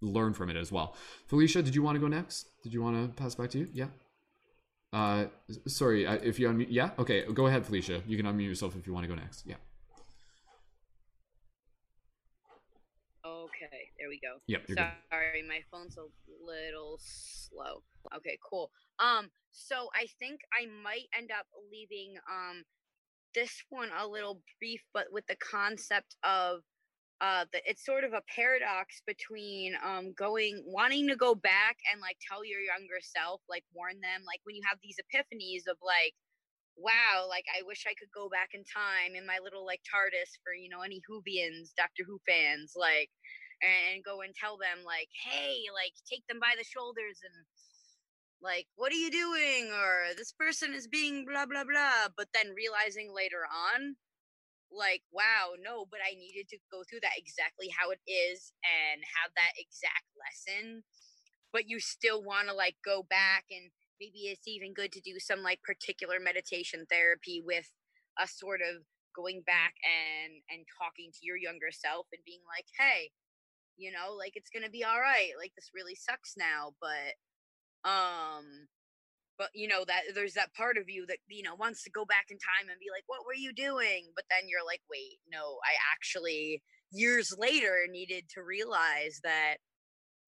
learn from it as well. Felicia, did you want to go next? Did you want to pass back to you? Yeah. Uh, sorry, if you unmute, yeah, okay, go ahead, Felicia. You can unmute yourself if you want to go next. Yeah. Okay, there we go. Yep. Sorry, good. my phone's a little slow. Okay, cool. Um, so I think I might end up leaving um this one a little brief, but with the concept of uh the, it's sort of a paradox between um going wanting to go back and like tell your younger self like warn them like when you have these epiphanies of like wow like i wish i could go back in time in my little like tardis for you know any whovians doctor who fans like and go and tell them like hey like take them by the shoulders and like what are you doing? Or this person is being blah blah blah but then realizing later on like wow no but i needed to go through that exactly how it is and have that exact lesson. But you still want to like go back and maybe it's even good to do some like particular meditation therapy with a sort of going back and and talking to your younger self and being like hey you know like it's gonna be all right. Like this really sucks now but um but you know that there's that part of you that you know wants to go back in time and be like what were you doing? But then you're like wait no i actually years later needed to realize that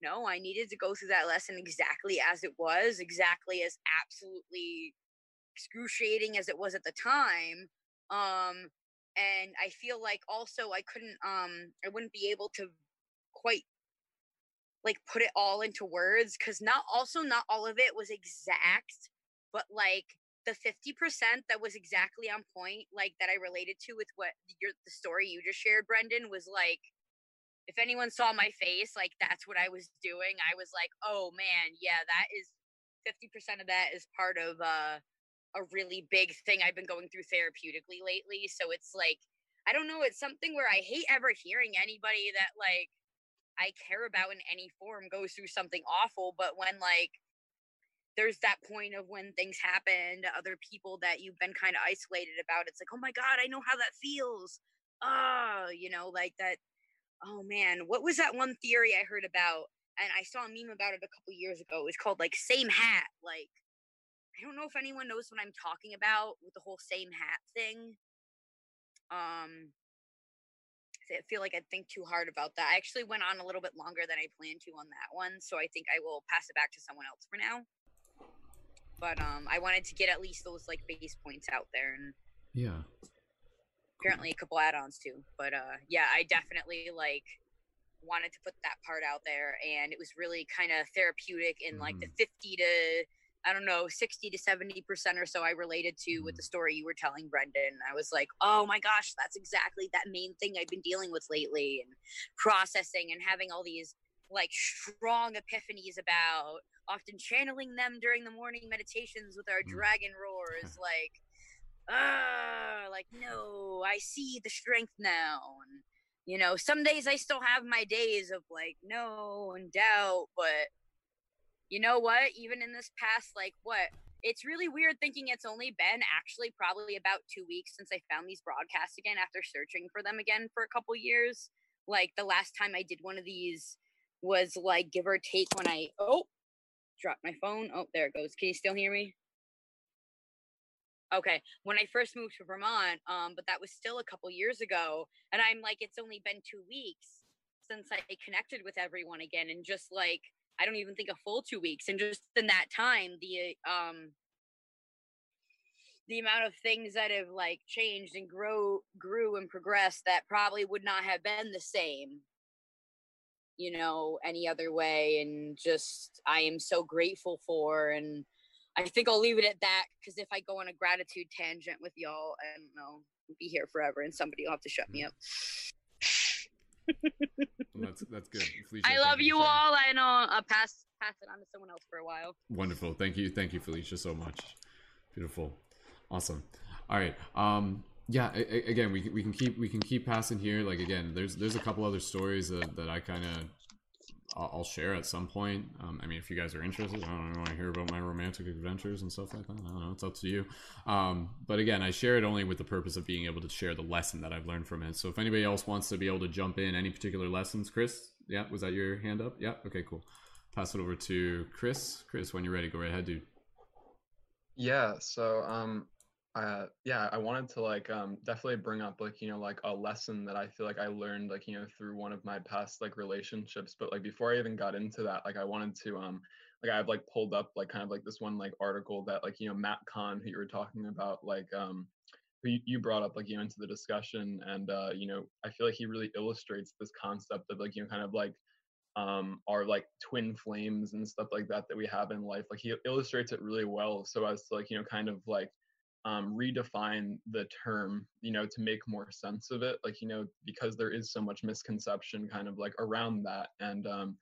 no i needed to go through that lesson exactly as it was exactly as absolutely excruciating as it was at the time. Um and i feel like also i couldn't um i wouldn't be able to quite like put it all into words because not also not all of it was exact but like the 50% that was exactly on point like that i related to with what your the story you just shared brendon was like if anyone saw my face like that's what i was doing. I was like oh man yeah that is 50% of that is part of uh, a really big thing i've been going through therapeutically lately. So it's like i don't know it's something where i hate ever hearing anybody that like I care about in any form goes through something awful. But when like there's that point of when things happen to other people that you've been kind of isolated about, it's like, oh my God, I know how that feels. Ah, oh, you know, like that. Oh man, what was that one theory I heard about? And I saw a meme about it a couple years ago. It was called like same hat. Like, I don't know if anyone knows what I'm talking about with the whole same hat thing. Um, feel like I'd think too hard about that. I actually went on a little bit longer than I planned to on that one, so I think I will pass it back to someone else for now. But um, I wanted to get at least those like base points out there, and yeah, apparently a couple add-ons too. But uh, yeah, I definitely like wanted to put that part out there, and it was really kind of therapeutic in like mm. the mm-hmm. fifty to I don't know, 60 to 70% or so I related to with the mm. story you were telling, Brendon. I was like, oh my gosh, that's exactly that main thing I've been dealing with lately and processing and having all these like strong epiphanies about, often channeling them during the morning meditations with our mm. dragon roars. [LAUGHS] like, ah, like, no, I see the strength now. And, you know, some days I still have my days of like, no and doubt, but you know what? Even in this past, like, what? It's really weird thinking it's only been actually probably about two weeks since I found these broadcasts again after searching for them again for a couple years. Like, the last time I did one of these was like give or take when I, oh, dropped my phone. Oh, there it goes. Can you still hear me? Okay, when I first moved to Vermont, um, but that was still a couple years ago, and I'm like, it's only been two weeks since I connected with everyone again, and just like I don't even think a full two weeks. And just in that time, the um the amount of things that have like changed and grow grew and progressed that probably would not have been the same you know, any other way. And just, I am so grateful for. And I think I'll leave it at that because if I go on a gratitude tangent with y'all, I don't know, I'll be here forever and somebody will have to shut me up. [LAUGHS] That's that's good. [LAUGHS] Felicia, I love for you all. I know I'll pass pass it on to someone else for a while. Wonderful. Thank you. Thank you, Felicia, so much. Beautiful. Awesome. All right. Um yeah, a- a- again, we can, we can keep we can keep passing here. Like again, there's there's a couple other stories that, that I kind of I'll, share at some point. Um, I mean, if you guys are interested, I don't want to hear about my romantic adventures and stuff like that. I don't know. It's up to you. Um, but again, I share it only with the purpose of being able to share the lesson that I've learned from it. So if anybody else wants to be able to jump in any particular lessons, Chris, yeah, was that your hand up? Yeah. Okay, cool. Pass it over to Chris. Chris, when you're ready, go right ahead, dude. Yeah, so um uh yeah, I wanted to like um definitely bring up like, you know, like a lesson that I feel like I learned like, you know, through one of my past like relationships, but like before I even got into that, like I wanted to um like I've like pulled up like kind of like this one like article that like, you know, Matt Kahn who you were talking about like um who you- brought up like you know into the discussion and uh you know, I feel like he really illustrates this concept of like, you know, kind of like um our like twin flames and stuff like that that we have in life like he illustrates it really well so as to like you know kind of like um redefine the term you know to make more sense of it like you know because there is so much misconception kind of like around that and um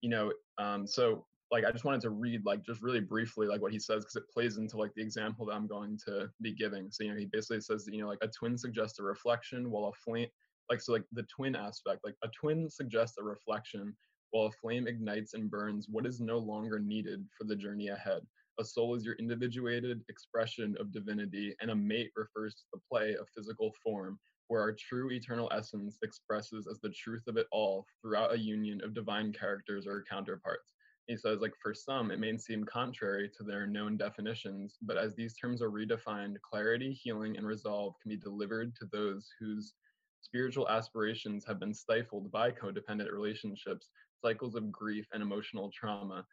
you know um so like i just wanted to read like just really briefly like what he says because it plays into like the example that i'm going to be giving. So you know he basically says that you know like a twin suggests a reflection while a flame like so like the twin aspect like a twin suggests a reflection while a flame ignites and burns what is no longer needed for the journey ahead a soul is your individuated expression of divinity and a mate refers to the play of physical form where our true eternal essence expresses as the truth of it all throughout a union of divine characters or counterparts he says like for some it may seem contrary to their known definitions but as these terms are redefined clarity healing and resolve can be delivered to those whose spiritual aspirations have been stifled by codependent relationships cycles of grief and emotional trauma.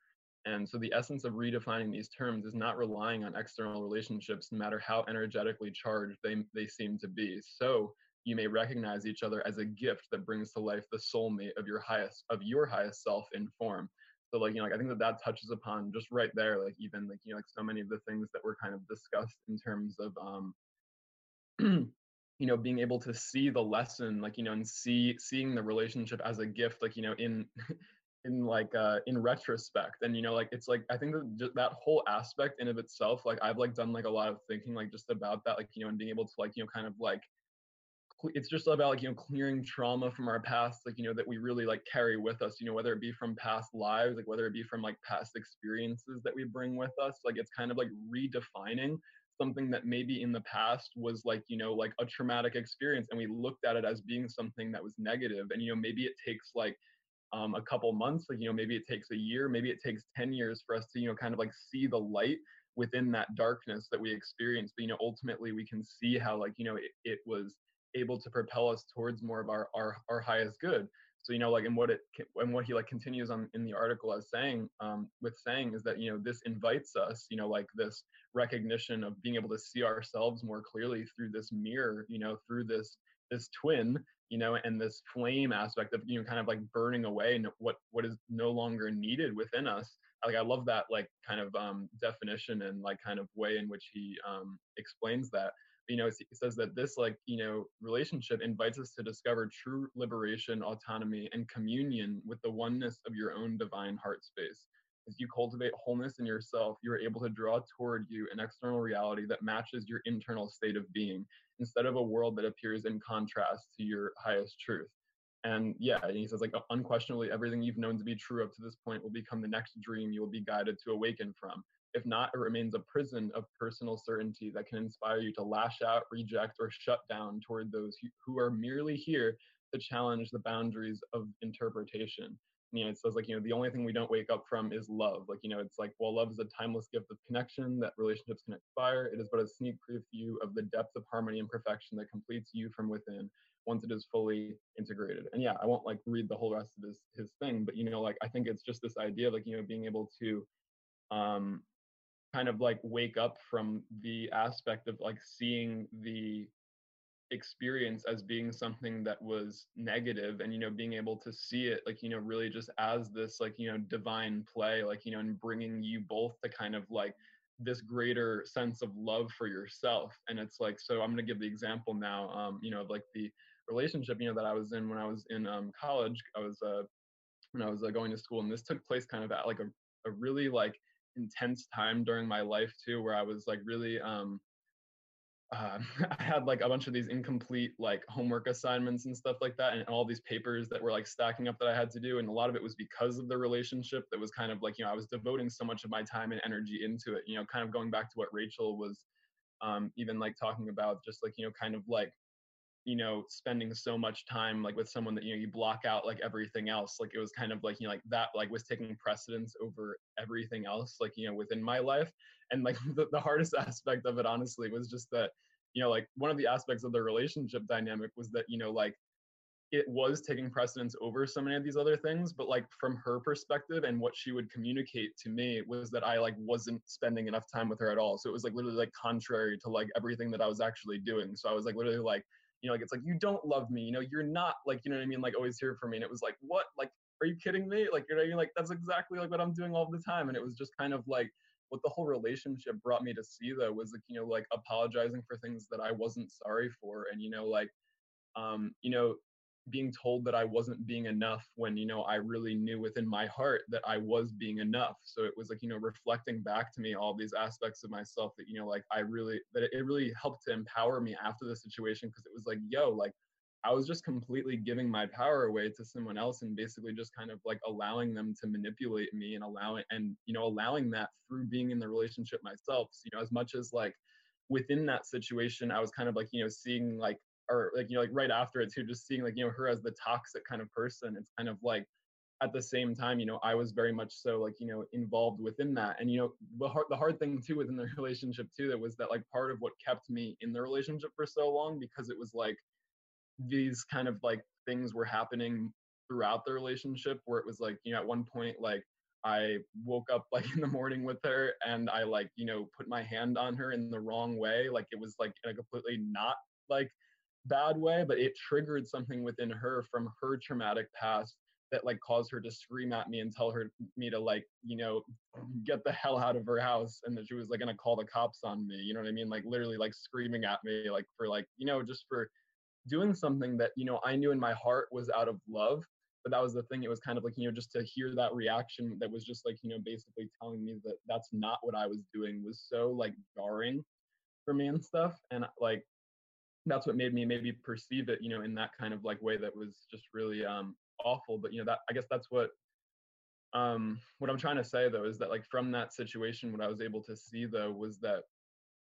And so the essence of redefining these terms is not relying on external relationships, no matter how energetically charged they, they seem to be. So you may recognize each other as a gift that brings to life the soulmate of your highest of your highest self in form. So like you know, like I think that that touches upon just right there, like even like you know, like so many of the things that were kind of discussed in terms of um [CLEARS THROAT] you know being able to see the lesson like you know and see seeing the relationship as a gift like you know in [LAUGHS] in like uh in retrospect. And you know like it's like i think that ju- that whole aspect in of itself like i've like done like a lot of thinking like just about that like you know and being able to like you know kind of like it's just about like you know clearing trauma from our past like you know that we really like carry with us you know whether it be from past lives like whether it be from like past experiences that we bring with us like it's kind of like redefining something that maybe in the past was like you know like a traumatic experience and we looked at it as being something that was negative. And you know maybe it takes like um, a couple months like you know maybe it takes a year maybe it takes 10 years for us to you know kind of like see the light within that darkness that we experience but you know ultimately we can see how like you know it, it was able to propel us towards more of our our, our highest good. So you know like and what it and what he like continues on in the article as saying um, with saying is that you know this invites us you know like this recognition of being able to see ourselves more clearly through this mirror you know through this this twin you know and this flame aspect of you know kind of like burning away what what is no longer needed within us like i love that like kind of um definition and like kind of way in which he um explains that. You know he says that this like you know relationship invites us to discover true liberation autonomy and communion with the oneness of your own divine heart space as you cultivate wholeness in yourself you are able to draw toward you an external reality that matches your internal state of being instead of a world that appears in contrast to your highest truth and yeah and he says like unquestionably everything you've known to be true up to this point will become the next dream you will be guided to awaken from if not, it remains a prison of personal certainty that can inspire you to lash out, reject, or shut down toward those who, who are merely here to challenge the boundaries of interpretation. You know, it says like, you know, the only thing we don't wake up from is love. Like, you know, it's like, while love is a timeless gift of connection that relationships can inspire, it is but a sneak preview of the depth of harmony and perfection that completes you from within once it is fully integrated. And yeah, I won't like read the whole rest of his his thing, but you know, like I think it's just this idea of like, you know, being able to um kind of like wake up from the aspect of like seeing the experience as being something that was negative and you know being able to see it like you know really just as this like you know divine play like you know and bringing you both to kind of like this greater sense of love for yourself. And it's like so i'm going to give the example now um you know of like the relationship you know that i was in when i was in um college. I was uh when i was uh, going to school and this took place kind of at like a, a really like intense time during my life too where i was like really um uh, [LAUGHS] I had like a bunch of these incomplete like homework assignments and stuff like that, and all these papers that were like stacking up that I had to do. And a lot of it was because of the relationship that was kind of like, you know, I was devoting so much of my time and energy into it, you know, kind of going back to what Rachel was um, even like talking about, just like, you know, kind of like, you know, spending so much time like with someone that, you know, you block out like everything else. Like it was kind of like, you know, like that like was taking precedence over everything else, like, you know, within my life and like [LAUGHS] the, the hardest [LAUGHS] aspect of it honestly was just that you know like one of the aspects of the relationship dynamic was that you know like it was taking precedence over so many of these other things but like from her perspective and what she would communicate to me was that i like wasn't spending enough time with her at all so it was like literally like contrary to like everything that i was actually doing so i was like literally like you know like it's like you don't love me you know you're not like you know what i mean? Like always here for me and it was like what? Like are you kidding me? Like you know like that's exactly like what i'm doing all the time and it was just kind of like what the whole relationship brought me to see though was like you know like apologizing for things that i wasn't sorry for and you know like um you know being told that i wasn't being enough when you know i really knew within my heart that i was being enough so it was like you know reflecting back to me all these aspects of myself that you know like i really that it really helped to empower me after the situation because it was like yo like I was just completely giving my power away to someone else and basically just kind of like allowing them to manipulate me and allowing and you know allowing that through being in the relationship myself. So, you know, as much as like within that situation, I was kind of like, you know, seeing like or like, you know, like right after it too, just seeing like, you know, her as the toxic kind of person. It's kind of like at the same time, you know, I was very much so like, you know, involved within that. And, you know, the hard, the hard thing too within the [LAUGHS] relationship too, that was that like part of what kept me in the relationship for so long because it was like, these kind of like things were happening throughout the relationship where it was like you know at one point like i woke up [LAUGHS] like in the morning with her and i like you know put my hand on her in the wrong way like it was like in a completely not like bad way but it triggered something within her from her traumatic past that like caused her to scream at me and tell her me to like you know [CLEARS THROAT] get the hell out of her house and that she was like gonna call the cops on me you know what i mean? Like literally like screaming at me like for like you know just for doing something that you know i knew in my heart was out of love but that was the thing it was kind of like you know just to hear that reaction that was just like you know basically telling me that that's not what i was doing was so like jarring for me and stuff and like that's what made me maybe perceive it you know in that kind of like way that was just really um awful but you know that i guess that's what um what i'm trying to say though is that like from that situation what i was able to see though was that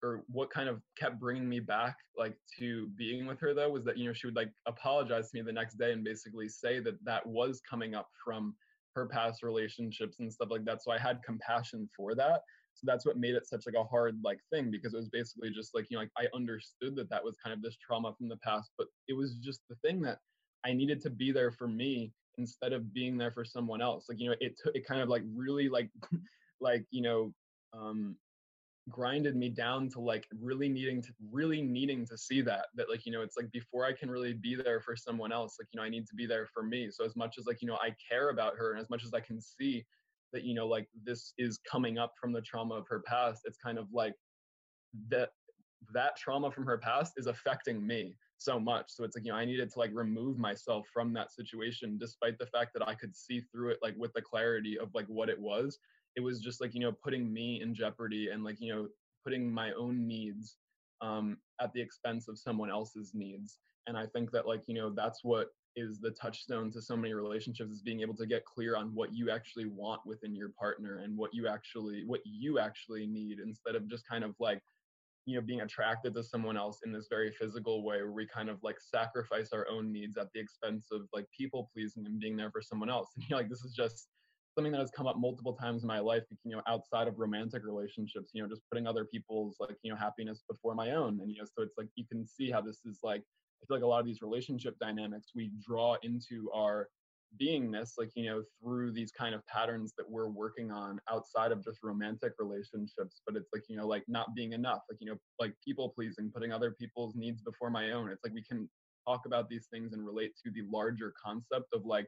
or what kind of kept bringing me back like to being with her though was that you know she would like apologize to me the next day and basically say that that was coming up from her past relationships and stuff like that so i had compassion for that so that's what made it such like a hard like thing because it was basically just like you know like i understood that that was kind of this trauma from the past but it was just the thing that i needed to be there for me instead of being there for someone else. Like you know it took it kind of like really like [LAUGHS] like you know um grinded me down to like really needing to really needing to see that that like you know it's like before i can really be there for someone else like you know i need to be there for me. So as much as like you know i care about her and as much as i can see that you know like this is coming up from the trauma of her past it's kind of like that that trauma from her past is affecting me so much. So it's like you know i needed to like remove myself from that situation despite the fact that i could see through it like with the clarity of like what it was. It was just like you know putting me in jeopardy and like you know putting my own needs um, at the expense of someone else's needs. And i think that like you know that's what is the touchstone to so many relationships is being able to get clear on what you actually want within your partner and what you actually what you actually need instead of just kind of like you know being attracted to someone else in this very physical way where we kind of like sacrifice our own needs at the expense of like people pleasing and being there for someone else [LAUGHS] and you know like this is just something that has come up multiple times in my life, you know, outside of romantic relationships, you know, just putting other people's like, you know, happiness before my own. And, you know, so it's like you can see how this is like, I feel like a lot of these relationship dynamics we draw into our beingness like you know through these kind of patterns that we're working on outside of just romantic relationships but it's like you know like not being enough like you know like people pleasing putting other people's needs before my own. It's like we can talk about these things and relate to the larger concept of like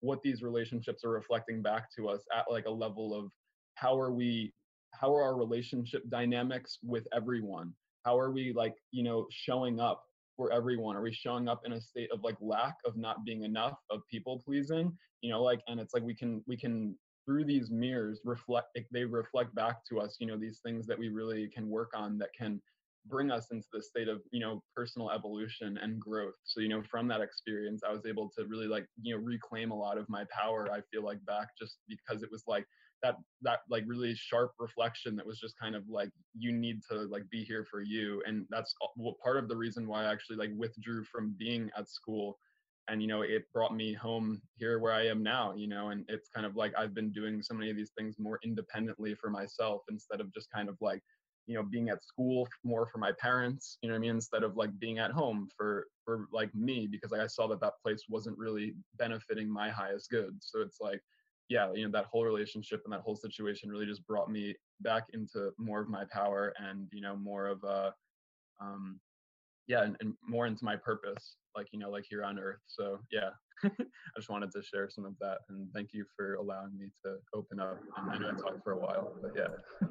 what these relationships are reflecting back to us at like a level of how are we how are our relationship dynamics with everyone? How are we like you know showing up for everyone? Are we showing up in a state of like lack of not being enough of people pleasing? You know like and it's like we can we can through these mirrors reflect they reflect back to us you know these things that we really can work on that can bring us into the state of you know personal evolution and growth. So you know from that experience i was able to really like you know reclaim a lot of my power i feel like back just because it was like that that like really sharp reflection that was just kind of like you need to like be here for you and that's part of the reason why i actually like withdrew from being at school and you know it brought me home here where i am now you know and it's kind of like i've been doing so many of these things more independently for myself instead of just kind of like you know being at school more for my parents you know what i mean instead of like being at home for for like me because like i saw that that place wasn't really benefiting my highest good so it's like yeah, you know, that whole relationship and that whole situation really just brought me back into more of my power and, you know, more of a, um, yeah, and, and more into my purpose, like, you know, like here on earth. So yeah, [LAUGHS] I just wanted to share some of that and thank you for allowing me to open up. And I know I talked for a while, but yeah.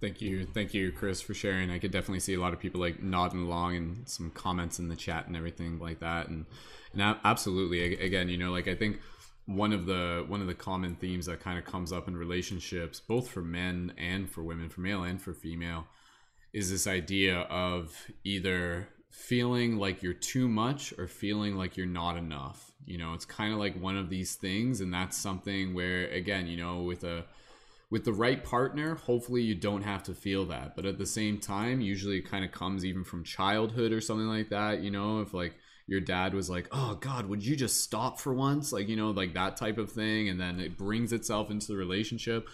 Thank you. Thank you, Chris, for sharing. I could definitely see a lot of people like nodding along and some comments in the chat and everything like that. And, and absolutely, again, you know, like I think one of the one of the common themes that kind of comes up in relationships both for men and for women for male and for female is this idea of either feeling like you're too much or feeling like you're not enough. You know it's kind of like one of these things and that's something where again you know with a with the right partner hopefully you don't have to feel that. But at the same time usually it kind of comes even from childhood or something like that you know if like your dad was like, "Oh God, would you just stop for once?" Like you know, like that type of thing, and then it brings itself into the relationship.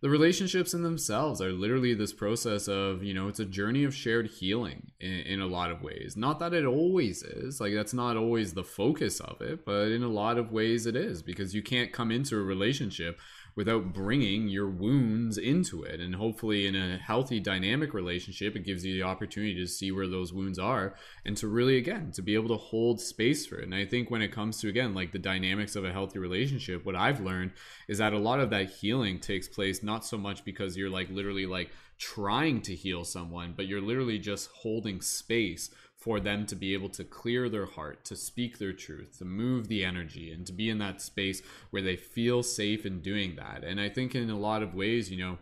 The relationships in themselves are literally this process of you know it's a journey of shared healing in, in a lot of ways. Not that it always is, like that's not always the focus of it, but in a lot of ways it is because you can't come into a relationship without bringing your wounds into it. And hopefully, in a healthy, dynamic relationship, it gives you the opportunity to see where those wounds are and to really, again, to be able to hold space for it. And I think when it comes to, again, like the dynamics of a healthy relationship, what I've learned is that a lot of that healing takes place not so much because you're like literally like trying to heal someone, but you're literally just holding space for them to be able to clear their heart, to speak their truth, to move the energy, and to be in that space where they feel safe in doing that. And I think in a lot of ways, you know,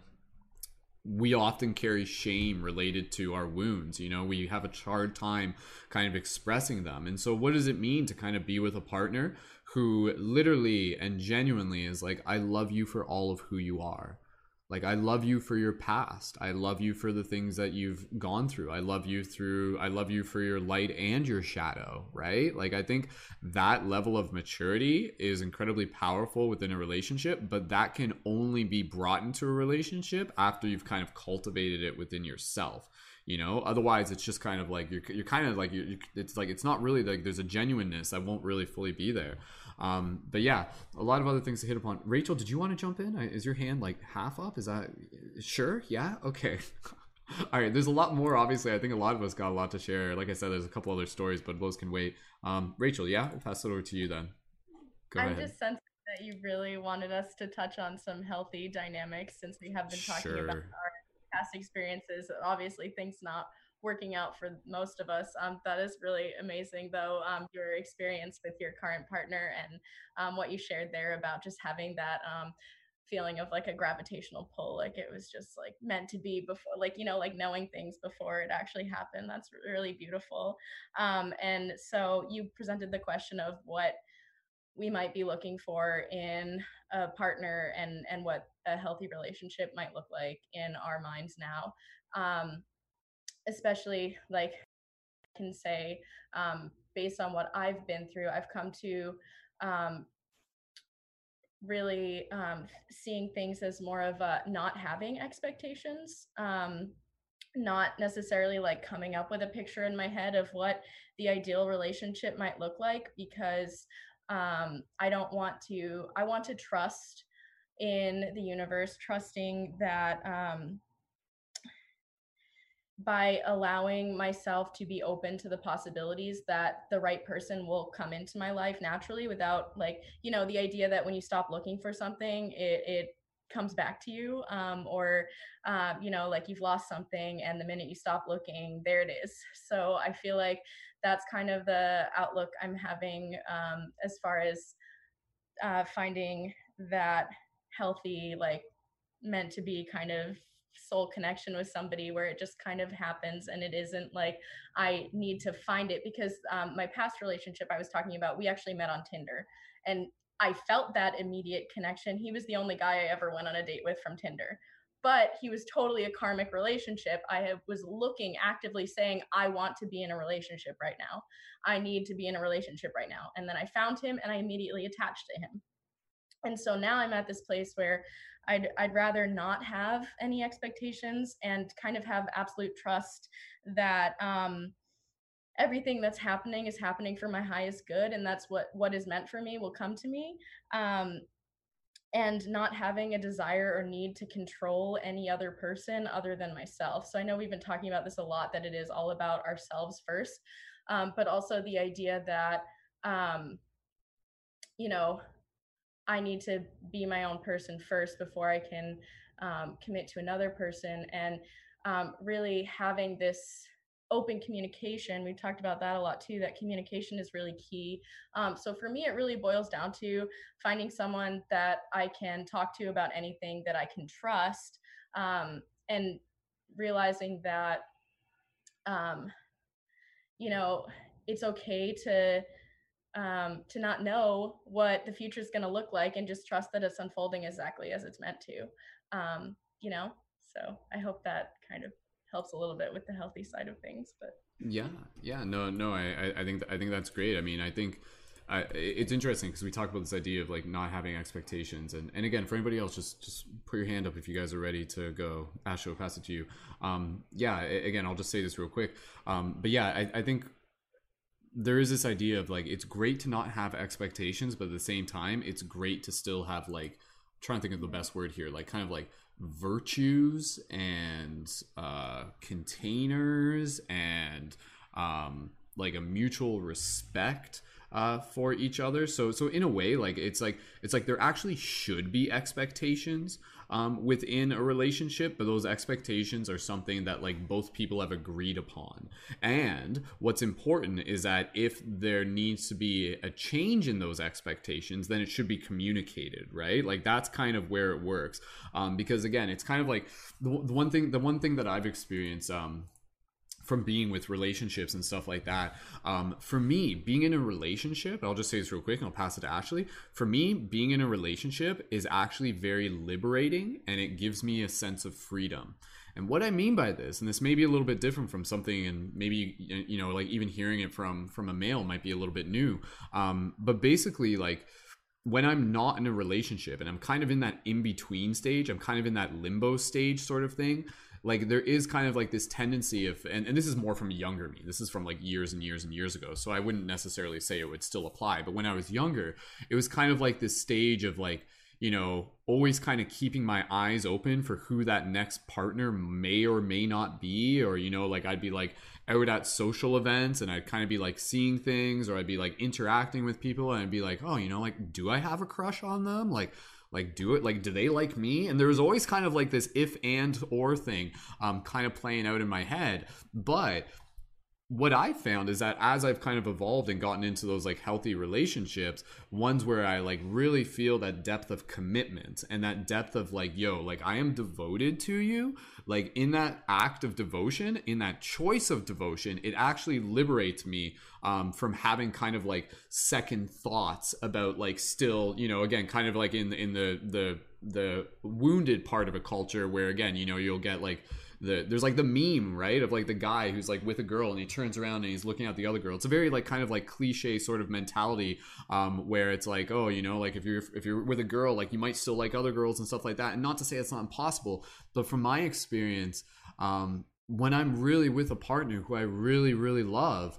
we often carry shame related to our wounds. You know, we have a hard time kind of expressing them. And so, what does it mean to kind of be with a partner who literally and genuinely is like, I love you for all of who you are? Like i love you for your past. I love you for the things that you've gone through. I love you through i love you for your light and your shadow right? Like i think that level of maturity is incredibly powerful within a relationship but that can only be brought into a relationship after you've kind of cultivated it within yourself you know? Otherwise it's just kind of like you're, you're kind of like you're, it's like it's not really like there's a genuineness that won't really fully be there um, but yeah, a lot of other things to hit upon. Rachel, did you want to jump in? Is your hand like half up? Is that sure? Yeah. Okay. [LAUGHS] All right. There's a lot more. Obviously, I think a lot of us got a lot to share. Like I said, there's a couple other stories, but those can wait. Um, Rachel, yeah, we'll pass it over to you then. Go I'm ahead. just sensing that you really wanted us to touch on some healthy dynamics since we have been talking sure. about our past experiences. Obviously, things not working out for most of us. Um, that is really amazing, though, um, your experience with your current partner and um, what you shared there about just having that um, feeling of like a gravitational pull, like it was just like meant to be before, like, you know, like knowing things before it actually happened. That's really beautiful. Um, and so you presented the question of what we might be looking for in a partner and and what a healthy relationship might look like in our minds now um, especially like I can say um, based on what I've been through, I've come to um, really um, seeing things as more of a not having expectations, um, not necessarily like coming up with a picture in my head of what the ideal relationship might look like because um, I don't want to, I want to trust in the universe, trusting that um, by allowing myself to be open to the possibilities that the right person will come into my life naturally without like you know the idea that when you stop looking for something it, it comes back to you um, or uh, you know like you've lost something and the minute you stop looking there it is. [LAUGHS] So i feel like that's kind of the outlook i'm having um, as far as uh, finding that healthy like meant to be kind of soul connection with somebody where it just kind of happens and it isn't like I need to find it because um, my past relationship I was talking about, we actually met on Tinder and I felt that immediate connection. He was the only guy I ever went on a date with from Tinder. But he was totally a karmic relationship. I have, was looking actively saying, I want to be in a relationship right now. I need to be in a relationship right now. And then I found him and I immediately attached to him. And so now I'm at this place where I'd, I'd rather not have any expectations and kind of have absolute trust that um, everything that's happening is happening for my highest good and that's what what is meant for me will come to me. Um, and not having a desire or need to control any other person other than myself. So i know we've been talking about this a lot that it is all about ourselves first um, but also the idea that um, you know I need to be my own person first before I can um, commit to another person. And um, really having this open communication, we've talked about that a lot too, that communication is really key. Um, so for me, it really boils down to finding someone that I can talk to about anything that I can trust um, and realizing that, um, you know, it's okay to um, to not know what the future is going to look like and just trust that it's unfolding exactly as it's meant to. Um, you know so i hope that kind of helps a little bit with the healthy side of things but yeah yeah no no i i think i think that's great. I mean i think I, it's interesting because we talk about this idea of like not having expectations and, and again for anybody else just just put your hand up if you guys are ready to go. Ash, I'll pass it to you. Um, yeah again I'll just say this real quick. Um, but yeah I, I think there is this idea of like it's great to not have expectations, but at the same time, it's great to still have like I'm trying to think of the best word here, like kind of like virtues and uh, containers and um, like a mutual respect uh, for each other. So so in a way, like it's like it's like there actually should be expectations um, within a relationship, but those expectations are something that like both people have agreed upon. And what's important is that if there needs to be a change in those expectations, then it should be communicated, right? Like that's kind of where it works. Um, because again, it's kind of like the, the one thing the one thing that I've experienced um, from being with relationships and stuff like that. Um, for me, being in a relationship, I'll just say this real quick and I'll pass it to Ashley. For me, being in a relationship is actually very liberating and it gives me a sense of freedom. And what I mean by this, and this may be a little bit different from something, and maybe you know, like even hearing it from from a male might be a little bit new. Um, but basically, like when I'm not in a relationship and I'm kind of in that in between stage, I'm kind of in that limbo stage sort of thing like there is kind of like this tendency of and, and this is more from younger me. This is from like years and years and years ago so i wouldn't necessarily say it would still apply but when i was younger it was kind of like this stage of like you know always kind of keeping my eyes open for who that next partner may or may not be or you know like i'd be like out at social events and i'd kind of be like seeing things or i'd be like interacting with people and i'd be like oh you know like do i have a crush on them? Like like do it like do they like me? And there was always kind of like this if and or thing um kind of playing out in my head. But what I found is that as I've kind of evolved and gotten into those like healthy relationships, ones where I like really feel that depth of commitment and that depth of like, yo, like I am devoted to you, like in that act of devotion, in that choice of devotion, it actually liberates me um, from having kind of like second thoughts about like still, you know, again, kind of like in in the the the wounded part of a culture where again, you know, you'll get like the there's like the meme right of like the guy who's like with a girl and he turns around and he's looking at the other girl. It's a very like kind of like cliche sort of mentality um where it's like oh you know like if you're if you're with a girl like you might still like other girls and stuff like that. And not to say it's not impossible but from my experience um when i'm really with a partner who i really really love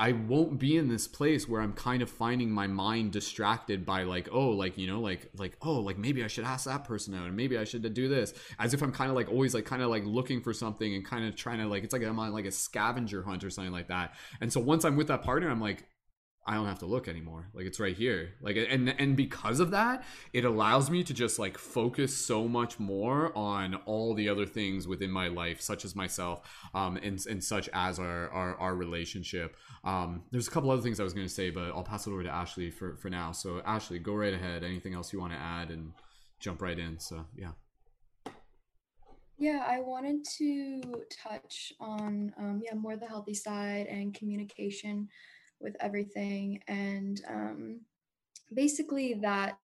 I won't be in this place where I'm kind of finding my mind distracted by like, oh, like, you know, like, like, oh, like maybe I should ask that person out and maybe I should do this. As if I'm kind of like always like kind of like looking for something and kind of trying to like, it's like I'm on like a scavenger hunt or something like that. And so once I'm with that partner, I'm like, I don't have to look anymore. Like it's right here. Like and and because of that, it allows me to just like focus so much more on all the other things within my life, such as myself, um, and and such as our our, our relationship. Um, there's a couple other things I was going to say, but I'll pass it over to Ashley for for now. So Ashley, go right ahead. Anything else you want to add and jump right in. So yeah. Yeah, I wanted to touch on um, yeah more the healthy side and communication with everything. And um, basically that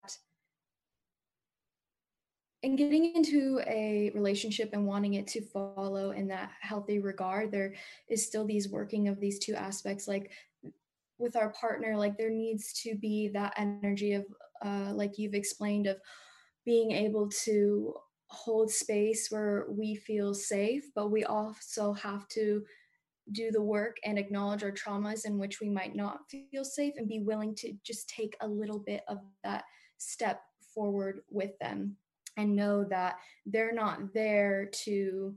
in getting into a relationship and wanting it to follow in that healthy regard there is still these working of these two aspects like with our partner like there needs to be that energy of uh, like you've explained of being able to hold space where we feel safe but we also have to do the work and acknowledge our traumas in which we might not feel safe and be willing to just take a little bit of that step forward with them and know that they're not there to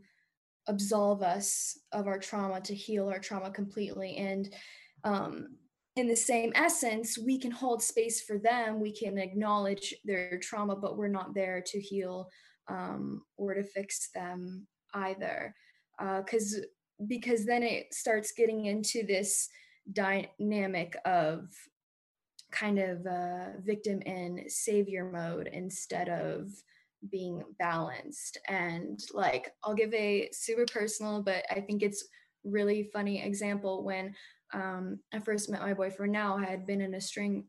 absolve us of our trauma to heal our trauma completely. And um, in the same essence we can hold space for them we can acknowledge their trauma but we're not there to heal um, or to fix them either. Because uh, because then it starts getting into this dynamic of kind of uh, victim and savior mode instead of being balanced. And like i'll give a super personal but i think it's really funny example when um, i first met my boyfriend now i had been in a string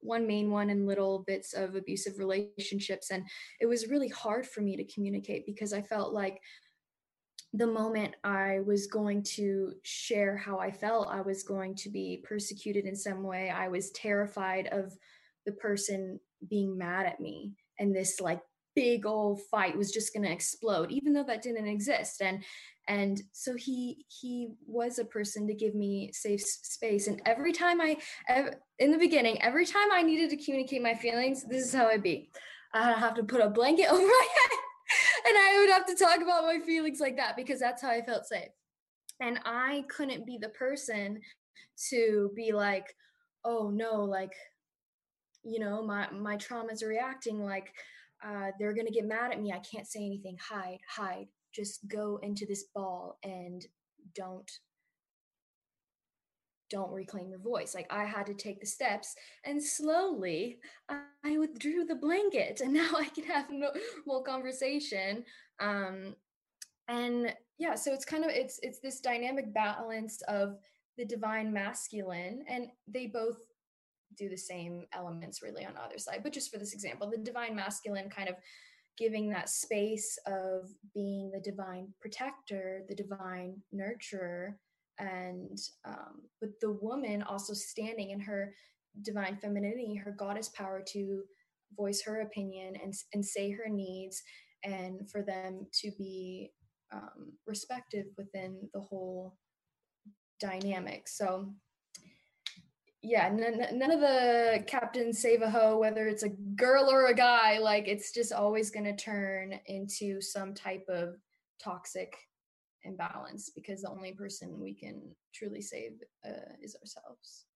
one main one and little bits of abusive relationships and it was really hard for me to communicate because i felt like the moment I was going to share how I felt, I was going to be persecuted in some way. I was terrified of the person being mad at me. And this like big old fight was just going to explode even though that didn't exist. And and so he he was a person to give me safe space. And every time i in the beginning every time i needed to communicate my feelings this is how i'd be. I have to put a blanket [LAUGHS] over my head and I would have to talk about my feelings like that because that's how I felt safe. And I couldn't be the person to be like, oh no, like, you know, my my traumas are reacting like uh, they're gonna get mad at me. I can't say anything. Hide, hide. Just go into this ball and don't don't reclaim your voice. Like I had to take the steps and slowly I withdrew the blanket and [LAUGHS] now I can have no more conversation. Um, and yeah, so it's kind of it's it's this dynamic balance of the divine masculine and they both do the same elements really on either side. But just for this example, the divine masculine kind of giving that space of being the divine protector, the divine nurturer, and um, but the woman also standing in her divine femininity her goddess power to voice her opinion and, and say her needs and for them to be um, respected within the whole dynamic. So yeah none, none of the captain save a hoe whether it's a girl or a guy like it's just always going to turn into some type of toxic imbalance because the only person we can truly save uh, is ourselves.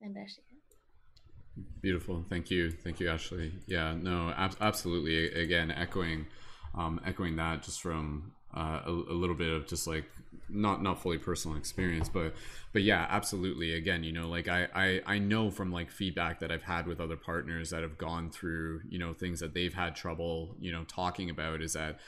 And Ashley. Beautiful. Thank you. Thank you, Ashley. Yeah, no, ab- absolutely. Again, echoing, um, echoing that just from uh, a, a, little bit of just like not not fully personal experience but but yeah absolutely again you know like I, I i know from like feedback that i've had with other partners that have gone through you know things that they've had trouble you know talking about is that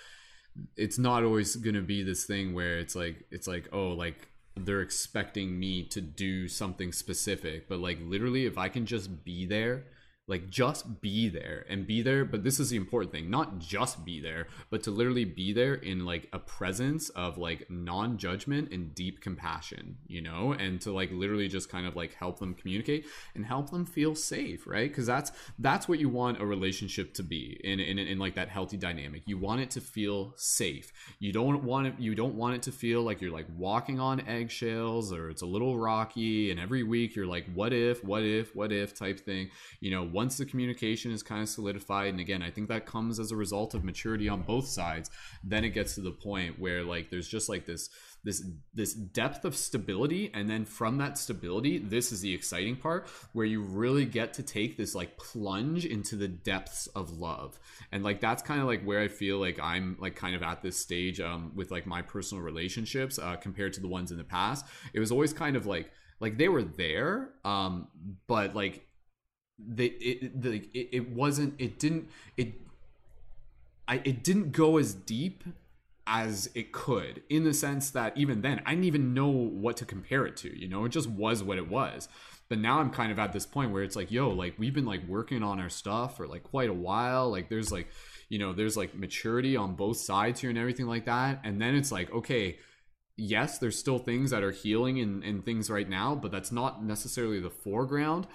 it's not always to be this thing where it's like it's like oh like they're expecting me to do something specific but like literally if i can just be there like just be there and be there but this is the important thing not just be there but to literally be there in like a presence of like non-judgment and deep compassion you know and to like literally just kind of like help them communicate and help them feel safe right? Because that's that's what you want a relationship to be in, in in like that healthy dynamic. You want it to feel safe. You don't want it you don't want it to feel like you're like walking on eggshells or it's a little rocky and every week you're like what if what if what if? type thing you know once the communication is kind of solidified and again i think that comes as a result of maturity on both sides then it gets to the point where like there's just like this this this depth of stability and then from that stability this is the exciting part where you really get to take this like plunge into the depths of love. And like that's kind of like where i feel like i'm like kind of at this stage um with like my personal relationships uh compared to the ones in the past. It was always kind of like like they were there um but like they it, the, it, it wasn't it didn't it I it didn't go as deep as it could in the sense that even then I didn't even know what to compare it to you know? It just was what it was. But now I'm kind of at this point where it's like yo like we've been like working on our stuff for like quite a while. Like there's like you know there's like maturity on both sides here and everything like that. And then it's like okay yes there's still things that are healing and, and things right now but that's not necessarily the foreground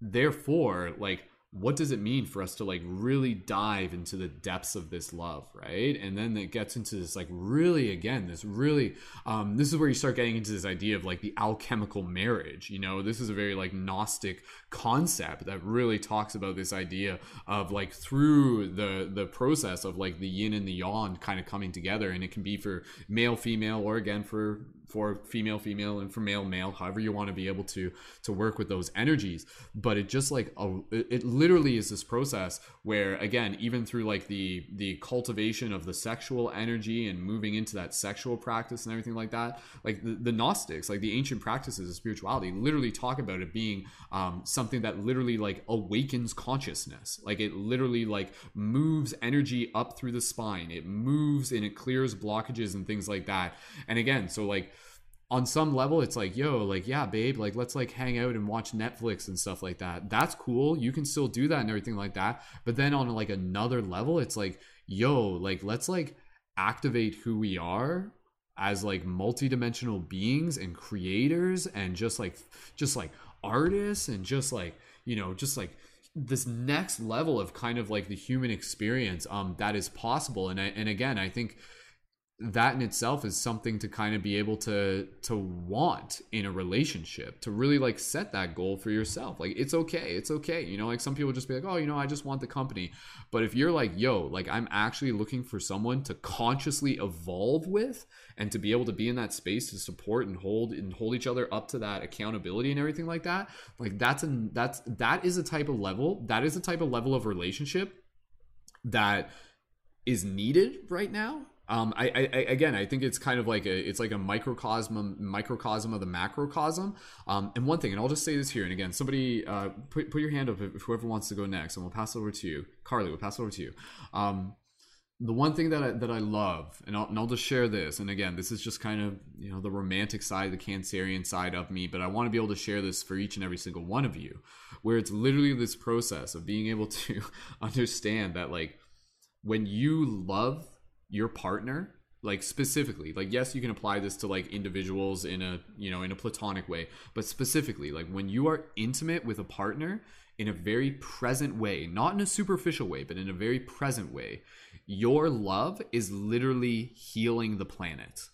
therefore like what does it mean for us to like really dive into the depths of this love right? And then it gets into this like really again this really um this is where you start getting into this idea of like the alchemical marriage you know? This is a very like gnostic concept that really talks about this idea of like through the the process of like the yin and the yang kind of coming together. And it can be for male female or again for for female female and for male male however you want to be able to to work with those energies. But it just like a, it literally is this process where again even through like the the cultivation of the sexual energy and moving into that sexual practice and everything like that like the, the gnostics like the ancient practices of spirituality literally talk about it being um, something that literally like awakens consciousness. Like it literally like moves energy up through the spine. It moves and it clears blockages and things like that. And again so like on some level it's like yo like yeah babe like let's like hang out and watch netflix and stuff like that. That's cool. You can still do that and everything like that. But then on like another level it's like yo like let's like activate who we are as like multidimensional beings and creators and just like just like artists and just like you know just like this next level of kind of like the human experience um that is possible. And I, and again i think that in itself is something to kind of be able to to want in a relationship to really like set that goal for yourself. Like it's okay it's okay. You know like some people just be like oh you know i just want the company. But if you're like yo like i'm actually looking for someone to consciously evolve with and to be able to be in that space to support and hold and hold each other up to that accountability and everything like that like that's an that's that is a type of level that is a type of level of relationship that is needed right now um, I, I, again, I think it's kind of like a, it's like a microcosm, microcosm of the macrocosm. Um, and one thing, and I'll just say this here, and again, somebody uh, put put your hand up if whoever wants to go next, and we'll pass over to you, Carly. We'll pass over to you. Um, the one thing that I, that I love, and I'll, and I'll just share this, and again, this is just kind of you know the romantic side, the Cancerian side of me, but I want to be able to share this for each and every single one of you, where it's literally this process of being able to [LAUGHS] understand that like when you love your partner like specifically like yes you can apply this to like individuals in a you know in a platonic way but specifically like when you are intimate with a partner in a very present way not in a superficial way but in a very present way your love is literally healing the planet.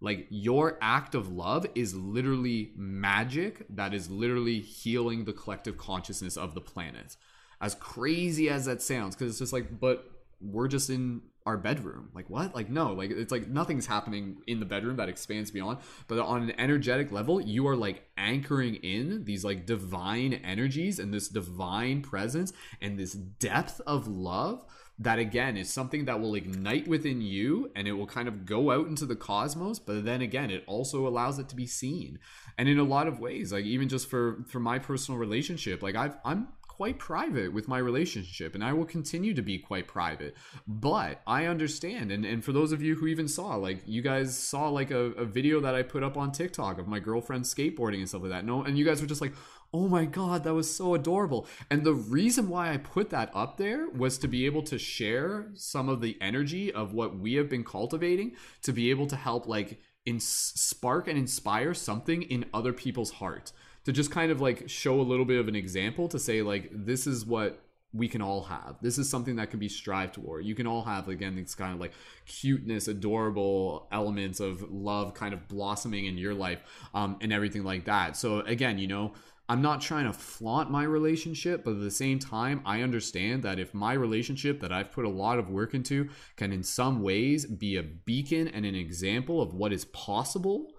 Like your act of love is literally magic that is literally healing the collective consciousness of the planet. As crazy as that sounds because it's just like but we're just in our bedroom. Like what? Like no, like it's like nothing's happening in the bedroom that expands beyond. But on an energetic level, you are like anchoring in these like divine energies and this divine presence and this depth of love that again is something that will ignite within you and it will kind of go out into the cosmos but then again it also allows it to be seen and in a lot of ways like even just for for my personal relationship like i've i'm quite private with my relationship and I will continue to be quite private. But I understand. And, and for those of you who even saw, like, you guys saw like a, a video that I put up on TikTok of my girlfriend skateboarding and stuff like that. No, and you guys were just like, oh my god that was so adorable and the reason why i put that up there was to be able to share some of the energy of what we have been cultivating to be able to help like in spark and inspire something in other people's heart to just kind of like show a little bit of an example to say like this is what we can all have. This is something that can be strived toward. You can all have again these kind of like cuteness, adorable elements of love kind of blossoming in your life, um, and everything like that. So again, you know, I'm not trying to flaunt my relationship, but at the same time, I understand that if my relationship that I've put a lot of work into can in some ways be a beacon and an example of what is possible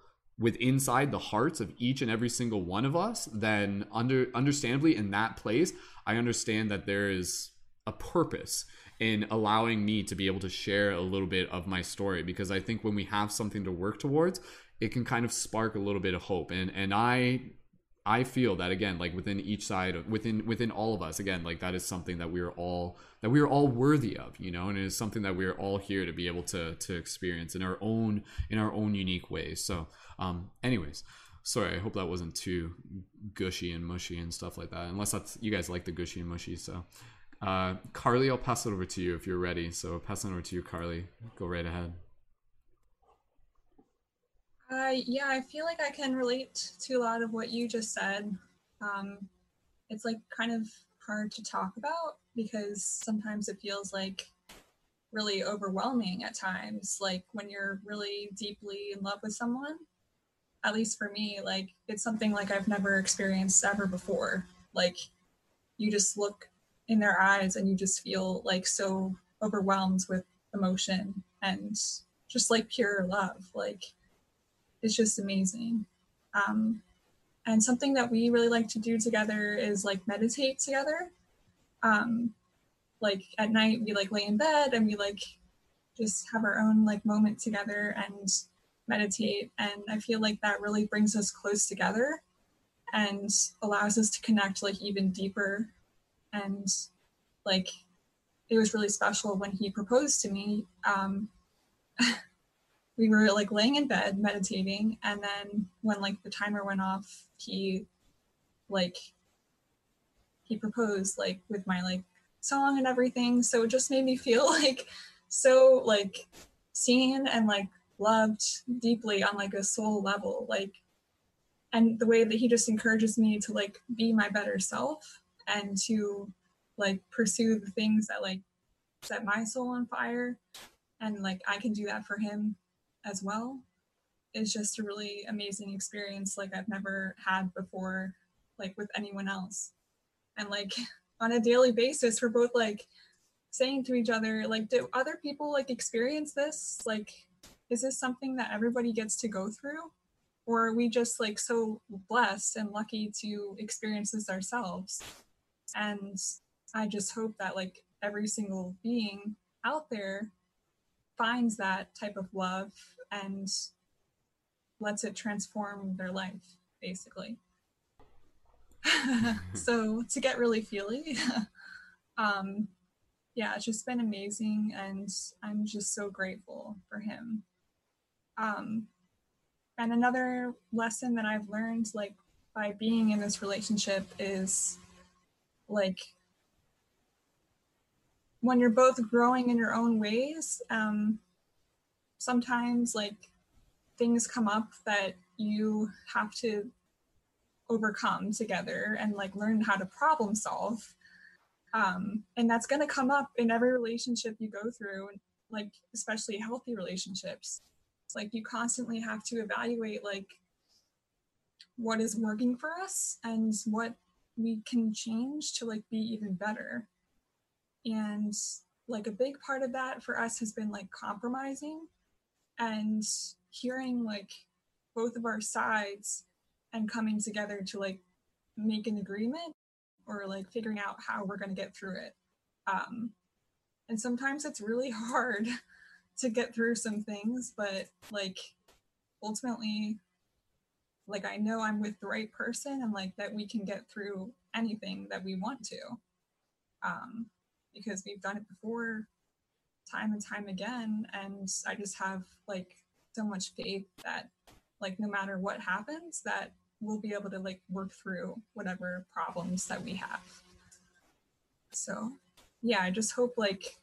with inside the hearts of each and every single one of us, then under understandably in that place, I understand that there is a purpose in allowing me to be able to share a little bit of my story because I think when we have something to work towards, it can kind of spark a little bit of hope. And and I I feel that again, like within each side within within all of us, again, like that is something that we are all that we are all worthy of, you know, and it is something that we are all here to be able to to experience in our own in our own unique ways. So, um, anyways, sorry, I hope that wasn't too gushy and mushy and stuff like that. Unless that's you guys like the gushy and mushy. So, uh, Carly, I'll pass it over to you if you're ready. So, pass it over to you, Carly. Go right ahead. Uh, yeah, I feel like I can relate to a lot of what you just said. Um, it's like kind of hard to talk about because sometimes it feels like really overwhelming at times. Like when you're really deeply in love with someone, at least for me, like it's something like I've never experienced ever before. Like you just look in their eyes and you just feel like so overwhelmed with emotion and just like pure love. Like it's just amazing. Um, and something that we really like to do together is like meditate together. Um, like at night, we like lay in bed and we like just have our own like moment together and meditate. And I feel like that really brings us close together and allows us to connect like even deeper. And like it was really special when he proposed to me. Um, [LAUGHS] we were like laying in bed meditating and then when like the timer went off he like he proposed like with my like song and everything so it just made me feel [LAUGHS] like so like seen and like loved deeply on like a soul level like and the way that he just encourages me to like be my better self and to like pursue the things that like set my soul on fire and like i can do that for him as well is just a really amazing experience like I've never had before, like with anyone else. And like [LAUGHS] on a daily basis, we're both like saying to each other, like, do other people like experience this? Like, is this something that everybody gets to go through? Or are we just like so blessed and lucky to experience this ourselves? And I just hope that like every single being out there finds that type of love and lets it transform their life, basically. [LAUGHS] so to get really feely, [LAUGHS] um, yeah, it's just been amazing, and I'm just so grateful for him. Um, and another lesson that I've learned, like by being in this relationship, is like when you're both growing in your own ways, um, sometimes like things come up that you have to overcome together and like learn how to problem solve. Um, and that's going to come up in every relationship you go through, like especially healthy relationships. It's like you constantly have to evaluate like what is working for us and what we can change to like be even better. And like a big part of that for us has been like compromising and hearing like both of our sides and coming together to like make an agreement or like figuring out how we're going to get through it. Um and sometimes it's really hard [LAUGHS] to get through some things but like ultimately like i know i'm with the right person and like that we can get through anything that we want to um because we've done it before time and time again and i just have like so much faith that like no matter what happens that we'll be able to like work through whatever problems that we have. So, yeah, I just hope like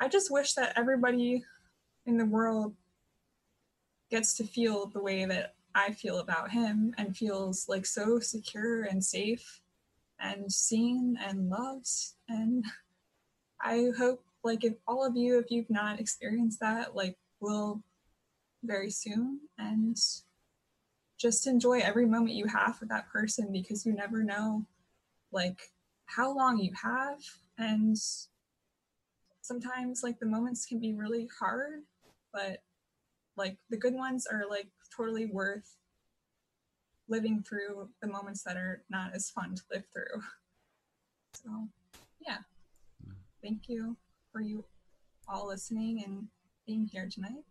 I just wish that everybody in the world gets to feel the way that I feel about him and feels like so secure and safe and seen and loved. And I hope, like, if all of you, if you've not experienced that, like, will very soon and just enjoy every moment you have with that person because you never know, like, how long you have. And sometimes, like, the moments can be really hard, but like the good ones are like totally worth living through the moments that are not as fun to live through. So, yeah. Thank you for you all listening and being here tonight.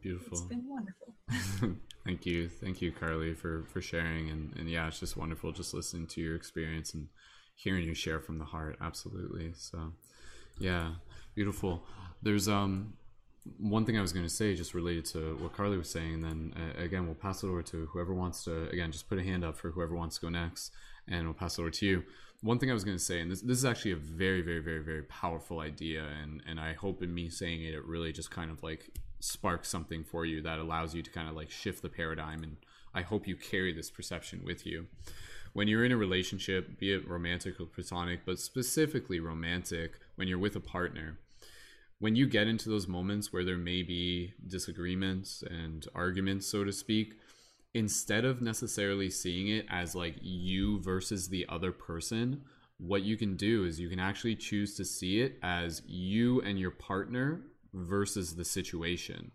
Beautiful. It's been wonderful. [LAUGHS] [LAUGHS] Thank you. Thank you, Carly, for for sharing and and yeah, it's just wonderful just listening to your experience and hearing you share from the heart. Absolutely. So, yeah, beautiful. There's um one thing I was going to say, just related to what Carly was saying, and then uh, again, we'll pass it over to whoever wants to. Again, just put a hand up for whoever wants to go next, and we'll pass it over to you. One thing I was going to say, and this this is actually a very, very, very, very powerful idea, and and I hope in me saying it, it really just kind of like sparks something for you that allows you to kind of like shift the paradigm, and I hope you carry this perception with you. When you're in a relationship, be it romantic or platonic, but specifically romantic, when you're with a partner when you get into those moments where there may be disagreements and arguments, so to speak, instead of necessarily seeing it as like you versus the other person, what you can do is you can actually choose to see it as you and your partner versus the situation.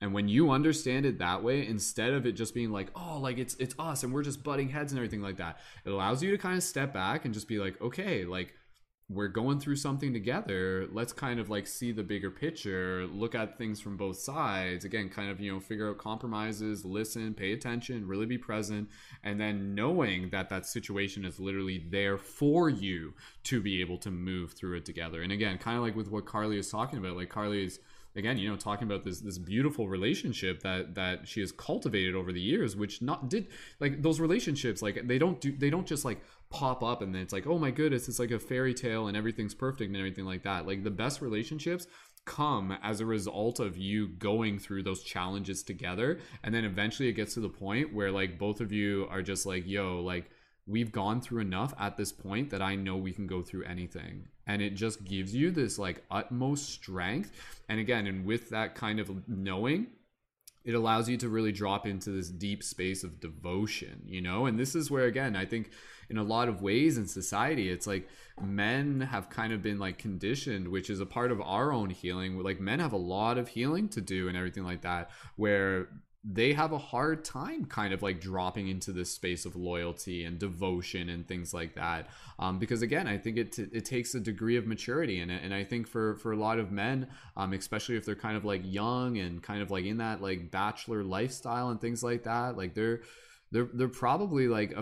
And when you understand it that way, instead of it just being like, oh, like it's it's us and we're just butting heads and everything like that, it allows you to kind of step back and just be like, okay, like we're going through something together. Let's kind of like see the bigger picture look at things from both sides. Again kind of you know figure out compromises listen pay attention really be present and then knowing that that situation is literally there for you to be able to move through it together. And again kind of like with what carly is talking about like carly is again you know talking about this this beautiful relationship that that she has cultivated over the years which not did like those relationships like they don't do they don't just like pop up and then it's like oh my goodness it's like a fairy tale and everything's perfect and everything like that like the best relationships come as a result of you going through those challenges together and then eventually it gets to the point where like both of you are just like yo like we've gone through enough at this point that I know we can go through anything. And it just gives you this like utmost strength. And again, and with that kind of knowing, it allows you to really drop into this deep space of devotion, you know? And this is where, again, I think in a lot of ways in society, it's like men have kind of been like conditioned, which is a part of our own healing. Like men have a lot of healing to do and everything like that, where they have a hard time kind of like dropping into this space of loyalty and devotion and things like that. Um, because again i think it, t- it takes a degree of maturity it. And i think for for a lot of men um, especially if they're kind of like young and kind of like in that like bachelor lifestyle and things like that like they're they're they're probably like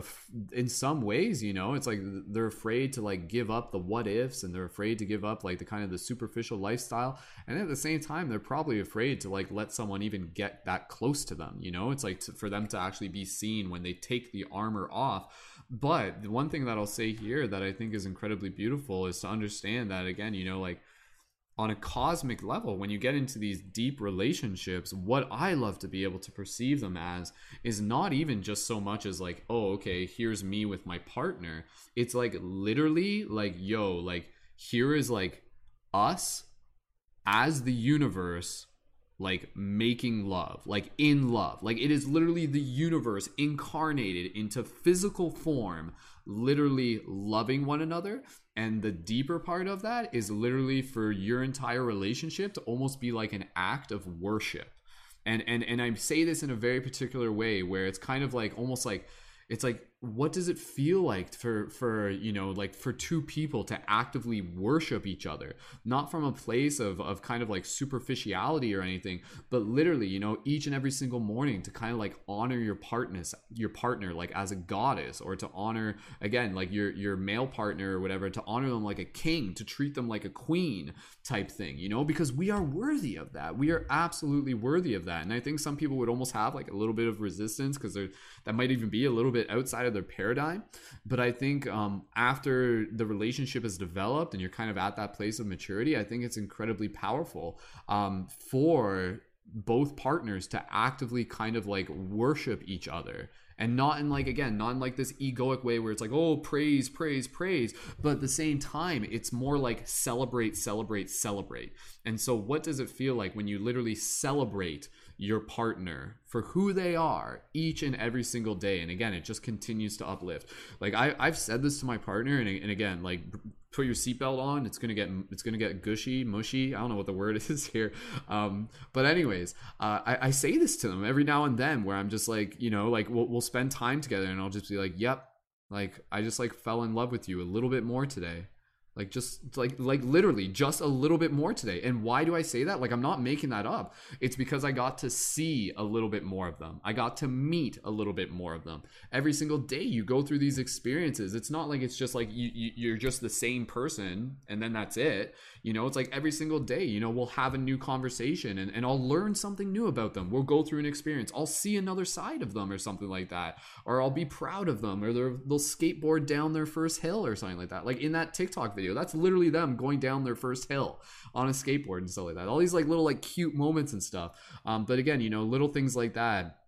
in some ways you know it's like they're afraid to like give up the what ifs and they're afraid to give up like the kind of the superficial lifestyle. And at the same time they're probably afraid to like let someone even get that close to them you know? It's like to, for them to actually be seen when they take the armor off. But the one thing that I'll say here that I think is incredibly beautiful is to understand that again you know like on a cosmic level, when you get into these deep relationships, what I love to be able to perceive them as is not even just so much as like, oh, okay, here's me with my partner. It's like literally like, yo, like, here is like us as the universe like making love, like in love. Like it is literally the universe incarnated into physical form, literally loving one another. And the deeper part of that is literally for your entire relationship to almost be like an act of worship. And and and I say this in a very particular way where it's kind of like almost like it's like what does it feel like for for you know like for two people to actively worship each other? Not from a place of of kind of like superficiality or anything but literally you know each and every single morning to kind of like honor your partners your partner like as a goddess or to honor again like your your male partner or whatever to honor them like a king to treat them like a queen type thing you know because we are worthy of that. We are absolutely worthy of that. And i think some people would almost have like a little bit of resistance because that might even be a little bit outside of their paradigm. But I think um, after the relationship has developed and you're kind of at that place of maturity, I think it's incredibly powerful um, for both partners to actively kind of like worship each other and not in like again not in like this egoic way where it's like oh praise praise praise but at the same time it's more like celebrate celebrate celebrate and so what does it feel like when you literally celebrate your partner for who they are each and every single day. And again it just continues to uplift. Like I, i've said this to my partner and, and again like put your seatbelt on. It's gonna get it's gonna get gushy mushy. I don't know what the word [LAUGHS] is here. Um, but anyways uh, I, I say this to them every now and then where i'm just like you know like we'll, we'll spend time together and i'll just be like yep like i just like fell in love with you a little bit more today like just like like literally just a little bit more today. And why do i say that? Like i'm not making that up. It's because i got to see a little bit more of them. I got to meet a little bit more of them. Every single day you go through these experiences. It's not like it's just like you, you you're just the same person and then that's it you know it's like every single day you know we'll have a new conversation and, and i'll learn something new about them we'll go through an experience i'll see another side of them or something like that or i'll be proud of them or they'll skateboard down their first hill or something like that like in that tiktok video. That's literally them going down their first hill on a skateboard and stuff like that. All these like little like cute moments and stuff. Um, but again, you know, little things like that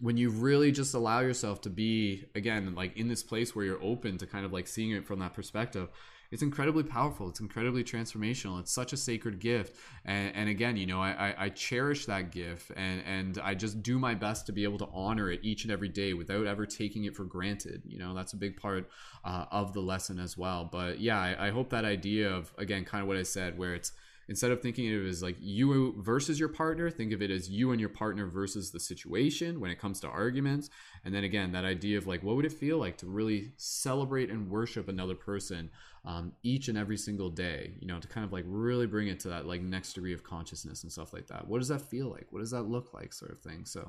when you really just allow yourself to be again like in this place where you're open to kind of like seeing it from that perspective it's incredibly powerful. It's incredibly transformational. It's such a sacred gift. And, and again, you know, I, I, I, cherish that gift and, and I just do my best to be able to honor it each and every day without ever taking it for granted. You know, that's a big part uh, of the lesson as well. But yeah, I, I hope that idea of, again, kind of what I said, where it's, instead of thinking of it as like you versus your partner think of it as you and your partner versus the situation when it comes to arguments and then again that idea of like what would it feel like to really celebrate and worship another person um, each and every single day, you know, to kind of like really bring it to that like next degree of consciousness and stuff like that. What does that feel like? What does that look like, sort of thing? So,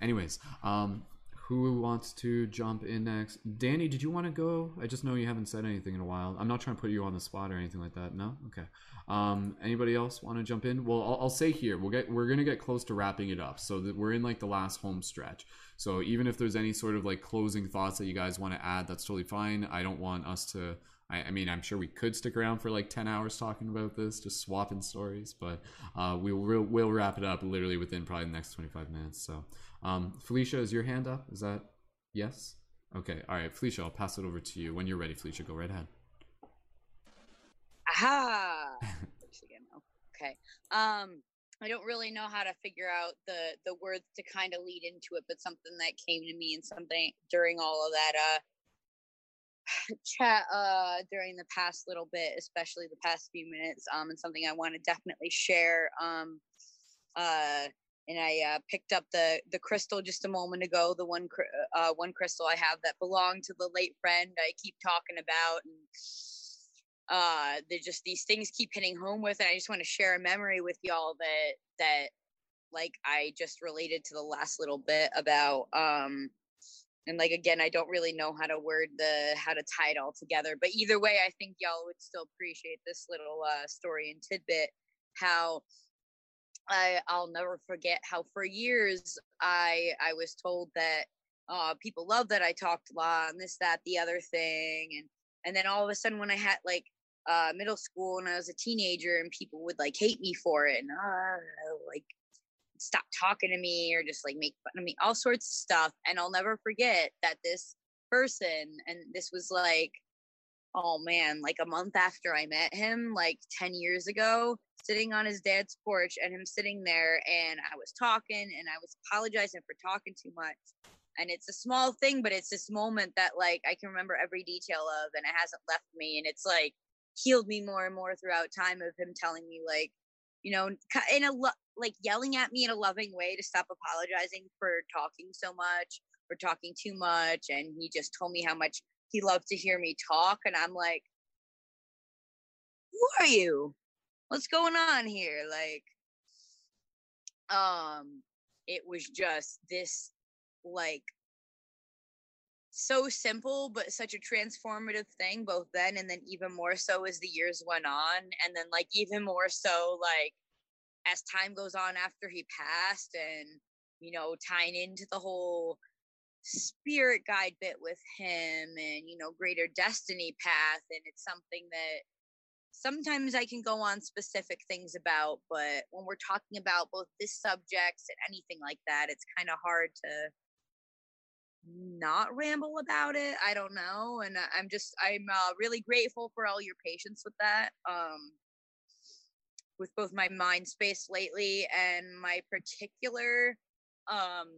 anyways, um, who wants to jump in next? Danny, did you want to go? I just know you haven't said anything in a while. I'm not trying to put you on the spot or anything like that. No, okay. Um, anybody else want to jump in? Well, I'll, I'll, say here we'll get we're gonna get close to wrapping it up, so that we're in like the last home stretch. So even if there's any sort of like closing thoughts that you guys want to add, that's totally fine. I don't want us to I, I, mean, I'm sure we could stick around for like 10 hours talking about this, just swapping stories, but uh, we will we'll wrap it up literally within probably the next 25 minutes. So, um, Felicia, is your hand up? Is that yes? Okay. All right, Felicia, I'll pass it over to you. When you're ready, Felicia, go right ahead. Aha! [LAUGHS] okay. Um, I don't really know how to figure out the the words to kind of lead into it, but something that came to me and something during all of that uh [SIGHS] chat uh, during the past little bit, especially the past few minutes, um, and something I want to definitely share. Um, uh, and I uh, picked up the the crystal just a moment ago, the one uh, one crystal I have that belonged to the late friend I keep talking about, and uh, they just these things keep hitting home with, and I just want to share a memory with y'all that that like I just related to the last little bit about um and like again i don't really know how to word the how to tie it all together but either way i think y'all would still appreciate this little uh, story and tidbit how I, I'll never forget how for years I I was told that uh, people love that I talked a lot and this that the other thing and and then all of a sudden when I had like uh, middle school and I was a teenager and people would like hate me for it and uh, like stop talking to me or just like make fun of me, all sorts of stuff. And I'll never forget that this person, and this was like, oh man, like a month after I met him, like 10 years ago, sitting on his dad's porch and him sitting there and I was talking and I was apologizing for talking too much. And it's a small thing, but it's this moment that like I can remember every detail of and it hasn't left me. And it's like healed me more and more throughout time of him telling me like, you know, in a lo- like yelling at me in a loving way to stop apologizing for talking so much for talking too much and he just told me how much he loved to hear me talk and i'm like who are you? What's going on here? Like um it was just this like so simple but such a transformative thing both then and then even more so as the years went on. And then like even more so like as time goes on after he passed and you know tying into the whole spirit guide bit with him and you know greater destiny path. And it's something that sometimes i can go on specific things about but when we're talking about both this subjects and anything like that it's kind of hard to not ramble about it i don't know and i'm just i'm uh, really grateful for all your patience with that um with both my mind space lately and my particular um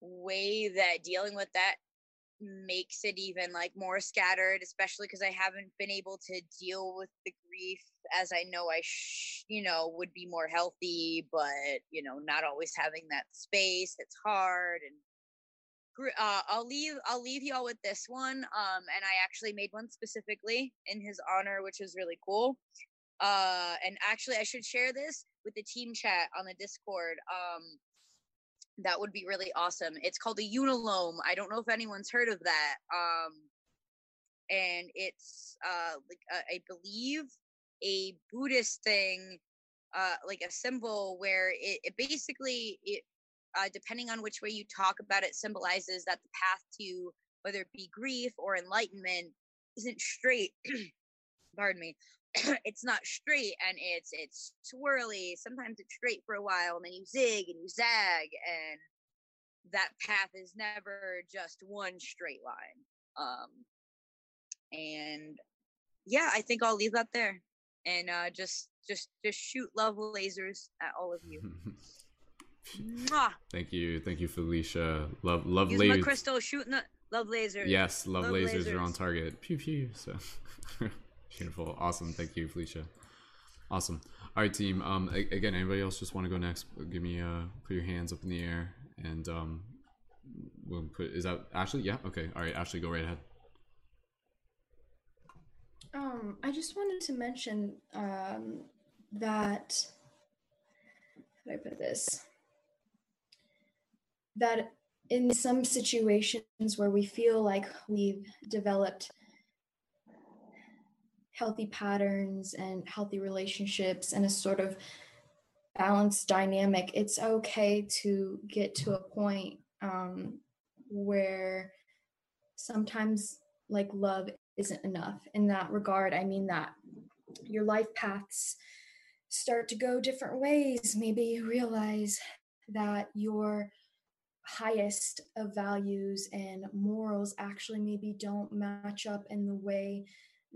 way that dealing with that makes it even like more scattered especially because i haven't been able to deal with the grief as i know i sh- you know would be more healthy but you know not always having that space it's hard and uh, I'll leave I'll leave y'all with this one. Um, and I actually made one specifically in his honor, which is really cool. Uh, and actually, I should share this with the team chat on the Discord. Um, that would be really awesome. It's called a unalome. I don't know if anyone's heard of that. Um, and it's uh, like uh, I believe a Buddhist thing, uh, like a symbol where it, it basically it uh, depending on which way you talk about it, symbolizes that the path to whether it be grief or enlightenment isn't straight. [CLEARS THROAT] Pardon me. [CLEARS THROAT] it's not straight and it's it's swirly. Sometimes it's straight for a while and then you zig and you zag and that path is never just one straight line. Um and yeah, I think I'll leave that there. And uh just just just shoot love lasers at all of you. [LAUGHS] Mwah. Thank you, thank you, Felicia. Love, love Use lasers. my crystal shooting the love lasers. Yes, love, love lasers, lasers, are on target. Pew pew. So [LAUGHS] beautiful, awesome. Thank you, Felicia. Awesome. All right, team. Um, again, anybody else just want to go next? Give me uh, put your hands up in the air, and um, we'll put. Is that Ashley? Yeah. Okay. All right, Ashley, go right ahead. Um, I just wanted to mention um that. How do I put this? That in some situations where we feel like we've developed healthy patterns and healthy relationships and a sort of balanced dynamic, it's okay to get to a point um, where sometimes like love isn't enough. In that regard, I mean that your life paths start to go different ways. Maybe you realize that your highest of values and morals actually maybe don't match up in the way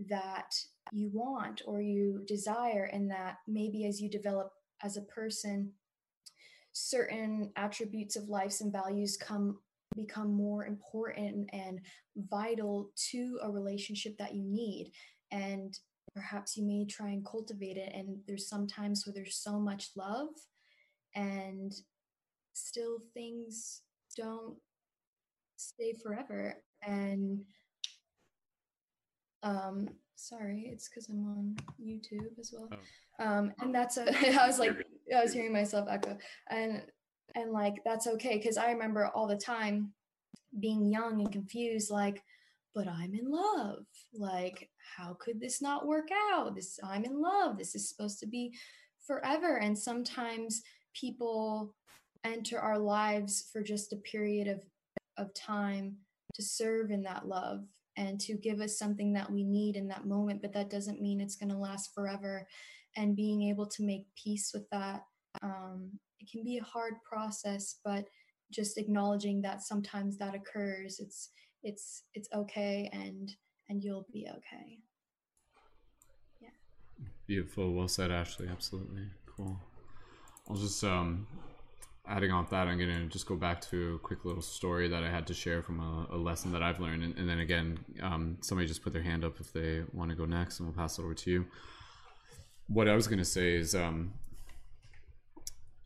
that you want or you desire and that maybe as you develop as a person certain attributes of lives and values come become more important and vital to a relationship that you need. And perhaps you may try and cultivate it and there's sometimes where there's so much love and still things don't stay forever. And um sorry it's because i'm on youtube as well. Oh. um and that's a [LAUGHS] i was like i was hearing myself echo. And and like that's okay because i remember all the time being young and confused like but i'm in love. Like how could this not work out? This i'm in love. This is supposed to be forever. And sometimes people enter our lives for just a period of, of time to serve in that love and to give us something that we need in that moment but that doesn't mean it's going to last forever. And being able to make peace with that um, it can be a hard process but just acknowledging that sometimes that occurs it's it's it's okay and and you'll be okay. Yeah. Beautiful. Well said ashley. Absolutely. Cool. I'll just um adding on that, I'm going to just go back to a quick little story that I had to share from a, a lesson that I've learned. And, and then again, um, somebody just put their hand up if they want to go next, and we'll pass it over to you. What I was going to say is um,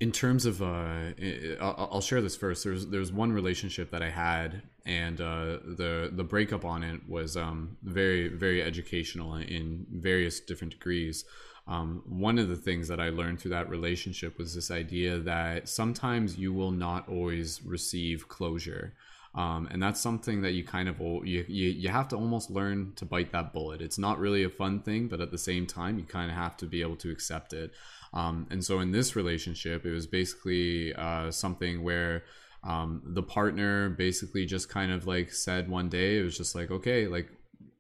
in terms of uh, I'll share this first. There's there's one relationship that I had, and uh, the the breakup on it was um, very very educational in various different degrees. Um, one of the things that I learned through that relationship was this idea that sometimes you will not always receive closure. Um, and that's something that you kind of you, you you have to almost learn to bite that bullet. It's not really a fun thing, but at the same time, you kind of have to be able to accept it. Um, and so in this relationship, it was basically uh, something where um, the partner basically just kind of like said one day, it was just like, okay, like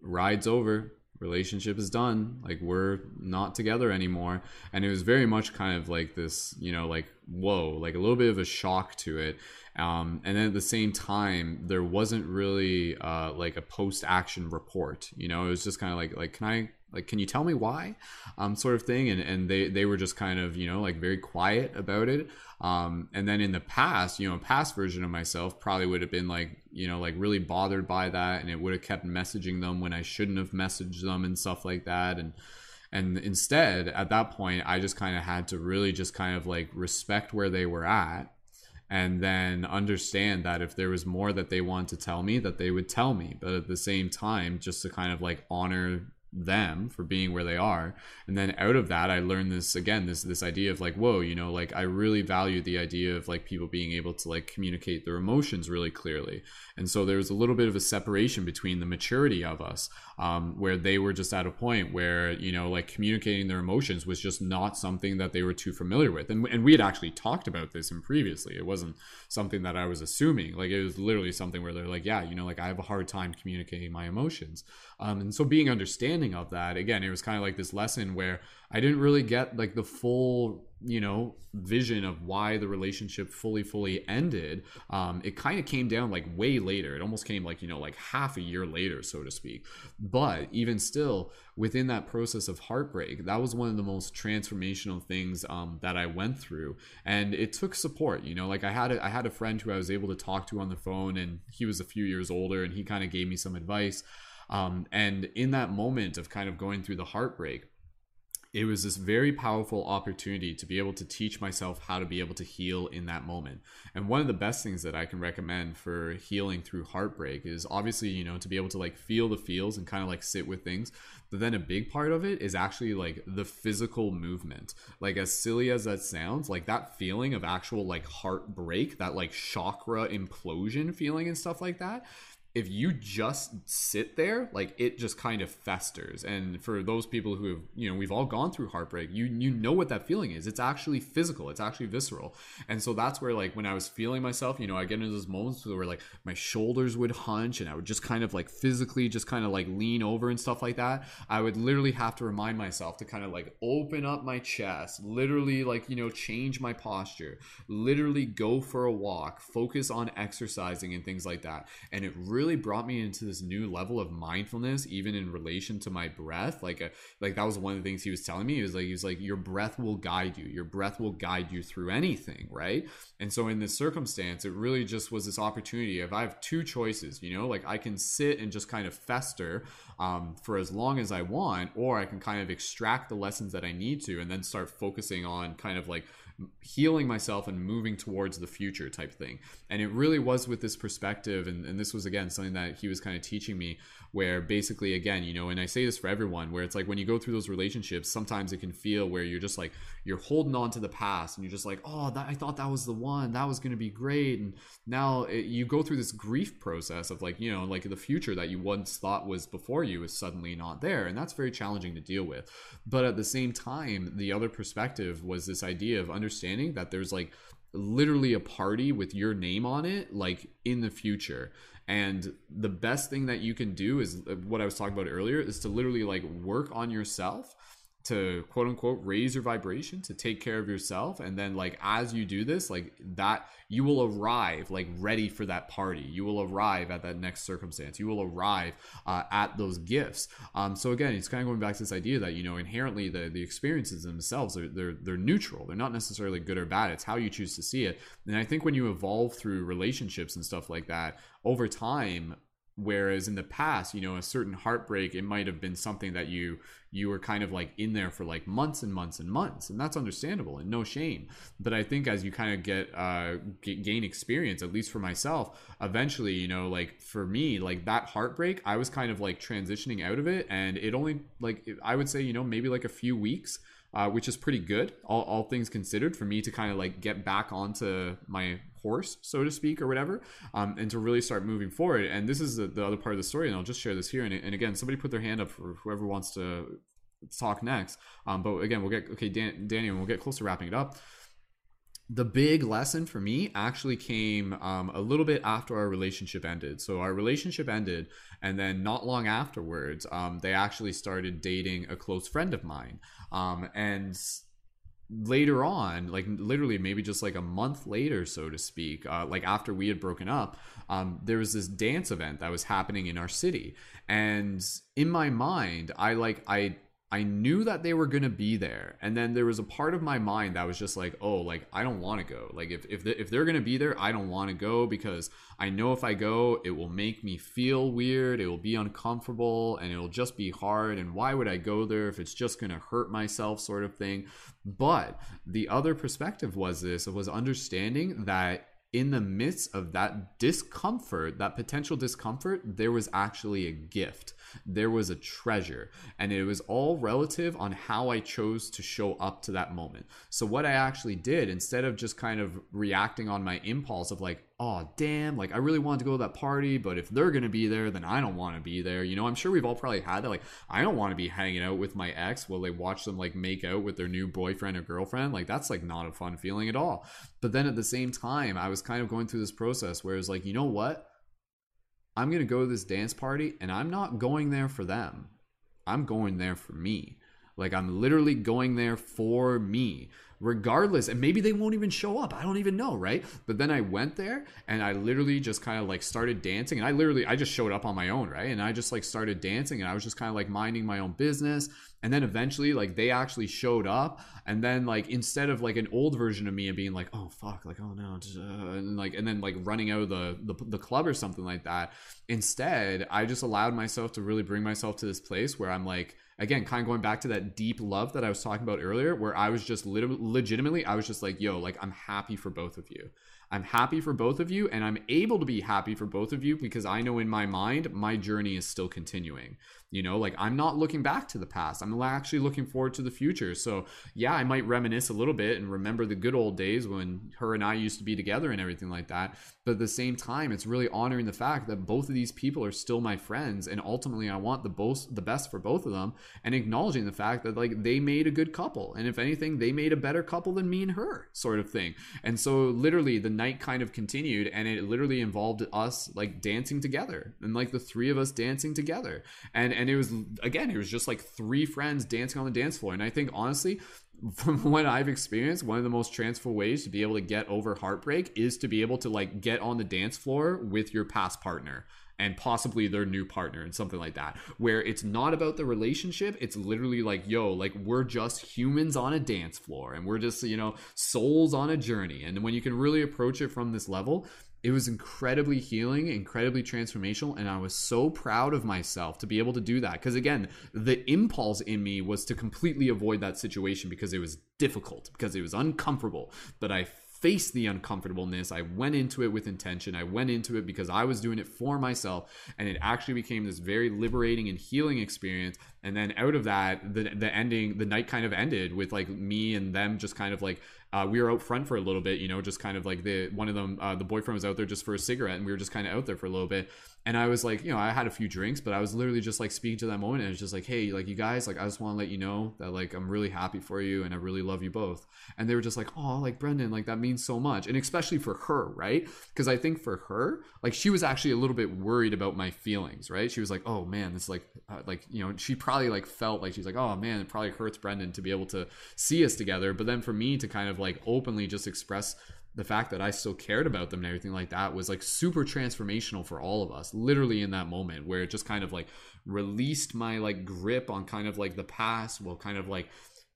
ride's over, relationship is done, like we're not together anymore. And it was very much kind of like this, you know, like whoa, like a little bit of a shock to it. Um, and then at the same time, there wasn't really uh, like a post action report. You know, it was just kind of like like can I like can you tell me why, um, sort of thing. And and they they were just kind of you know like very quiet about it. Um, and then in the past, you know, a past version of myself probably would have been like you know like really bothered by that, and it would have kept messaging them when I shouldn't have messaged them and stuff like that, and and instead at that point i just kind of had to really just kind of like respect where they were at and then understand that if there was more that they want to tell me that they would tell me but at the same time just to kind of like honor them for being where they are. And then out of that i learned this again this this idea of like whoa you know like i really value the idea of like people being able to like communicate their emotions really clearly. And so there was a little bit of a separation between the maturity of us um, where they were just at a point where you know like communicating their emotions was just not something that they were too familiar with. And, and we had actually talked about this in previously. It wasn't something that i was assuming. Like it was literally something where they're like yeah you know like i have a hard time communicating my emotions. Um, and so being understanding of that again it was kind of like this lesson where i didn't really get like the full you know vision of why the relationship fully fully ended um, it kind of came down like way later. It almost came like you know like half a year later so to speak. But even still within that process of heartbreak that was one of the most transformational things um, that i went through. And it took support you know like i had a, i had a friend who i was able to talk to on the phone and he was a few years older and he kind of gave me some advice. Um, and in that moment of kind of going through the heartbreak it was this very powerful opportunity to be able to teach myself how to be able to heal in that moment. And one of the best things that I can recommend for healing through heartbreak is obviously, you know, to be able to like feel the feels and kind of like sit with things. But then a big part of it is actually like the physical movement. Like as silly as that sounds, like that feeling of actual like heartbreak, that like chakra implosion feeling and stuff like that if you just sit there, like it just kind of festers. And for those people who have, you know, we've all gone through heartbreak, you you know what that feeling is. It's actually physical. It's actually visceral. And so that's where like when I was feeling myself, you know, I get into those moments where like my shoulders would hunch and I would just kind of like physically just kind of like lean over and stuff like that. I would literally have to remind myself to kind of like open up my chest, literally like, you know, change my posture, literally go for a walk, focus on exercising and things like that. And it really really brought me into this new level of mindfulness even in relation to my breath. Like a, uh, like that was one of the things he was telling me. He was like he was like your breath will guide you. Your breath will guide you through anything right? And so in this circumstance it really just was this opportunity if i have two choices you know? Like i can sit and just kind of fester um, for as long as i want or i can kind of extract the lessons that i need to and then start focusing on kind of like healing myself and moving towards the future type thing. And it really was with this perspective. And, and this was, again, something that he was kind of teaching me where basically, again, you know, and I say this for everyone, where it's like when you go through those relationships, sometimes it can feel where you're just like, you're holding on to the past and you're just like, oh, that, I thought that was the one, that was going to be great. And now it, you go through this grief process of like, you know, like the future that you once thought was before you is suddenly not there. And that's very challenging to deal with. But at the same time, the other perspective was this idea of understanding that there's like literally a party with your name on it, like in the future and the best thing that you can do is uh, what I was talking about earlier is to literally like work on yourself to quote unquote raise your vibration to take care of yourself. And then like as you do this like that you will arrive like ready for that party. You will arrive at that next circumstance. You will arrive uh, at those gifts. Um, so again it's kind of going back to this idea that you know inherently the the experiences themselves are they're they're neutral. They're not necessarily good or bad. It's how you choose to see it. And i think when you evolve through relationships and stuff like that over time whereas in the past you know a certain heartbreak it might have been something that you you were kind of like in there for like months and months and months and that's understandable and no shame. But i think as you kind of get uh g- gain experience at least for myself eventually you know like for me like that heartbreak i was kind of like transitioning out of it and it only like i would say you know maybe like a few weeks uh, which is pretty good, all, all things considered, for me to kind of like get back onto my horse, so to speak, or whatever, um, and to really start moving forward. And this is the, the, other part of the story, and I'll just share this here. And, and, again, somebody put their hand up for whoever wants to talk next. Um, but again, we'll get okay, Dan, and we'll get close to wrapping it up the big lesson for me actually came um, a little bit after our relationship ended. So our relationship ended, and then not long afterwards, um, they actually started dating a close friend of mine. Um, and later on, like literally maybe just like a month later, so to speak, uh, like after we had broken up, um, there was this dance event that was happening in our city, and in my mind, I like I I knew that they were going to be there. And then there was a part of my mind that was just like, oh, like, I don't want to go. Like, if, if, the, if they're going to be there, I don't want to go because I know if I go, it will make me feel weird. It will be uncomfortable and it'll just be hard. And why would I go there if it's just going to hurt myself, sort of thing? But the other perspective was this was understanding that in the midst of that discomfort, that potential discomfort, there was actually a gift. There was a treasure. And it was all relative on how I chose to show up to that moment. So, what I actually did, instead of just kind of reacting on my impulse of like, oh damn like i really wanted to go to that party but if they're gonna be there then i don't want to be there you know i'm sure we've all probably had that like i don't want to be hanging out with my ex while they watch them like make out with their new boyfriend or girlfriend like that's like not a fun feeling at all but then at the same time i was kind of going through this process where it's like you know what i'm gonna go to this dance party and i'm not going there for them. I'm going there for me. Like i'm literally going there for me regardless and maybe they won't even show up. I don't even know right? But then i went there and i literally just kind of like started dancing and i literally i just showed up on my own right? And i just like started dancing and i was just kind of like minding my own business and then eventually like they actually showed up and then like instead of like an old version of me and being like oh fuck like oh no and like and then like running out of the, the the club or something like that instead i just allowed myself to really bring myself to this place where i'm like again, kind of going back to that deep love that I was talking about earlier, where I was just lit- legitimately, I was just like, yo, like, I'm happy for both of you. I'm happy for both of you, and I'm able to be happy for both of you because I know in my mind, my journey is still continuing. You know, like I'm not looking back to the past. I'm actually looking forward to the future. So, yeah, I might reminisce a little bit and remember the good old days when her and I used to be together and everything like that. But at the same time, it's really honoring the fact that both of these people are still my friends and ultimately I want the both the best for both of them and acknowledging the fact that like they made a good couple and if anything, they made a better couple than me and her, sort of thing. And so literally the night kind of continued and it literally involved us like dancing together and like the three of us dancing together. And and it was again it was just like three friends dancing on the dance floor and i think honestly [LAUGHS] from what i've experienced one of the most transferable ways to be able to get over heartbreak is to be able to like get on the dance floor with your past partner and possibly their new partner and something like that where it's not about the relationship it's literally like yo like we're just humans on a dance floor and we're just you know souls on a journey and when you can really approach it from this level it was incredibly healing, incredibly transformational, and I was so proud of myself to be able to do that. Because again, the impulse in me was to completely avoid that situation because it was difficult, because it was uncomfortable. But I faced the uncomfortableness. I went into it with intention. I went into it because I was doing it for myself, and it actually became this very liberating and healing experience. And then out of that, the the ending, the night kind of ended with like me and them just kind of like uh, we were out front for a little bit, you know, just kind of like the one of them, uh, the boyfriend was out there just for a cigarette, and we were just kind of out there for a little bit. And I was like, you know, I had a few drinks, but I was literally just like speaking to that moment, and it's just like, hey, like you guys, like I just want to let you know that like I'm really happy for you, and I really love you both. And they were just like, oh, like Brendon, like that means so much, and especially for her, right? Because I think for her, like she was actually a little bit worried about my feelings, right? She was like, oh man, this like, uh, like you know, she probably like felt like she's like, oh man, it probably hurts Brendon to be able to see us together, but then for me to kind of like openly just just express the fact that I still cared about them and everything like that was like super transformational for all of us, literally in that moment where it just kind of like released my like grip on kind of like the past while kind of like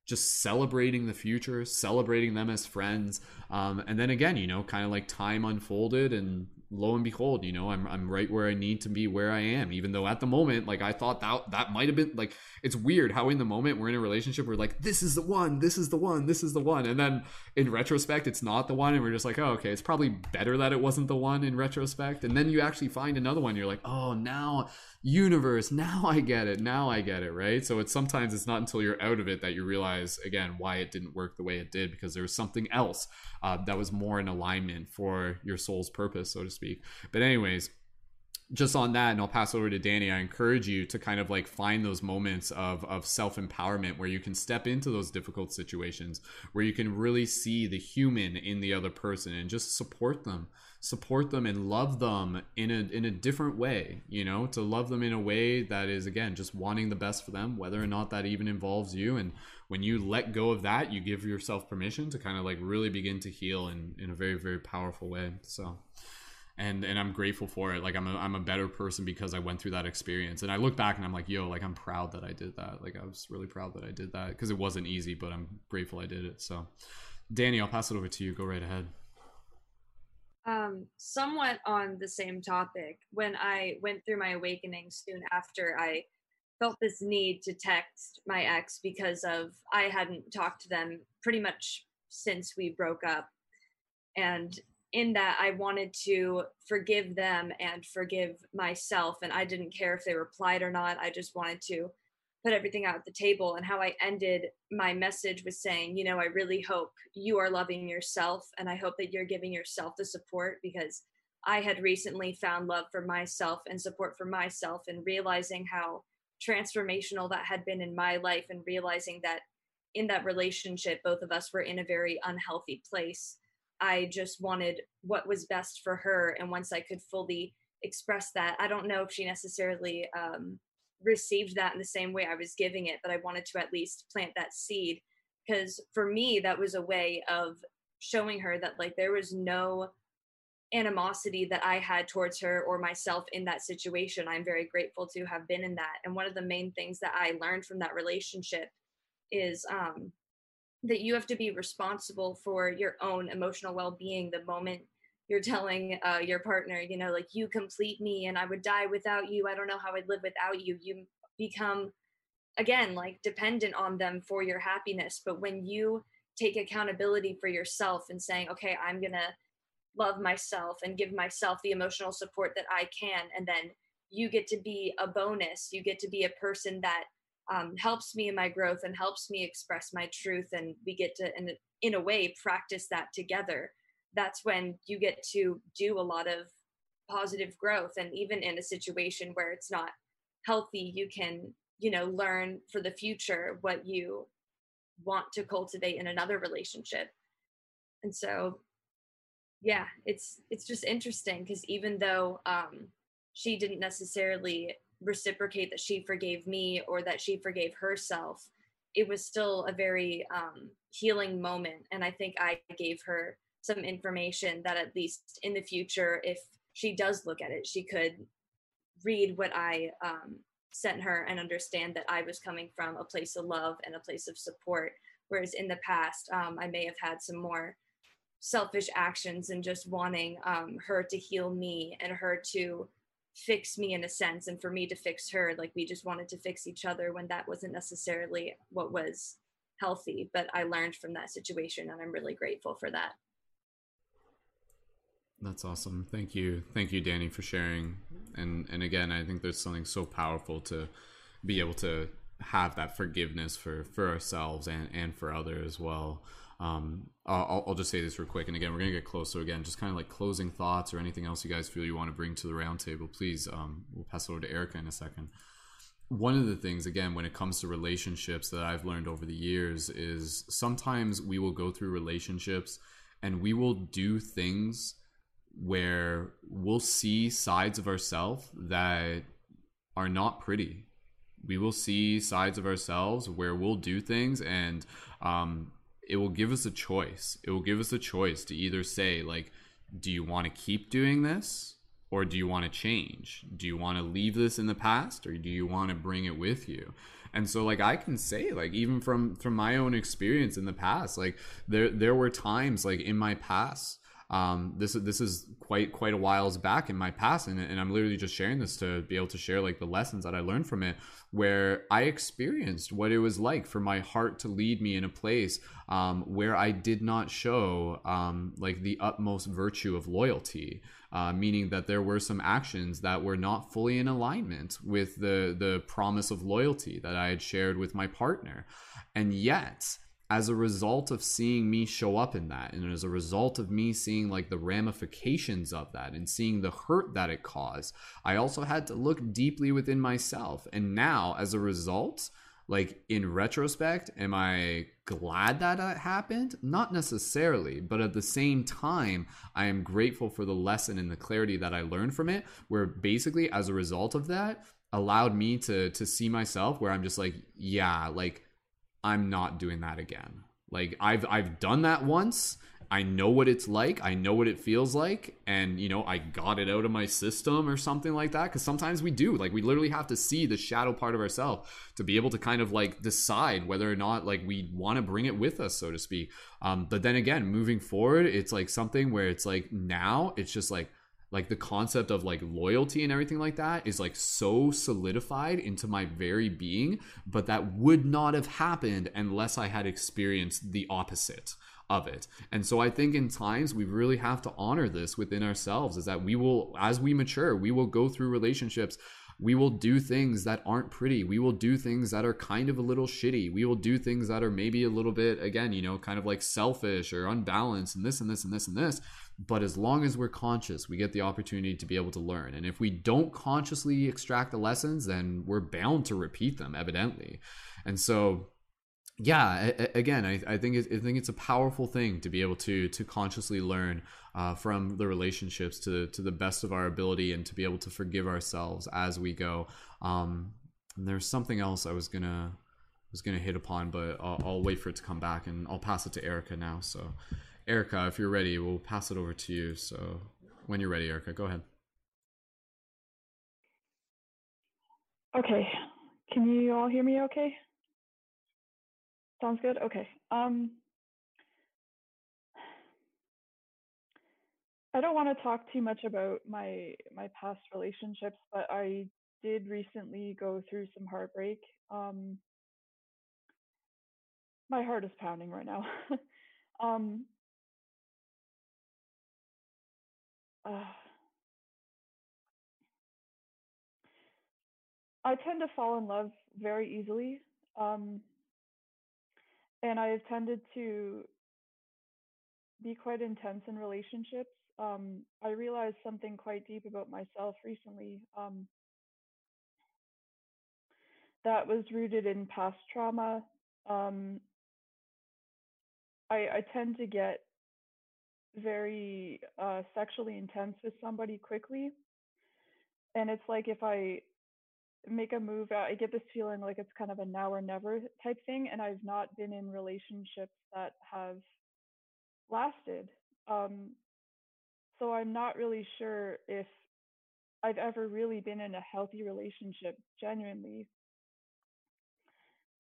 just celebrating the future, celebrating them as friends. Um, and then again, you know, kind of like time unfolded and lo and behold, you know, I'm I'm right where I need to be where I am. Even though at the moment, like I thought that that might have been like it's weird how in the moment we're in a relationship we're like, this is the one, this is the one, this is the one. And then in retrospect it's not the one and we're just like, oh okay, it's probably better that it wasn't the one in retrospect. And then you actually find another one, you're like, oh now universe, now I get it, now I get it, right? So it's sometimes it's not until you're out of it that you realize again why it didn't work the way it did because there was something else uh, that was more in alignment for your soul's purpose, so to speak. But anyways, just on that, and I'll pass over to Danny. I encourage you to kind of like find those moments of of self empowerment where you can step into those difficult situations, where you can really see the human in the other person and just support them, support them and love them in a in a different way. You know, to love them in a way that is again just wanting the best for them, whether or not that even involves you. And when you let go of that, you give yourself permission to kind of like really begin to heal in in a very very powerful way. So and and I'm grateful for it. Like I'm a I'm a better person because I went through that experience. And I look back and I'm like, yo, like I'm proud that I did that. Like I was really proud that I did that because it wasn't easy, but I'm grateful I did it. So, Danny, I'll pass it over to you. Go right ahead. Um, somewhat on the same topic, when I went through my awakening soon after, I felt this need to text my ex because of I hadn't talked to them pretty much since we broke up. And in that I wanted to forgive them and forgive myself. And I didn't care if they replied or not. I just wanted to put everything out at the table. And how I ended my message was saying, you know, I really hope you are loving yourself. And I hope that you're giving yourself the support because I had recently found love for myself and support for myself and realizing how transformational that had been in my life and realizing that in that relationship, both of us were in a very unhealthy place I just wanted what was best for her. And once I could fully express that, I don't know if she necessarily um, received that in the same way I was giving it, but I wanted to at least plant that seed. Because for me, that was a way of showing her that like there was no animosity that I had towards her or myself in that situation. I'm very grateful to have been in that. And one of the main things that I learned from that relationship is um, that you have to be responsible for your own emotional well-being the moment you're telling uh, your partner you know like you complete me and i would die without you. I don't know how i'd live without you. You become again like dependent on them for your happiness. But when you take accountability for yourself and saying okay i'm gonna love myself and give myself the emotional support that i can and then you get to be a bonus you get to be a person that um, helps me in my growth and helps me express my truth and we get to in, in a way practice that together that's when you get to do a lot of positive growth. And even in a situation where it's not healthy you can you know learn for the future what you want to cultivate in another relationship. And so yeah it's it's just interesting because even though um she didn't necessarily reciprocate that she forgave me or that she forgave herself it was still a very um, healing moment. And i think i gave her some information that at least in the future if she does look at it she could read what i um, sent her and understand that i was coming from a place of love and a place of support. Whereas in the past um, i may have had some more selfish actions and just wanting um, her to heal me and her to fix me in a sense and for me to fix her. Like we just wanted to fix each other when that wasn't necessarily what was healthy but i learned from that situation and i'm really grateful for that that's awesome thank you thank you danny for sharing and and again i think there's something so powerful to be able to have that forgiveness for for ourselves and and for others as well um, I'll, I'll just say this real quick, and again, we're gonna get closer again. Just kind of like closing thoughts or anything else you guys feel you want to bring to the roundtable. Please, um, we'll pass it over to Erica in a second. One of the things, again, when it comes to relationships that I've learned over the years is sometimes we will go through relationships and we will do things where we'll see sides of ourselves that are not pretty. We will see sides of ourselves where we'll do things and um, it will give us a choice. It will give us a choice to either say like do you want to keep doing this or do you want to change? Do you want to leave this in the past or do you want to bring it with you? And so like I can say like even from from my own experience in the past like there there were times like in my past um, this this is quite quite a whiles back in my past, and, and I'm literally just sharing this to be able to share like the lessons that I learned from it, where I experienced what it was like for my heart to lead me in a place um, where I did not show um, like the utmost virtue of loyalty. Uh, meaning that there were some actions that were not fully in alignment with the the promise of loyalty that I had shared with my partner, and yet as a result of seeing me show up in that and as a result of me seeing like the ramifications of that and seeing the hurt that it caused i also had to look deeply within myself. And now as a result like in retrospect am i glad that it happened? Not necessarily but at the same time i am grateful for the lesson and the clarity that i learned from it where basically as a result of that allowed me to to see myself where i'm just like yeah like I'm not doing that again. Like I've I've done that once. I know what it's like. I know what it feels like and you know, I got it out of my system or something like that cuz sometimes we do. Like we literally have to see the shadow part of ourselves to be able to kind of like decide whether or not like we want to bring it with us so to speak. Um but then again, moving forward, it's like something where it's like now it's just like like the concept of like loyalty and everything like that is like so solidified into my very being but that would not have happened unless i had experienced the opposite of it and so i think in times we really have to honor this within ourselves is that we will as we mature we will go through relationships we will do things that aren't pretty. We will do things that are kind of a little shitty. We will do things that are maybe a little bit, again, you know, kind of like selfish or unbalanced and this and this and this and this. But as long as we're conscious, we get the opportunity to be able to learn. And if we don't consciously extract the lessons, then we're bound to repeat them, evidently. And so, yeah, again, I, think I think it's a powerful thing to be able to to consciously learn uh, from the relationships to to the best of our ability, and to be able to forgive ourselves as we go. Um, there's something else I was gonna was gonna hit upon, but I'll, I'll wait for it to come back, and I'll pass it to Erica now. So. Erica, if you're ready, we'll pass it over to you. So when you're ready, Erica, go ahead. Okay. Can you all hear me okay? Sounds good? Okay. Um, I don't want to talk too much about my my past relationships, but I did recently go through some heartbreak. Um, my heart is pounding right now. [LAUGHS] um, uh, I tend to fall in love very easily. Um, and I have tended to be quite intense in relationships. Um, I realized something quite deep about myself recently um, that was rooted in past trauma. Um, I, I tend to get very uh, sexually intense with somebody quickly. And it's like if I make a move, I get this feeling like it's kind of a now or never type thing. And I've not been in relationships that have lasted. Um, so I'm not really sure if I've ever really been in a healthy relationship genuinely.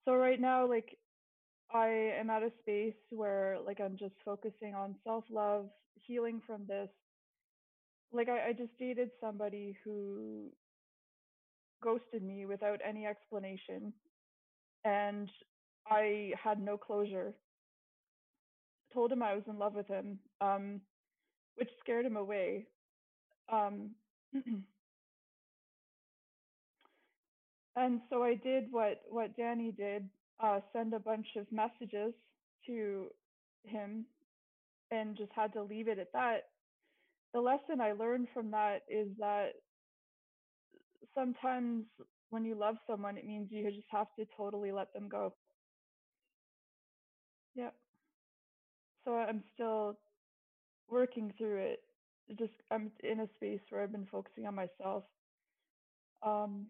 So right now, like I am at a space where like I'm just focusing on self love, healing from this. Like I, I just dated somebody who ghosted me without any explanation and I had no closure. Told him I was in love with him, um, which scared him away. Um, [CLEARS THROAT] and so I did what what Danny did uh, send a bunch of messages to him and just had to leave it at that. The lesson I learned from that is that sometimes when you love someone, it means you just have to totally let them go. Yep. So I'm still working through it. Just I'm in a space where I've been focusing on myself. Um,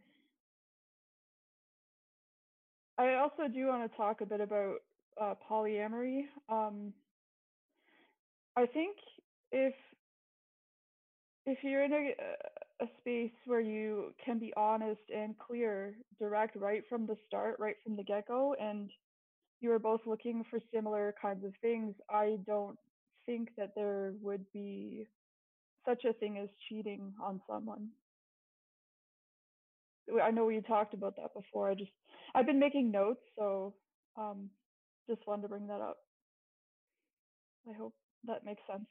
I also do want to talk a bit about uh, polyamory. Um, I think if if you're in a, a space where you can be honest and clear, direct right from the start, right from the get go, and you are both looking for similar kinds of things, I don't think that there would be such a thing as cheating on someone. I know we talked about that before. I just I've been making notes, so um, just wanted to bring that up. I hope that makes sense.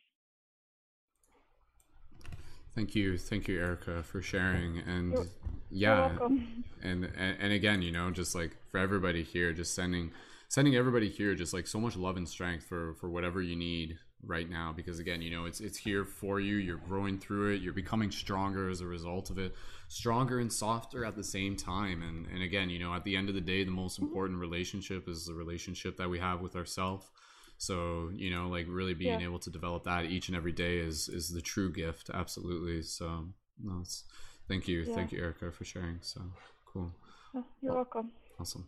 Thank you, thank you, Erica, for sharing. And You're- yeah, welcome. and, and and again, you know, just like for everybody here, just sending sending everybody here just like so much love and strength for for whatever you need right now. Because again, you know, it's it's here for you. You're growing through it. You're becoming stronger as a result of it. Stronger and softer at the same time. And and again, you know, at the end of the day, the most mm-hmm. important relationship is the relationship that we have with ourselves. So you know, like really being Yeah. able to develop that each and every day is is the true gift. Absolutely. So no, it's thank you, Yeah. thank you, Erica, for sharing. So cool. Oh, You're welcome. Awesome.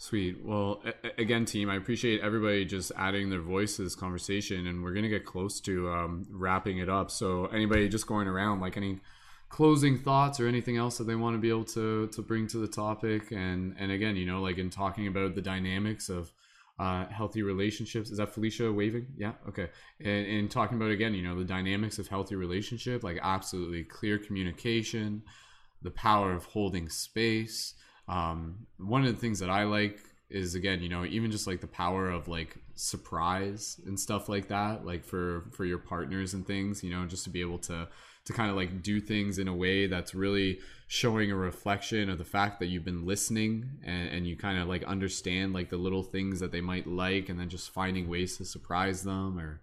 Sweet. Well, a- again, team, I appreciate everybody just adding their voice to this conversation, and we're gonna get close to um, wrapping it up. So, anybody just going around, like any closing thoughts or anything else that they want to be able to to bring to the topic, and and again, you know, like in talking about the dynamics of uh, healthy relationships. Is that Felicia waving? Yeah. Okay. And, and talking about again, you know, the dynamics of healthy relationship, like absolutely clear communication, the power of holding space. Um, one of the things that I like is again, you know, even just like the power of like surprise and stuff like that, like for for your partners and things, you know, just to be able to to kind of like do things in a way that's really showing a reflection of the fact that you've been listening and, and you kind of like understand like the little things that they might like and then just finding ways to surprise them or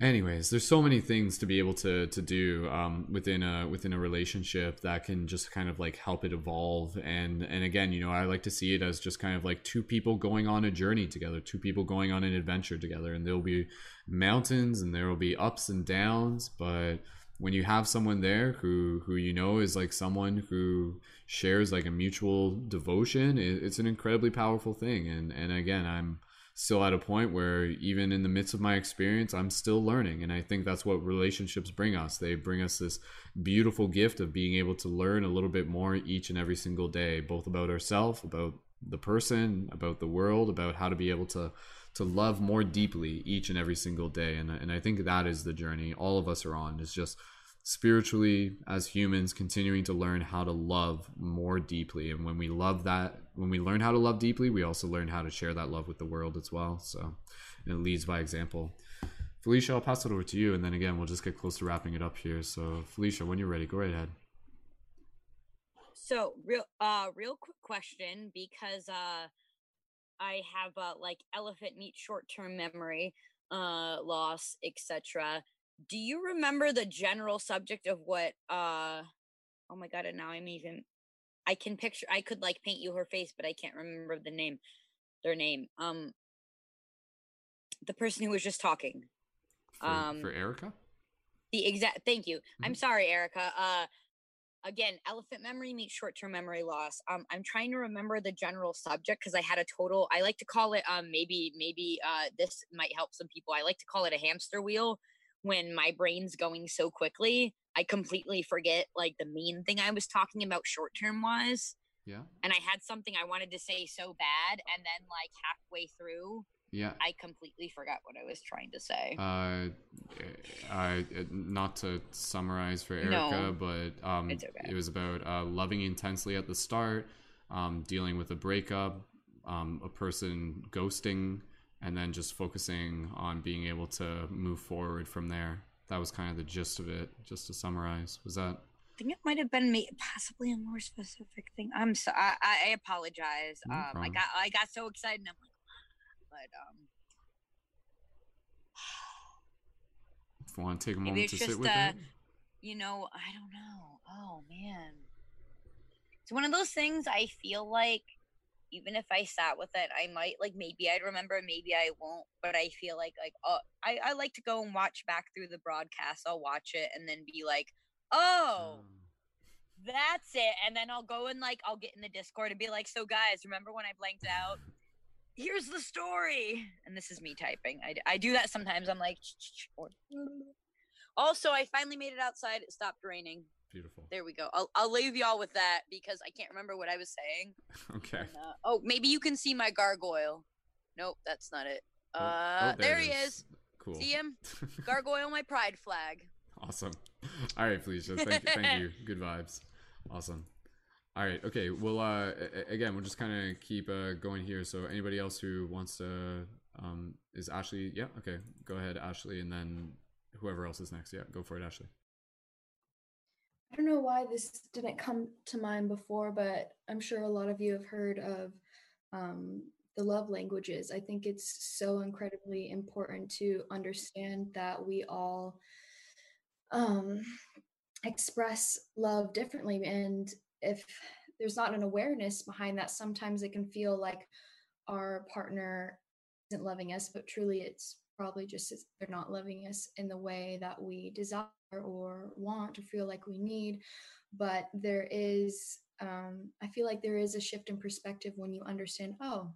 anyways there's so many things to be able to to do um, within a within a relationship that can just kind of like help it evolve. And and again you know i like to see it as just kind of like two people going on a journey together two people going on an adventure together. And there'll be mountains and there will be ups and downs but when you have someone there who who you know is like someone who shares like a mutual devotion it, it's an incredibly powerful thing. And and again i'm still at a point where even in the midst of my experience i'm still learning. And i think that's what relationships bring us. They bring us this beautiful gift of being able to learn a little bit more each and every single day both about ourselves about the person about the world about how to be able to to love more deeply each and every single day. And, and i think that is the journey all of us are on is just spiritually as humans continuing to learn how to love more deeply. And when we love that when we learn how to love deeply we also learn how to share that love with the world as well. So it leads by example. Felicia i'll pass it over to you and then again we'll just get close to wrapping it up here. So felicia when you're ready go right ahead. So real uh real quick question because uh I have uh like elephant meat short term memory uh loss etc. Do you remember the general subject of what uh oh my god and now I'm even I can picture I could like paint you her face but I can't remember the name their name um the person who was just talking for, um for erica the exact thank you i'm Mhm. sorry erica uh again elephant memory meets short-term memory loss um i'm trying to remember the general subject because i had a total i like to call it um maybe maybe uh this might help some people i like to call it a hamster wheel when my brain's going so quickly i completely forget like the main thing i was talking about short term wise. yeah and i had something i wanted to say so bad and then like halfway through yeah i completely forgot what i was trying to say uh, I not to summarize for Erica, No, but um, okay. it was about uh, loving intensely at the start, um, dealing with a breakup, um, a person ghosting, and then just focusing on being able to move forward from there. That was kind of the gist of it. Just to summarize, was that? I think it might have been me, possibly a more specific thing. I'm so I, I apologize. No um, I got I got so excited. And I'm like, but um, [SIGHS] If you want to take a Maybe it's to just sit with uh, it. you know, I don't know. Oh man, it's one of those things. I feel like even if I sat with it, I might like maybe I'd remember, maybe I won't. But I feel like like oh, I I like to go and watch back through the broadcast. I'll watch it and then be like, oh. Um, that's it. And then I'll go and like I'll get in the Discord and be like, so guys, remember when I blanked out? Here's the story. And this is me typing. I, I do that sometimes. I'm like, or- also, I finally made it outside. It stopped raining. Beautiful. There we go. I'll, I'll leave y'all with that because I can't remember what I was saying. [LAUGHS] Okay. And, uh, oh, maybe you can see my gargoyle. Nope, that's not it. Oh, Uh, oh, there, it he is. Cool. See him? [LAUGHS] Gargoyle my pride flag. Awesome. All right, Felicia. Thank you. Thank you. [LAUGHS] Good vibes. Awesome. All right. Okay. Well, uh, again, we'll just kind of keep uh, going here. So, anybody else who wants to, um, is Ashley? Yeah. Okay. Go ahead, Ashley, and then whoever else is next. Yeah. Go for it, Ashley. I don't know why this didn't come to mind before, but I'm sure a lot of you have heard of um, the love languages. I think it's so incredibly important to understand that we all um, express love differently. And if there's not an awareness behind that, sometimes it can feel like our partner isn't loving us, but truly it's probably just they're not loving us in the way that we desire or want or feel like we need. But there is, um, I feel like there is a shift in perspective when you understand, oh,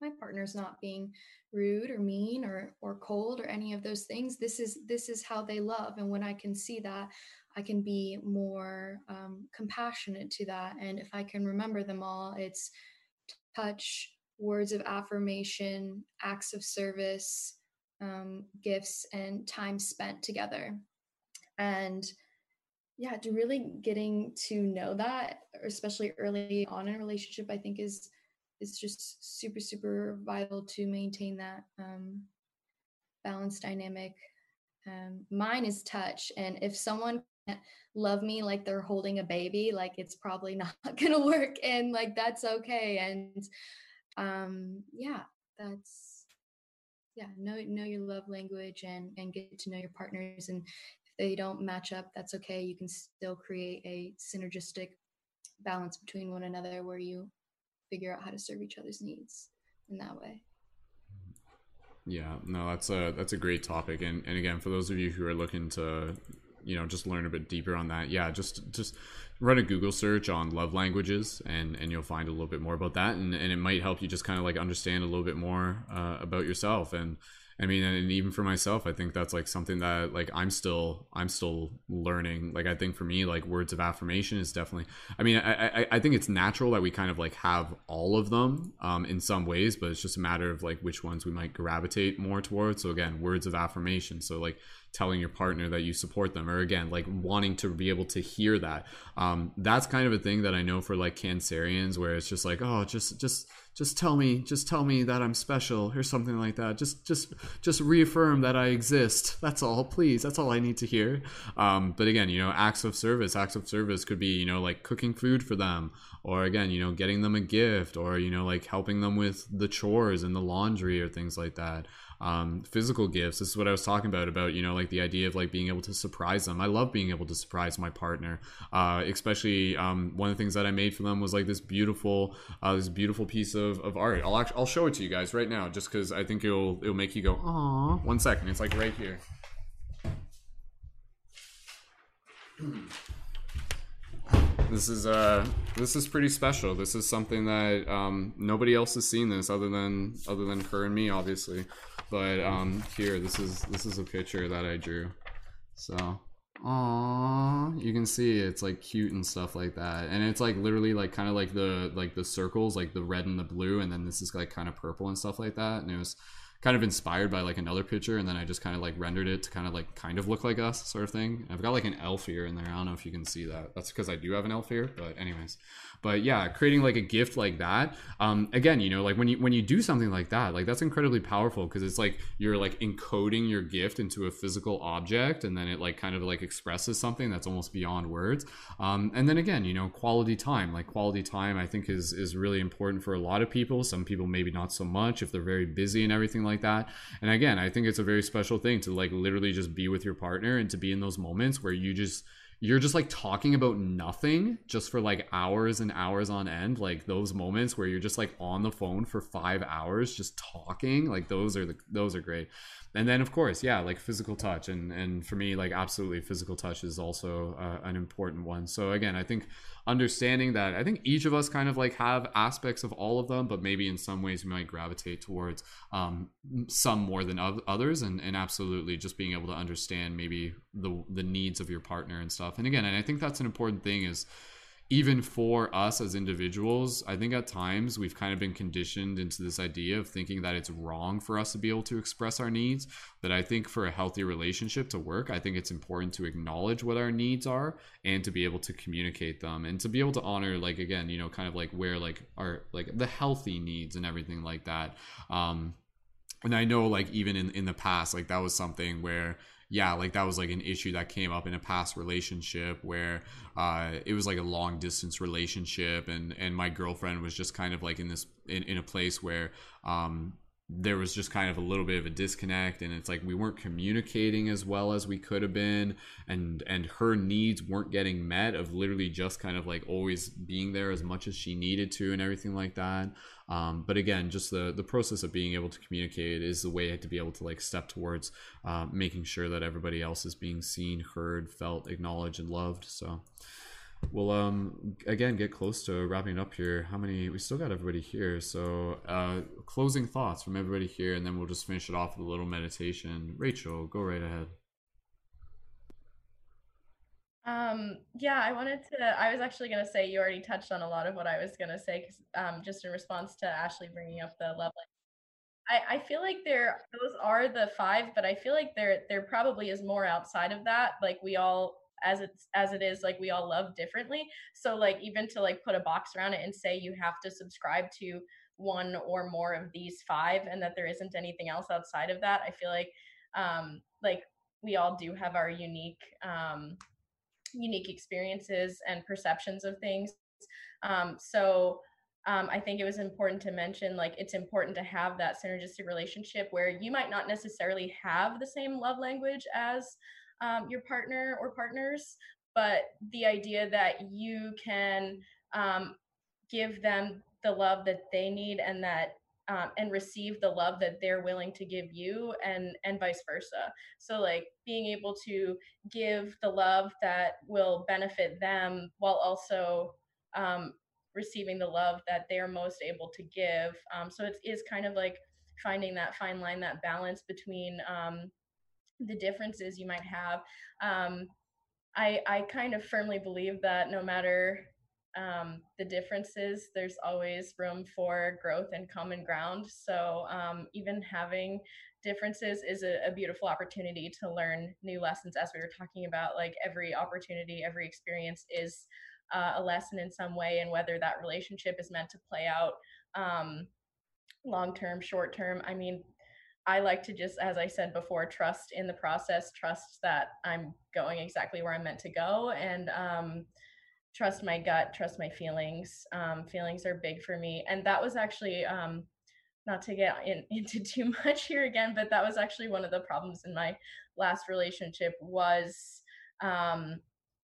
my partner's not being rude or mean or or cold or any of those things this is this is how they love and when i can see that i can be more um, compassionate to that and if i can remember them all it's touch words of affirmation acts of service um, gifts and time spent together and yeah to really getting to know that especially early on in a relationship i think is is just super super vital to maintain that um, balance dynamic. Um, mine is touch and if someone love me like they're holding a baby like it's probably [LAUGHS] not gonna work and like that's okay and um yeah that's yeah know know your love language and and get to know your partners and they don't match up that's okay you can still create a synergistic balance between one another where you figure out how to serve each other's needs in that way. Yeah, no, that's a that's a great topic, and and again, for those of you who are looking to, you know, just learn a bit deeper on that, yeah, just just run a Google search on love languages, and and you'll find a little bit more about that, and and it might help you just kind of like understand a little bit more uh, about yourself and I mean, and even for myself, I think that's like something that like I'm still I'm still learning. Like I think for me, like words of affirmation is definitely. I mean, I I, I think it's natural that we kind of like have all of them um, in some ways, but it's just a matter of like which ones we might gravitate more towards. So again, words of affirmation. So like telling your partner that you support them or again like wanting to be able to hear that um, that's kind of a thing that i know for like cancerians where it's just like oh just just just tell me just tell me that i'm special or something like that. Just just just reaffirm that i exist. That's all please. That's all i need to hear. Um, but again you know acts of service acts of service could be you know like cooking food for them or again you know getting them a gift or you know like helping them with the chores and the laundry or things like that um, physical gifts. This is what I was talking about about you know like the idea of like being able to surprise them. I love being able to surprise my partner, uh, especially um, one of the things that I made for them was like this beautiful uh, this beautiful piece of, of art. I'll actually I'll show it to you guys right now just because I think it'll it'll make you go ah. One second, it's like right here. [CLEARS THROAT] this is uh this is pretty special this is something that um nobody else has seen this other than other than her and me obviously but um here this is this is a picture that i drew so Aww, you can see it's like cute and stuff like that, and it's like literally like kind of like the like the circles, like the red and the blue, and then this is like kind of purple and stuff like that. And it was kind of inspired by like another picture and then I just kind of like rendered it to kind of like kind of look like us sort of thing. I've got like an elf here in there. I don't know if you can see that. That's because I do have an elf here, but anyways. But yeah, creating like a gift like that. Um again, you know, like when you when you do something like that, like that's incredibly powerful because it's like you're like encoding your gift into a physical object and then it like kind of like expresses something that's almost beyond words. Um and then again, you know, quality time. Like quality time I think is is really important for a lot of people. Some people maybe not so much if they're very busy and everything like that. And again, I think it's a very special thing to like literally just be with your partner and to be in those moments where you just you're just like talking about nothing just for like hours and hours on end. Like those moments where you're just like on the phone for 5 hours just talking like those are the those are great. And then of course yeah like physical touch. And and for me like absolutely physical touch is also uh, an important one. So again i think understanding that i think each of us kind of like have aspects of all of them but maybe in some ways we might gravitate towards um, some more than others and, and absolutely just being able to understand maybe the the needs of your partner and stuff. And again and i think that's an important thing is even for us as individuals, I think at times we've kind of been conditioned into this idea of thinking that it's wrong for us to be able to express our needs. That I think for a healthy relationship to work, I think it's important to acknowledge what our needs are and to be able to communicate them and to be able to honor, like, again, you know, kind of like where like our, like the healthy needs and everything like that. Um, and I know like even in, in the past, like that was something where, yeah, like that was like an issue that came up in a past relationship where uh, it was like a long distance relationship, and and my girlfriend was just kind of like in this in, in a place where um, there was just kind of a little bit of a disconnect and it's like we weren't communicating as well as we could have been and and her needs weren't getting met of literally just kind of like always being there as much as she needed to and everything like that um, but again just the the process of being able to communicate is the way to be able to like step towards uh, making sure that everybody else is being seen heard felt acknowledged and loved. So we'll um again get close to wrapping up here. How many we still got everybody here. So uh closing thoughts from everybody here and then we'll just finish it off with a little meditation. Rachel go right ahead um yeah i wanted to i was actually going to say you already touched on a lot of what i was going to say um just in response to ashley bringing up the love I, I feel like there those are the five but i feel like there there probably is more outside of that like we all as it's as it is like we all love differently. So like even to like put a box around it and say you have to subscribe to one or more of these five and that there isn't anything else outside of that i feel like um like we all do have our unique um unique experiences and perceptions of things. Um so um, I think it was important to mention like it's important to have that synergistic relationship where you might not necessarily have the same love language as um, your partner or partners, but the idea that you can um, give them the love that they need and that um, and receive the love that they're willing to give you and and vice versa so like being able to give the love that will benefit them while also um, receiving the love that they're most able to give um, so it is kind of like finding that fine line that balance between um, the differences you might have. Um, I, I kind of firmly believe that no matter um, the differences, there's always room for growth and common ground. So um, even having differences is a, a, beautiful opportunity to learn new lessons, as we were talking about. Like every opportunity, every experience is uh, a lesson in some way, and whether that relationship is meant to play out um, long term, short term. I mean, I like to just, as I said before, trust in the process, trust that I'm going exactly where I'm meant to go, and um, trust my gut, trust my feelings. Um, feelings are big for me, and that was actually um, not to get in, [LAUGHS] into too much here again, but that was actually one of the problems in my last relationship was um,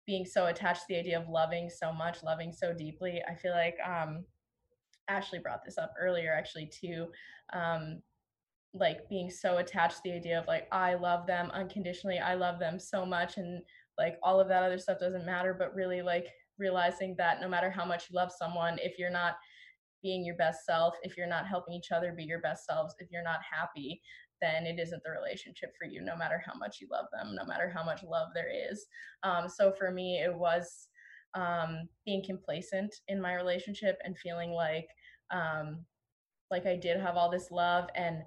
being so attached to the idea of loving so much, loving so deeply. I feel like um, Ashley brought this up earlier, actually, too. Um, like being so attached to the idea of like I love them unconditionally, I love them so much and like all of that other stuff doesn't matter, but really like realizing that no matter how much you love someone, if you're not being your best self, if you're not helping each other be your best selves, if you're not happy, then it isn't the relationship for you, no matter how much you love them, no matter how much love there is. Um, so for me, it was um, being complacent in my relationship and feeling like um, like I did have all this love and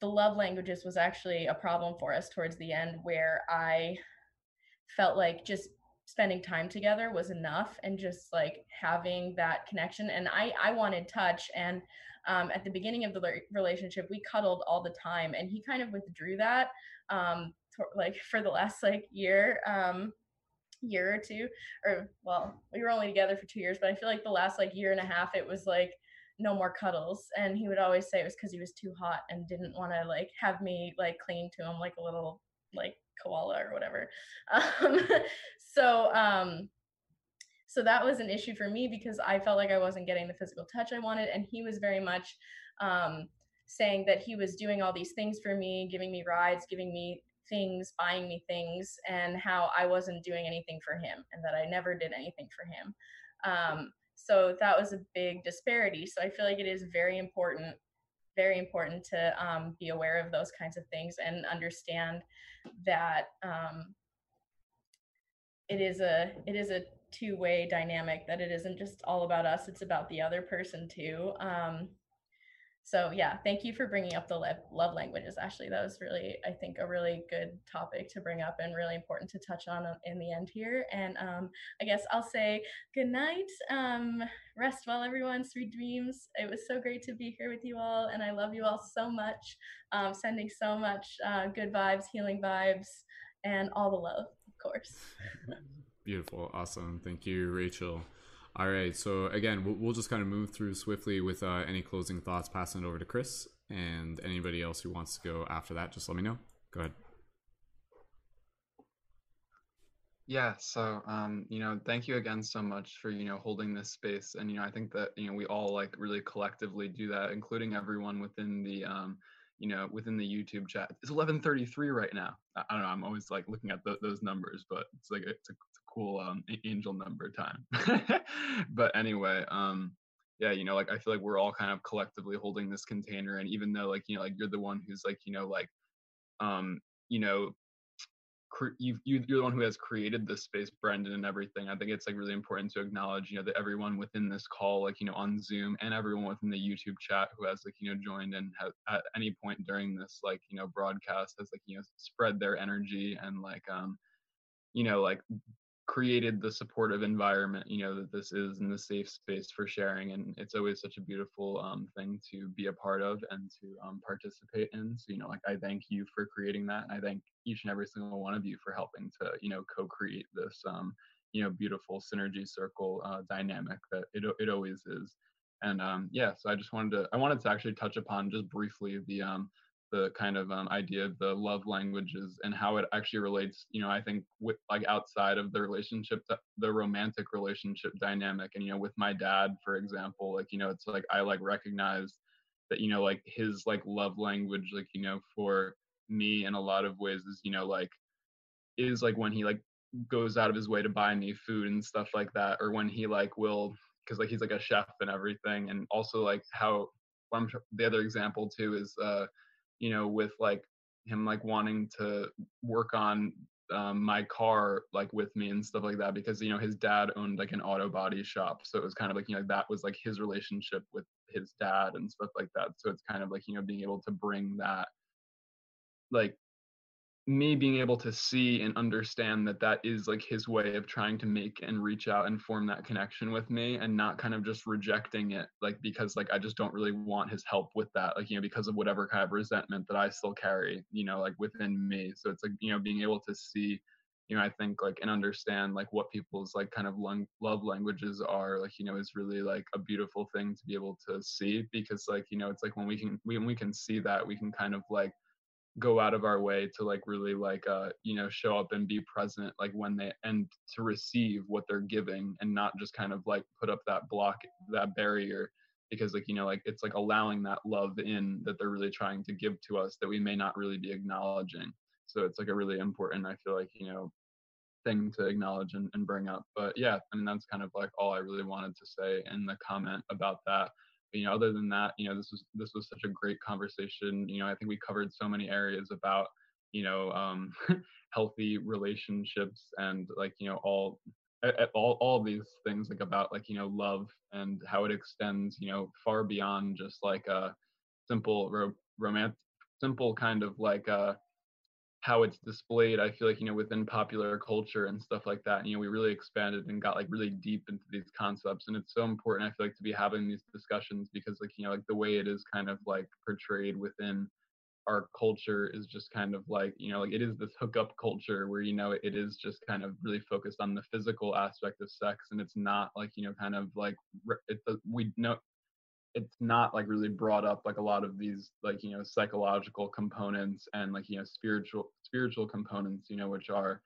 the love languages was actually a problem for us towards the end where I felt like just spending time together was enough and just like having that connection and I I wanted touch and um, at the beginning of the relationship we cuddled all the time and he kind of withdrew that um, to, like [LAUGHS] for the last like year um, year or two or well we were only together for two years but I feel like the last like year and a half it was like no more cuddles and he would always say it was because he was too hot and didn't want to like have me like cling to him like a little like koala or whatever [LAUGHS] um, so um so that was an issue for me because i felt like i wasn't getting the physical touch i wanted and he was very much um saying that he was doing all these things for me giving me rides giving me things buying me things and how i wasn't doing anything for him and that i never did anything for him um so that was a big disparity. So I feel like it is very important, very important to um, be aware of those kinds of things and understand that um, it is a it is a two-way dynamic that it isn't just all about us it's about the other person too. Um, so yeah thank you for bringing up the love languages ashley. That was really i think a really good topic to bring up and really important to touch on uh, in the end here. And um, i guess i'll say good night um, rest well everyone sweet dreams. It was so great to be here with you all and i love you all so much. Um, sending so much uh, good vibes healing vibes and all the love course beautiful awesome thank you rachel all right. So again, we'll, we'll just kind of move through swiftly with uh, any closing thoughts, passing it over to Chris and anybody else who wants to go after that. Just let me know. Go ahead. Yeah. So, um, you know, thank you again so much for, you know, holding this space. And, you know, I think that, you know, we all like really collectively do that, including everyone within the, um, you know, within the YouTube chat. It's 11:33 right now. I, don't know. I'm always like looking at the, those numbers, but it's like it's a, cool um, angel number time. [LAUGHS] but anyway, um, yeah, you know, like I feel like we're all kind of collectively holding this container, and even though like you know, like you're the one who's like you know, like, um, you know, cre- you you you're the one who has created this space, Brendon, and everything. I think it's like really important to acknowledge, you know, that everyone within this call, like you know, on Zoom, and everyone within the YouTube chat who has like you know joined and at any point during this like you know broadcast has like you know spread their energy and like um you know like created the supportive environment you know that this is in the safe space for sharing and it's always such a beautiful um, thing to be a part of and to um, participate in. So you know like i thank you for creating that and i thank each and every single one of you for helping to you know co-create this um, you know beautiful synergy circle uh, dynamic that it, it always is. And um, yeah so i just wanted to i wanted to actually touch upon just briefly the um, the kind of um, idea of the love languages and how it actually relates you know i think with like outside of the relationship the romantic relationship dynamic. And you know with my dad for example like you know it's like i like recognize that you know like his like love language like you know for me in a lot of ways is you know like is like when he like goes out of his way to buy me food and stuff like that or when he like will because like he's like a chef and everything. And also like how well, the other example too is uh you know, with like him like wanting to work on um, my car like with me and stuff like that because you know his dad owned like an auto body shop so it was kind of like you know that was like his relationship with his dad and stuff like that so it's kind of like you know being able to bring that like me being able to see and understand that that is like his way of trying to make and reach out and form that connection with me and not kind of just rejecting it like because like i just don't really want his help with that like you know because of whatever kind of resentment that i still carry you know like within me. So it's like you know being able to see you know i think like and understand like what people's like kind of love languages are like you know is really like a beautiful thing to be able to see because like you know it's like when we can when we can see that we can kind of like go out of our way to like really like uh you know show up and be present like when they and to receive what they're giving and not just kind of like put up that block that barrier because like you know like it's like allowing that love in that they're really trying to give to us that we may not really be acknowledging. So it's like a really important i feel like you know thing to acknowledge and, and bring up. But yeah i mean that's kind of like all i really wanted to say in the comment about that you know other than that you know this was this was such a great conversation you know i think we covered so many areas about you know um [LAUGHS] healthy relationships and like you know all all all these things like about like you know love and how it extends you know far beyond just like a simple ro- romantic simple kind of like uh how it's displayed i feel like you know within popular culture and stuff like that you know we really expanded and got like really deep into these concepts and it's so important i feel like to be having these discussions because like you know like the way it is kind of like portrayed within our culture is just kind of like you know like it is this hookup culture where you know it is just kind of really focused on the physical aspect of sex and it's not like you know kind of like we know it's not like really brought up like a lot of these like you know psychological components and like you know spiritual spiritual components you know which are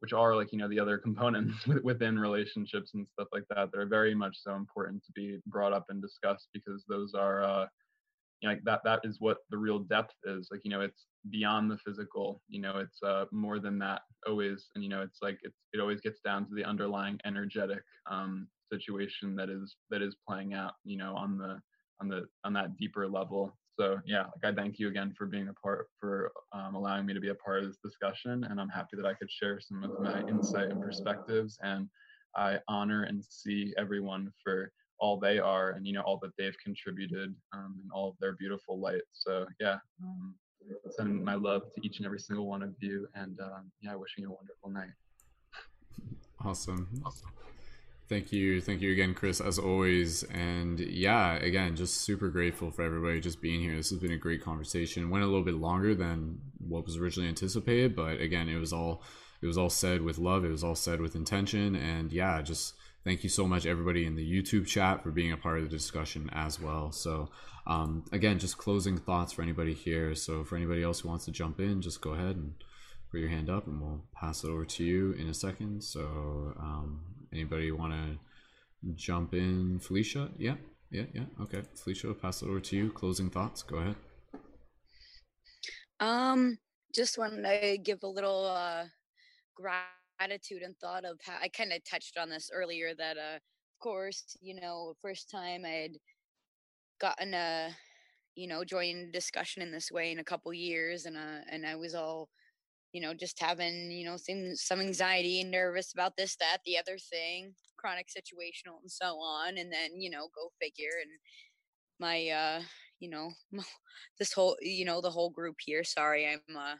which are like you know the other components [LAUGHS] within relationships and stuff like that that are very much so important to be brought up and discussed because those are uh you know, like that that is what the real depth is like you know it's beyond the physical you know it's uh more than that always and you know it's like it's it always gets down to the underlying energetic um situation that is that is playing out you know on the on the on that deeper level so yeah like i thank you again for being a part for um, allowing me to be a part of this discussion and i'm happy that i could share some of my insight and perspectives and I honor and see everyone for all they are and you know all that they've contributed um, and all of their beautiful light. So yeah, um, sending my love to each and every single one of you, and um, yeah, wishing you a wonderful night. Awesome. awesome. Thank you. Thank you again, Chris, as always. And yeah, again, just super grateful for everybody just being here. This has been a great conversation. Went a little bit longer than what was originally anticipated, but again, it was all it was all said with love. It was all said with intention. And yeah, just thank you so much, everybody in the YouTube chat, for being a part of the discussion as well. So um, again, just closing thoughts for anybody here. So for anybody else who wants to jump in, just go ahead and put your hand up and we'll pass it over to you in a second. So um, Anybody want to jump in? Felicia? Yeah, yeah, yeah. Okay, Felicia, I'll pass it over to you. Closing thoughts. Go ahead. Um, just wanted to give a little uh, gratitude and thought of how I kind of touched on this earlier. That, uh, of course, you know, first time I'd gotten a, you know, joined discussion in this way in a couple years, and uh, and I was all you know, just having, you know, some, some anxiety and nervous about this, that, the other thing, chronic situational and so on. And then, you know, go figure. And my, uh, you know, [LAUGHS] this whole, you know, the whole group here, sorry, I'm, uh,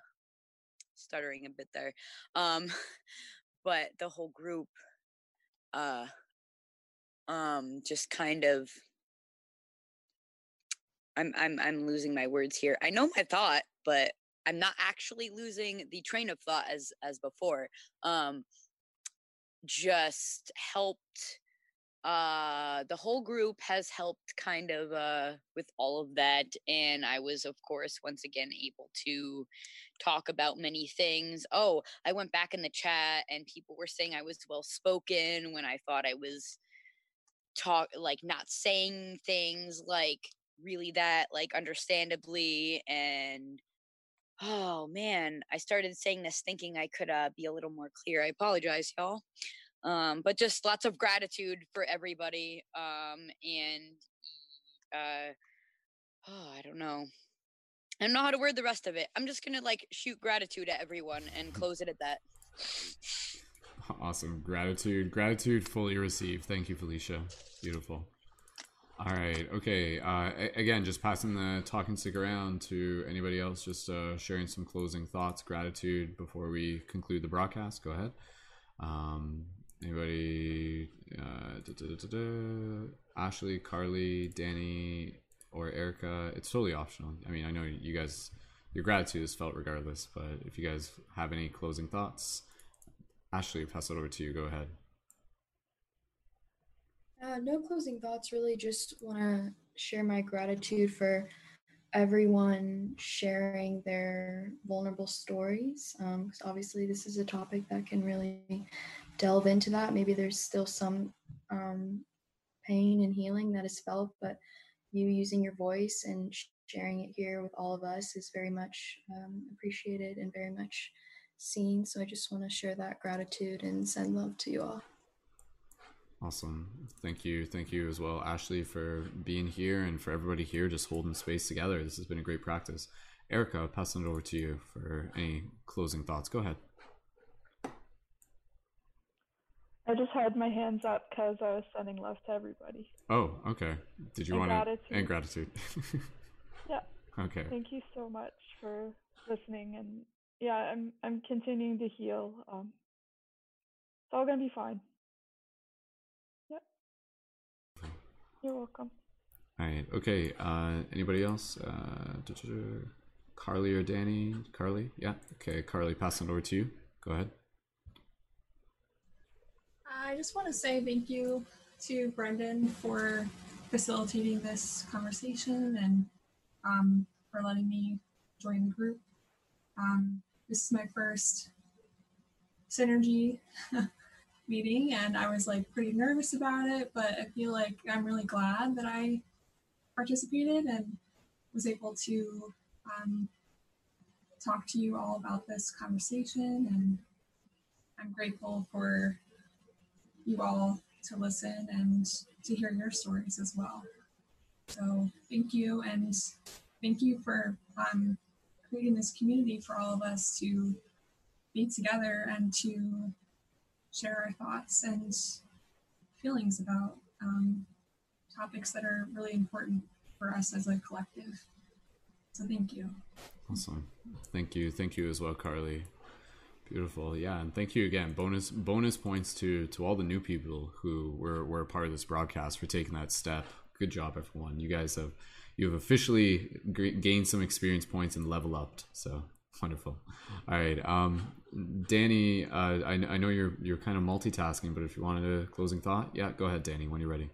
stuttering a bit there. Um, [LAUGHS] but the whole group, uh, um, just kind of, I'm, I'm, I'm losing my words here. I know my thought, but I'm not actually losing the train of thought as as before. Um, just helped. Uh, the whole group has helped kind of uh, with all of that, and I was, of course, once again able to talk about many things. Oh, I went back in the chat, and people were saying I was well spoken when I thought I was talk like not saying things like really that like understandably and oh man, I started saying this thinking I could uh, be a little more clear. I apologize, y'all. Um, but just lots of gratitude for everybody. Um, and uh, oh, I don't know. I don't know how to word the rest of it. I'm just gonna like shoot gratitude at everyone and [LAUGHS] close it at that. Awesome. Gratitude. Gratitude fully received. Thank you, Felicia. Beautiful. All right. Okay. Uh, again, just passing the talking stick around to anybody else, just uh, sharing some closing thoughts, gratitude before we conclude the broadcast. Go ahead. Um, anybody? Uh, da, da, da, Ashley, Carly, Danny, or Erica. It's totally optional. I mean, I know you guys, your gratitude is felt regardless, but if you guys have any closing thoughts, Ashley, pass it over to you. Go ahead. Uh, no closing thoughts, really. Just want to share my gratitude for everyone sharing their vulnerable stories. Because um, obviously, this is a topic that can really delve into that. Maybe there's still some um, pain and healing that is felt, but you using your voice and sharing it here with all of us is very much um, appreciated and very much seen. So I just want to share that gratitude and send love to you all. Awesome. Thank you. Thank you as well, Ashley, for being here and for everybody here just holding space together. This has been a great practice. Erica, passing it over to you for any closing thoughts. Go ahead. I just had my hands up because I was sending love to everybody. Oh, okay. Did you and want gratitude. to? And gratitude. [LAUGHS] yeah. Okay. Thank you so much for listening, and yeah, I'm I'm continuing to heal. Um, it's all gonna be fine. You're welcome. All right. Okay. Uh, anybody else? Uh, Carly or Danny? Carly? Yeah. Okay. Carly, passing it over to you. Go ahead. I just want to say thank you to Brendon for facilitating this conversation and um, for letting me join the group. Um, this is my first synergy [LAUGHS] meeting and I was like pretty nervous about it, but I feel like I'm really glad that I participated and was able to um, talk to you all about this conversation. And I'm grateful for you all to listen and to hear your stories as well. So thank you. And thank you for um, creating this community for all of us to be together and to share our thoughts and feelings about um, topics that are really important for us as a collective. So thank you. Awesome. Thank you. Thank you as well, Carly. Beautiful. Yeah, and thank you again. Bonus bonus points to to all the new people who were were part of this broadcast for taking that step. Good job, everyone. You guys have you have officially g- gained some experience points and level up. So wonderful. All right, um, Danny. Uh, I, I know you're you're kind of multitasking, but if you wanted a closing thought, yeah, go ahead, Danny, when you're ready.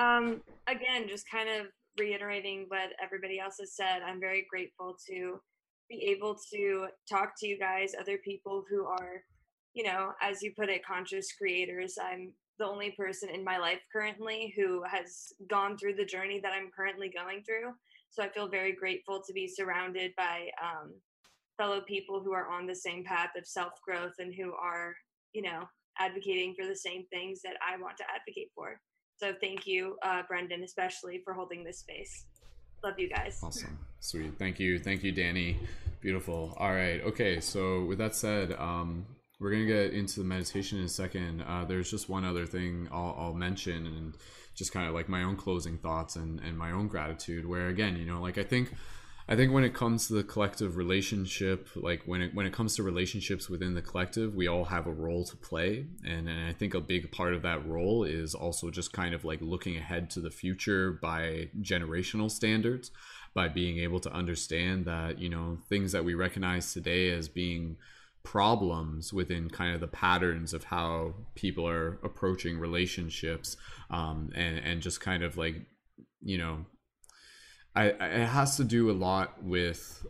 Um, again, just kind of reiterating what everybody else has said. I'm very grateful to be able to talk to you guys, other people who are, you know, as you put it, conscious creators. I'm the only person in my life currently who has gone through the journey that I'm currently going through. So I feel very grateful to be surrounded by um, fellow people who are on the same path of self growth and who are, you know, advocating for the same things that I want to advocate for. So thank you, uh, Brendon, especially for holding this space. Love you guys. Awesome. Sweet. Thank you. Thank you, Danny. Beautiful. All right. Okay. So with that said, um, we're gonna get into the meditation in a second. Uh, there's just one other thing I'll, I'll mention, and just kind of like my own closing thoughts and, and my own gratitude. Where again, you know, like I think I think when it comes to the collective relationship, like when it when it comes to relationships within the collective, we all have a role to play, and, and I think a big part of that role is also just kind of like looking ahead to the future by generational standards, by being able to understand that you know things that we recognize today as being problems within kind of the patterns of how people are approaching relationships, um, and and just kind of like you know I, it has to do a lot with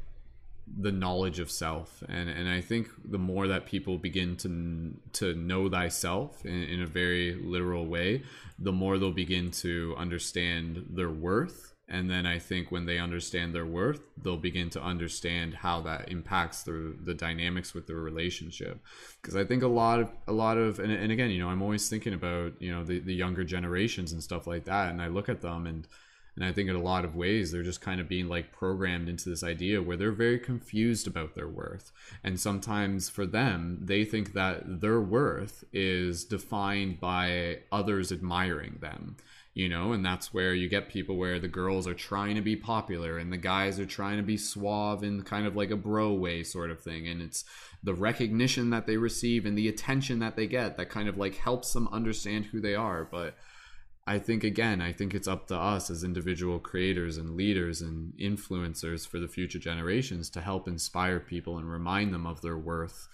the knowledge of self. And and I think the more that people begin to to know thyself in, in a very literal way the more they'll begin to understand their worth. And then I think when they understand their worth they'll begin to understand how that impacts the the dynamics with their relationship. Because I think a lot of a lot of and, and again you know I'm always thinking about you know the, the younger generations and stuff like that. And I look at them and and I think in a lot of ways, they're just kind of being like programmed into this idea where they're very confused about their worth. And sometimes for them, they think that their worth is defined by others admiring them, you know, and that's where you get people where the girls are trying to be popular and the guys are trying to be suave in kind of like a bro way sort of thing. And it's the recognition that they receive and the attention that they get that kind of like helps them understand who they are. But I think again, I think it's up to us as individual creators and leaders and influencers for the future generations to help inspire people and remind them of their worth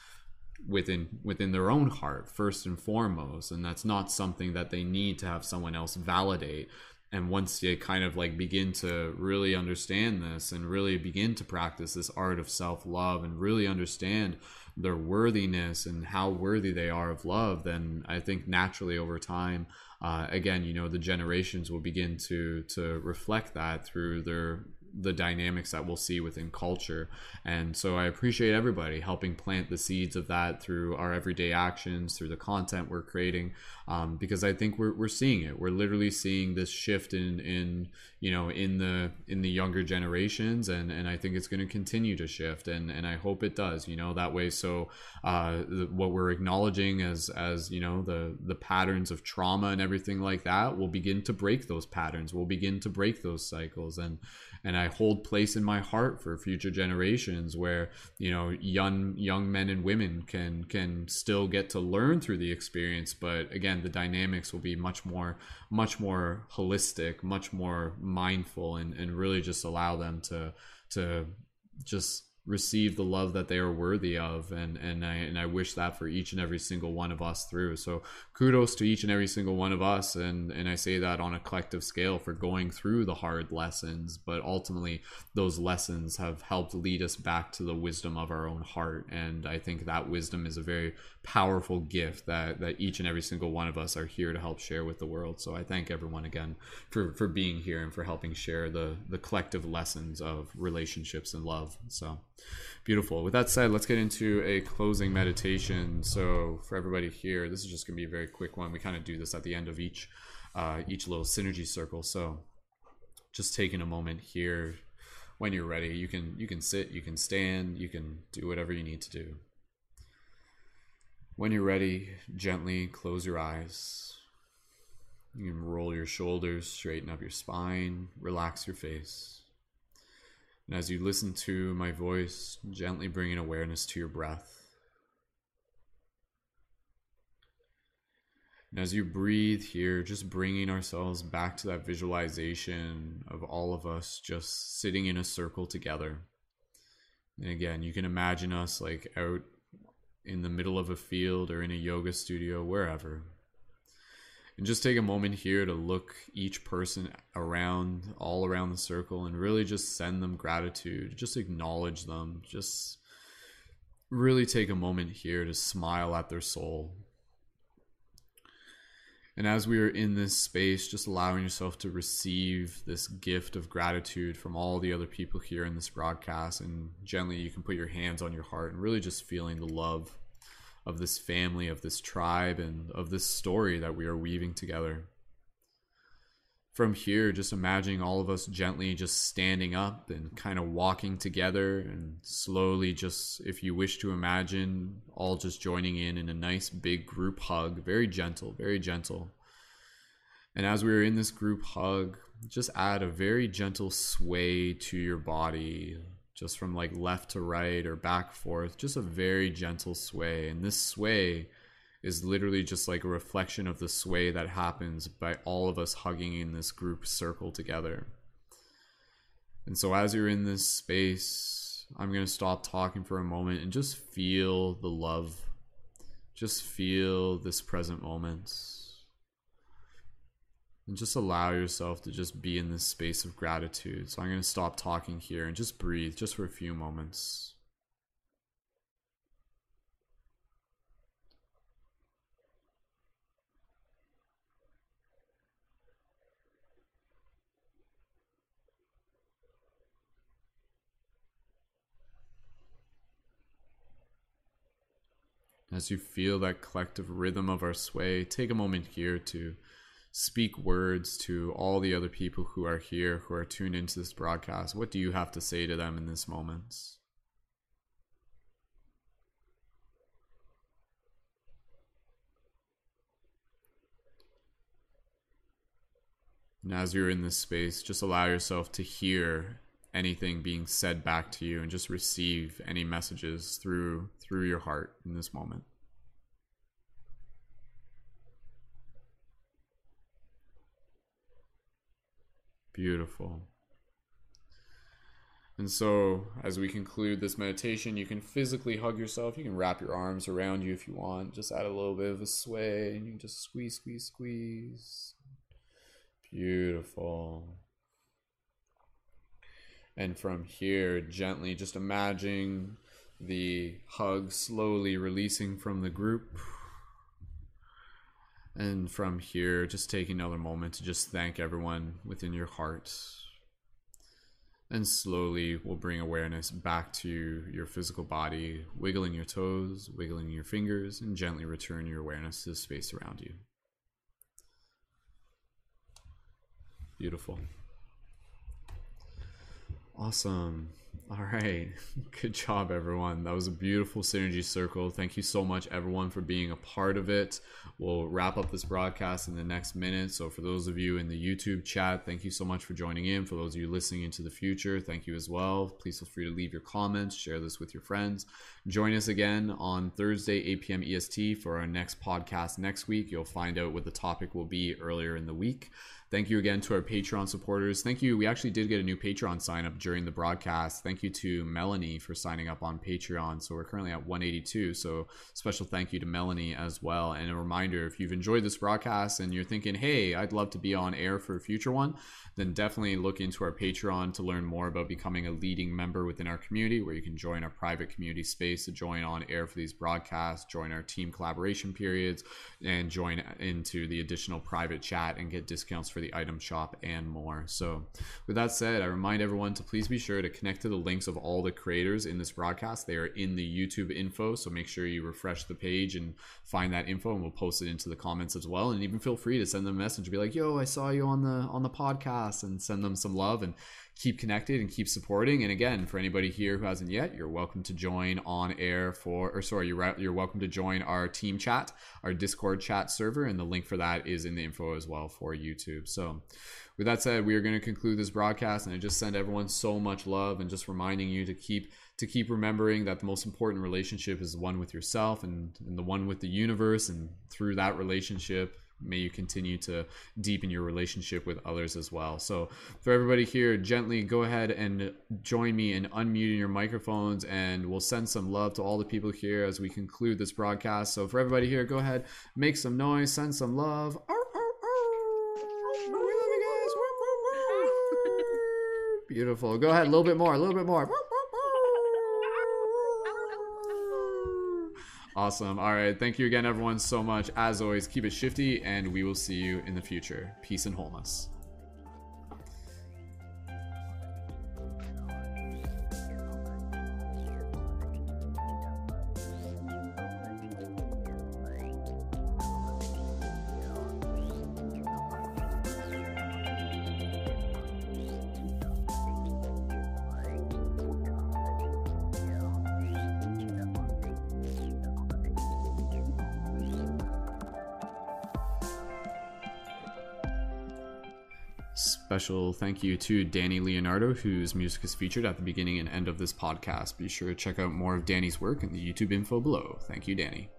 within within their own heart first and foremost. And that's not something that they need to have someone else validate. And once they kind of like begin to really understand this and really begin to practice this art of self-love and really understand their worthiness and how worthy they are of love then i think naturally over time uh, again, you know, the generations will begin to to reflect that through their the dynamics that we'll see within culture. And so I appreciate everybody helping plant the seeds of that through our everyday actions, through the content we're creating, um, because I think we're, we're seeing it. We're literally seeing this shift in, in you know in the in the younger generations, and, and I think it's going to continue to shift, and, and I hope it does. You know that way. So uh, the, what we're acknowledging as as you know the the patterns of trauma and everything like that will begin to break those patterns. We'll begin to break those cycles, and and I hold place in my heart for future generations where you know young young men and women can can still get to learn through the experience. But again the dynamics will be much more much more holistic much more mindful and and really just allow them to to just receive the love that they are worthy of and and I and I wish that for each and every single one of us through. So kudos to each and every single one of us and and I say that on a collective scale for going through the hard lessons but ultimately those lessons have helped lead us back to the wisdom of our own heart and I think that wisdom is a very powerful gift that that each and every single one of us are here to help share with the world so I thank everyone again for for being here and for helping share the the collective lessons of relationships and love so Beautiful. With that said, let's get into a closing meditation. So for everybody here, this is just going to be a very quick one. We kind of do this at the end of each uh, each little synergy circle. So just taking a moment here. When you're ready, you can you can sit, you can stand, you can do whatever you need to do. When you're ready, gently close your eyes. You can roll your shoulders, straighten up your spine, relax your face. And as you listen to my voice, gently bring an awareness to your breath. And as you breathe here, just bringing ourselves back to that visualization of all of us just sitting in a circle together. And again, you can imagine us like out in the middle of a field or in a yoga studio, wherever. And just take a moment here to look each person around, all around the circle, and really just send them gratitude. Just acknowledge them. Just really take a moment here to smile at their soul. And as we are in this space, just allowing yourself to receive this gift of gratitude from all the other people here in this broadcast, and gently you can put your hands on your heart and really just feeling the love of this family, of this tribe, and of this story that we are weaving together. From here, just imagining all of us gently just standing up and kind of walking together, and slowly, just if you wish to imagine, all just joining in in a nice big group hug, very gentle, very gentle. And as we are in this group hug, just add a very gentle sway to your body, just from like left to right or back forth, just a very gentle sway. And this sway is literally just like a reflection of the sway that happens by all of us hugging in this group circle together. And so, as you're in this space, I'm going to stop talking for a moment and just feel the love. Just feel this present moment. And just allow yourself to just be in this space of gratitude. So I'm going to stop talking here and just breathe just for a few moments. As you feel that collective rhythm of our sway, take a moment here to speak words to all the other people who are here, who are tuned into this broadcast? What do you have to say to them in this moment? And as you're in this space, just allow yourself to hear anything being said back to you and just receive any messages through through your heart in this moment. Beautiful. And so, as we conclude this meditation, you can physically hug yourself. You can wrap your arms around you if you want. Just add a little bit of a sway, and you can just squeeze, squeeze, squeeze. Beautiful. And from here, gently just imagine the hug slowly releasing from the group. And from here, just take another moment to just thank everyone within your heart. And slowly, we'll bring awareness back to your physical body, wiggling your toes, wiggling your fingers, and gently return your awareness to the space around you. Beautiful. Awesome. All right. [LAUGHS] Good job, everyone. That was a beautiful synergy circle. Thank you so much, everyone, for being a part of it. We'll wrap up this broadcast in the next minute. So, for those of you in the YouTube chat, thank you so much for joining in. For those of you listening into the future, thank you as well. Please feel free to leave your comments, share this with your friends. Join us again on Thursday, 8 p.m. EST, for our next podcast next week. You'll find out what the topic will be earlier in the week. Thank you again to our Patreon supporters. Thank you. We actually did get a new Patreon sign up during the broadcast. Thank you to Melanie for signing up on Patreon. So we're currently at 182. So special thank you to Melanie as well. And a reminder if you've enjoyed this broadcast and you're thinking, hey, I'd love to be on air for a future one, then definitely look into our Patreon to learn more about becoming a leading member within our community, where you can join our private community space to join on air for these broadcasts, join our team collaboration periods, and join into the additional private chat and get discounts for for the item shop and more. So, with that said, I remind everyone to please be sure to connect to the links of all the creators in this broadcast. They are in the YouTube info, so make sure you refresh the page and find that info, and we'll post it into the comments as well. And even feel free to send them a message, be like, "Yo, I saw you on the on the podcast," and send them some love and keep connected and keep supporting. And again, for anybody here who hasn't yet, you're welcome to join on air for, or sorry, you're you're welcome to join our team chat, our Discord chat server, and the link for that is in the info as well for YouTube. So, with that said, we are going to conclude this broadcast, and I just send everyone so much love, and just reminding you to keep to keep remembering that the most important relationship is the one with yourself and, and the one with the universe, and through that relationship may you continue to deepen your relationship with others as well. So, for everybody here, gently go ahead and join me in unmuting your microphones, and we'll send some love to all the people here as we conclude this broadcast. So, for everybody here, go ahead, make some noise, send some love. Beautiful. Go ahead, a little bit more, a little bit more. Awesome. All right. Thank you again, everyone, so much. As always, keep it shifty, and we will see you in the future. Peace and wholeness. Special thank you to Dani Leonardo, whose music is featured at the beginning and end of this podcast. Be sure to check out more of Dani's work in the YouTube info below. Thank you, Danny.